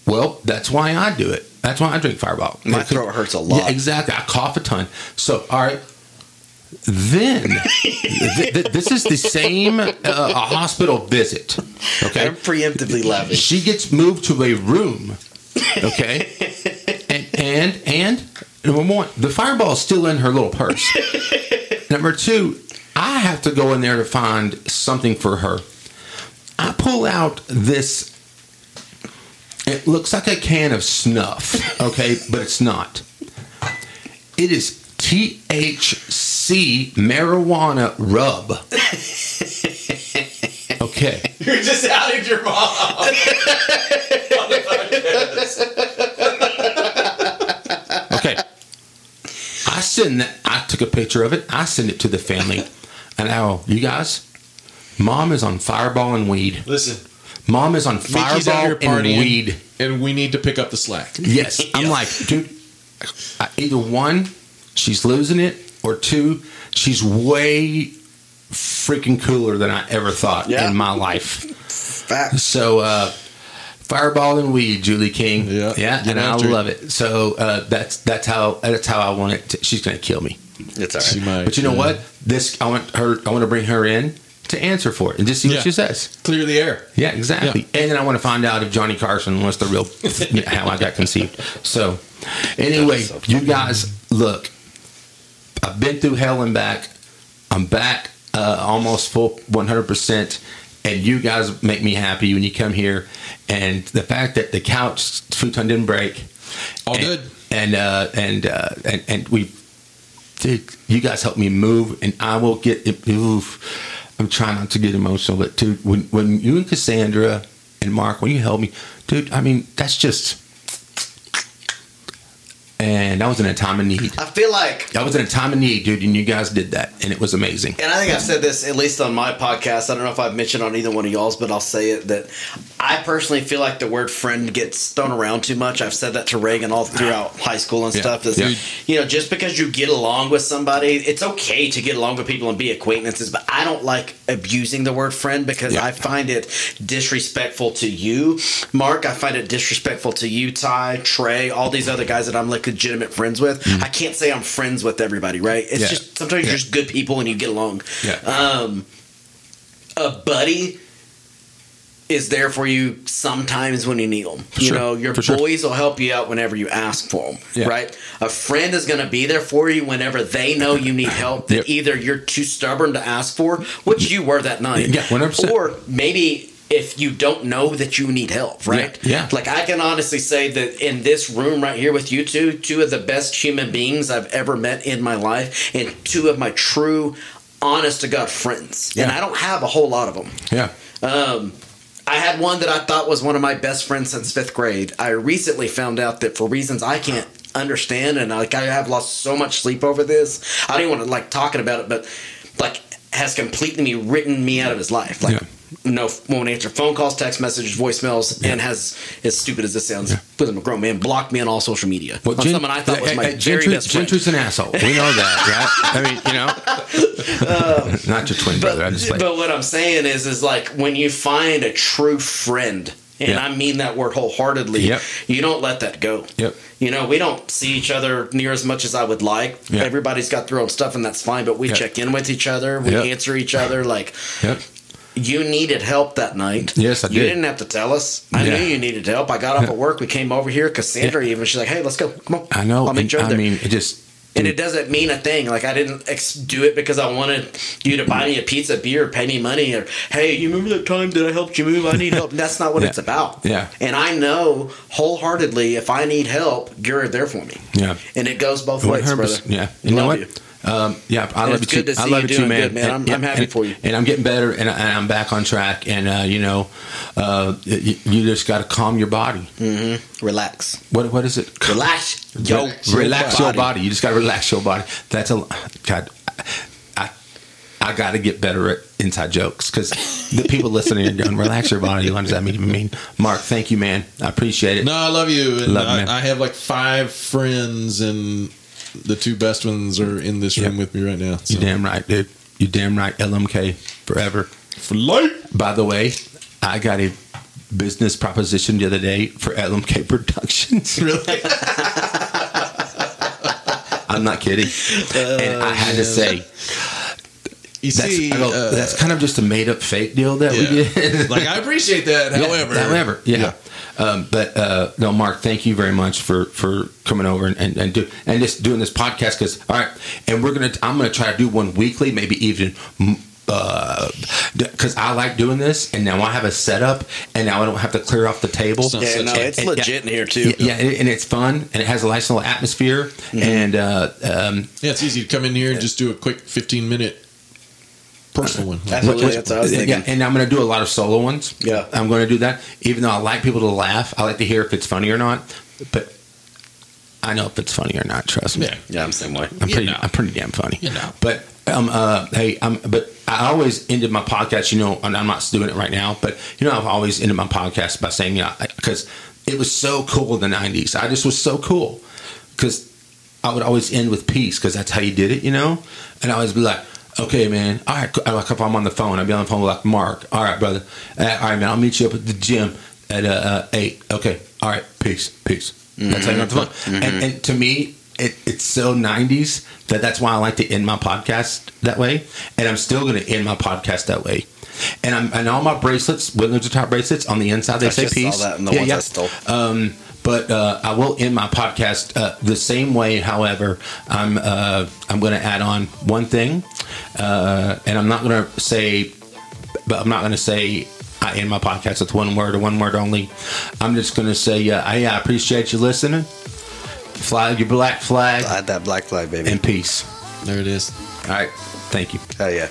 S2: well, that's why I do it. That's why I drink Fireball.
S3: My throat hurts a lot.
S2: Yeah, exactly. I cough a ton. So all right. Then th- th- this is the same uh, a hospital visit. Okay,
S3: I'm preemptively laughing.
S2: she gets moved to a room. Okay, and and and number one, the fireball is still in her little purse. number two, I have to go in there to find something for her. I pull out this. It looks like a can of snuff, okay, but it's not. It is THC marijuana rub. Okay.
S4: You're just outed your mom.
S2: Okay. I send that. I took a picture of it. I send it to the family, and now you guys, mom is on Fireball and weed.
S4: Listen,
S2: Mom is on Fireball and weed.
S4: and we need to pick up the slack.
S2: Yes, I'm like, dude. Either one, she's losing it, or two, she's way freaking cooler than I ever thought
S3: Yeah.
S2: in my life.
S3: Facts.
S2: So, uh, Fireball and weed, Julie King.
S4: Yeah,
S2: yeah,
S4: get
S2: and I
S4: after
S2: love it. So uh, that's that's how that's how I want it. To, she's gonna kill me.
S3: It's all
S4: She might,
S2: But you know
S4: yeah.
S2: what? This I want her. I want to bring her in to answer for it and just see
S4: Yeah.
S2: what she says.
S4: Clear the air.
S2: Yeah, exactly. And then I want to find out if Johnny Carson was the real how I got conceived. So, anyway,
S3: so
S2: you guys look. I've been through hell and back. I'm back uh, almost full 100 percent. And you guys make me happy when you come here. And the fact that the couch futon didn't break,
S4: All
S2: and,
S4: good.
S2: and uh, and uh, and and we, dude, you guys help me move, and I will get it move. I'm trying not to get emotional, but dude, when when you and Cassandra and Mark, when you help me, dude, I mean that's just. And I was in a time of need.
S3: I feel like
S2: I was in a time of need, dude, and you guys did that, and it was amazing.
S3: and I think I've said this at least on my podcast. I don't know if I've mentioned on either one of y'all's, but I'll say it that I personally feel like the word friend gets thrown around too much. I've said that to Reagan all throughout high school and
S2: Yeah.
S3: stuff. Is,
S2: Yeah.
S3: You know, just because you get along with somebody, it's okay to get along with people and be acquaintances, but I don't like abusing the word friend because
S2: Yeah.
S3: I find it disrespectful to you, Mark. I find it disrespectful to you, Ty, Trey, all these other guys that I'm like legitimate friends with. I can't say I'm friends with everybody, right? It's
S2: Mm-hmm. Yeah.
S3: just sometimes
S2: Yeah.
S3: you're just good people and you get along.
S2: Yeah.
S3: Um, a buddy is there for you sometimes when you need them. You
S2: sure.
S3: know, your
S2: For sure.
S3: boys will help you out whenever you ask for them,
S2: Yeah.
S3: right? A friend is going to be there for you whenever they know you need help that
S2: Yep.
S3: either you're too stubborn to ask for, which you were that night,
S2: Yeah, 100%.
S3: or maybe if you don't know that you need help, right?
S2: Yeah, yeah.
S3: Like I can honestly say that in this room right here with you two, two of the best human beings I've ever met in my life, and two of my true, honest to God friends, and I don't have a whole lot of them.
S2: Yeah.
S3: Um, I had one that I thought was one of my best friends since fifth grade. I recently found out that for reasons I can't understand, and like I have lost so much sleep over this. I don't even want to like talking about it, but like has completely written me out of his life. Like.
S2: Yeah.
S3: No, won't answer phone calls, text messages, voicemails, and has, as stupid as this sounds, with a grown man, blocked me on all social media.
S2: Well, Gen-
S3: someone I thought was
S2: uh,
S3: my
S2: uh,
S3: very
S2: Gentry-
S3: best friend.
S2: Gentry's an asshole. We know that, right? I mean, you know, not your twin brother. I'm just like,
S3: but what I'm saying is, is like when you find a true friend, and
S2: Yeah.
S3: I mean that word wholeheartedly,
S2: Yep.
S3: you don't let that go.
S2: Yep.
S3: You know, we don't see each other near as much as I would like.
S2: Yeah.
S3: Everybody's got their own stuff, and that's fine. But we
S2: Yeah.
S3: check in with each other. We answer each other. Like
S2: yep.
S3: You needed help that night.
S2: Yes, I
S3: You
S2: did.
S3: You didn't have to tell us. I
S2: Yeah.
S3: knew you needed help. I got off
S2: Yeah.
S3: at work. We came over here. Cassandra even she's like, "Hey, let's go. Come on.
S2: I know.
S3: I'll meet you
S2: I
S3: there."
S2: mean, it just.
S3: And it doesn't mean a thing. Like I didn't ex- do it because I wanted you to buy me a pizza, beer, pay me money, or hey, you remember that time that I helped you move? I need help. That's not what
S2: Yeah.
S3: it's about.
S2: Yeah.
S3: And I know wholeheartedly if I need help, you're there for me.
S2: Yeah.
S3: And it goes both ways,
S2: 100%.
S3: brother.
S2: Yeah, you know what?
S3: you.
S2: Um, yeah, I
S3: And
S2: love
S3: it's
S2: you
S3: good
S2: too.
S3: to
S2: I love
S3: you
S2: you too, man.
S3: good, man. I'm-
S2: yeah,
S3: I'm happy
S2: and-
S3: for you.
S2: and I'm getting better, and, I, and I'm back on track. And uh, you know, uh, you, you just got to calm your body.
S3: Relax.
S2: What what is it?
S3: Relax. Yo,
S2: relax your body. You just got to relax your body. That's a God. I I got to get better at inside jokes because the people listening are going, relax your body. What does that mean? mean? Mark, thank you, man. I appreciate it.
S4: No, I love you. And
S2: Love you, man.
S4: I, I have like five friends, and the two best ones are in this room
S2: Yep.
S4: with me right now. So.
S2: You damn right, dude. You damn right. LMK forever.
S4: For life.
S2: By the way, I got a business proposition the other day for LMK Productions.
S4: Really?
S2: I'm not kidding. and I had to say,
S4: You
S2: that's,
S4: see,
S2: go,
S4: uh,
S2: that's kind of just a made up fake deal that we did.
S4: like I appreciate that.
S2: Yeah,
S4: However,
S2: however, yeah. Um, but uh, no, Mark, thank you very much for for coming over and and, and, do, and just doing this podcast. Because all right, and we're gonna I'm gonna try to do one weekly, maybe even. Because I like doing this, and now I have a setup, and now I don't have to clear off the table.
S4: Sounds
S3: Yeah,
S4: such
S3: no,
S4: a-
S3: it's
S2: and-
S3: legit in here too.
S2: Yeah, yeah, and and it's fun, and it has a nice little atmosphere, and uh, um,
S4: Yeah, it's easy to come in here and just do a quick 15 minute personal one.
S3: Absolutely, that's what I was thinking.
S2: Yeah, and I'm going to do a lot of solo ones.
S3: Yeah.
S2: I'm going to do that. Even though I like people to laugh, I like to hear if it's funny or not. But I know if it's funny or not. Trust me.
S4: Yeah.
S3: Yeah, I'm the same way.
S2: I'm
S4: You
S2: pretty.
S4: know.
S2: I'm pretty damn funny.
S4: You know.
S2: But um, uh, hey, um, but I always ended my podcast. You know, and I'm not doing it right now, but you know, I've always ended my podcast by saying, yeah, because it was so cool in the '90s. I just was so cool because I would always end with peace because that's how you did it, you know. And I always be like, okay, man, all right. cool." Like if I'm on the phone, I'll be on the phone with like Mark. All right, brother. Uh, all right, man. I'll meet you up at the gym at uh, uh, eight. Okay. All right. Peace. Peace. That's how you got the phone. And, and to me, it, it's so 90s that that's why I like to end my podcast that way. And I'm still going to end my podcast that way. And I'm and all my bracelets, Windows top bracelets on the inside, they
S3: I
S2: say peace.
S3: that in the ones I stole.
S2: Um, but uh, I will end my podcast uh, the same way. However, I'm uh, I'm going to add on one thing, uh, and I'm not going to say, but I'm not going to say I end my podcast with one word or one word only. I'm just going to say, uh, I, I appreciate you listening. Fly your black flag
S3: I had that black flag, baby.
S2: and peace.
S4: There it is.
S2: All right, thank you.
S3: Hell yeah.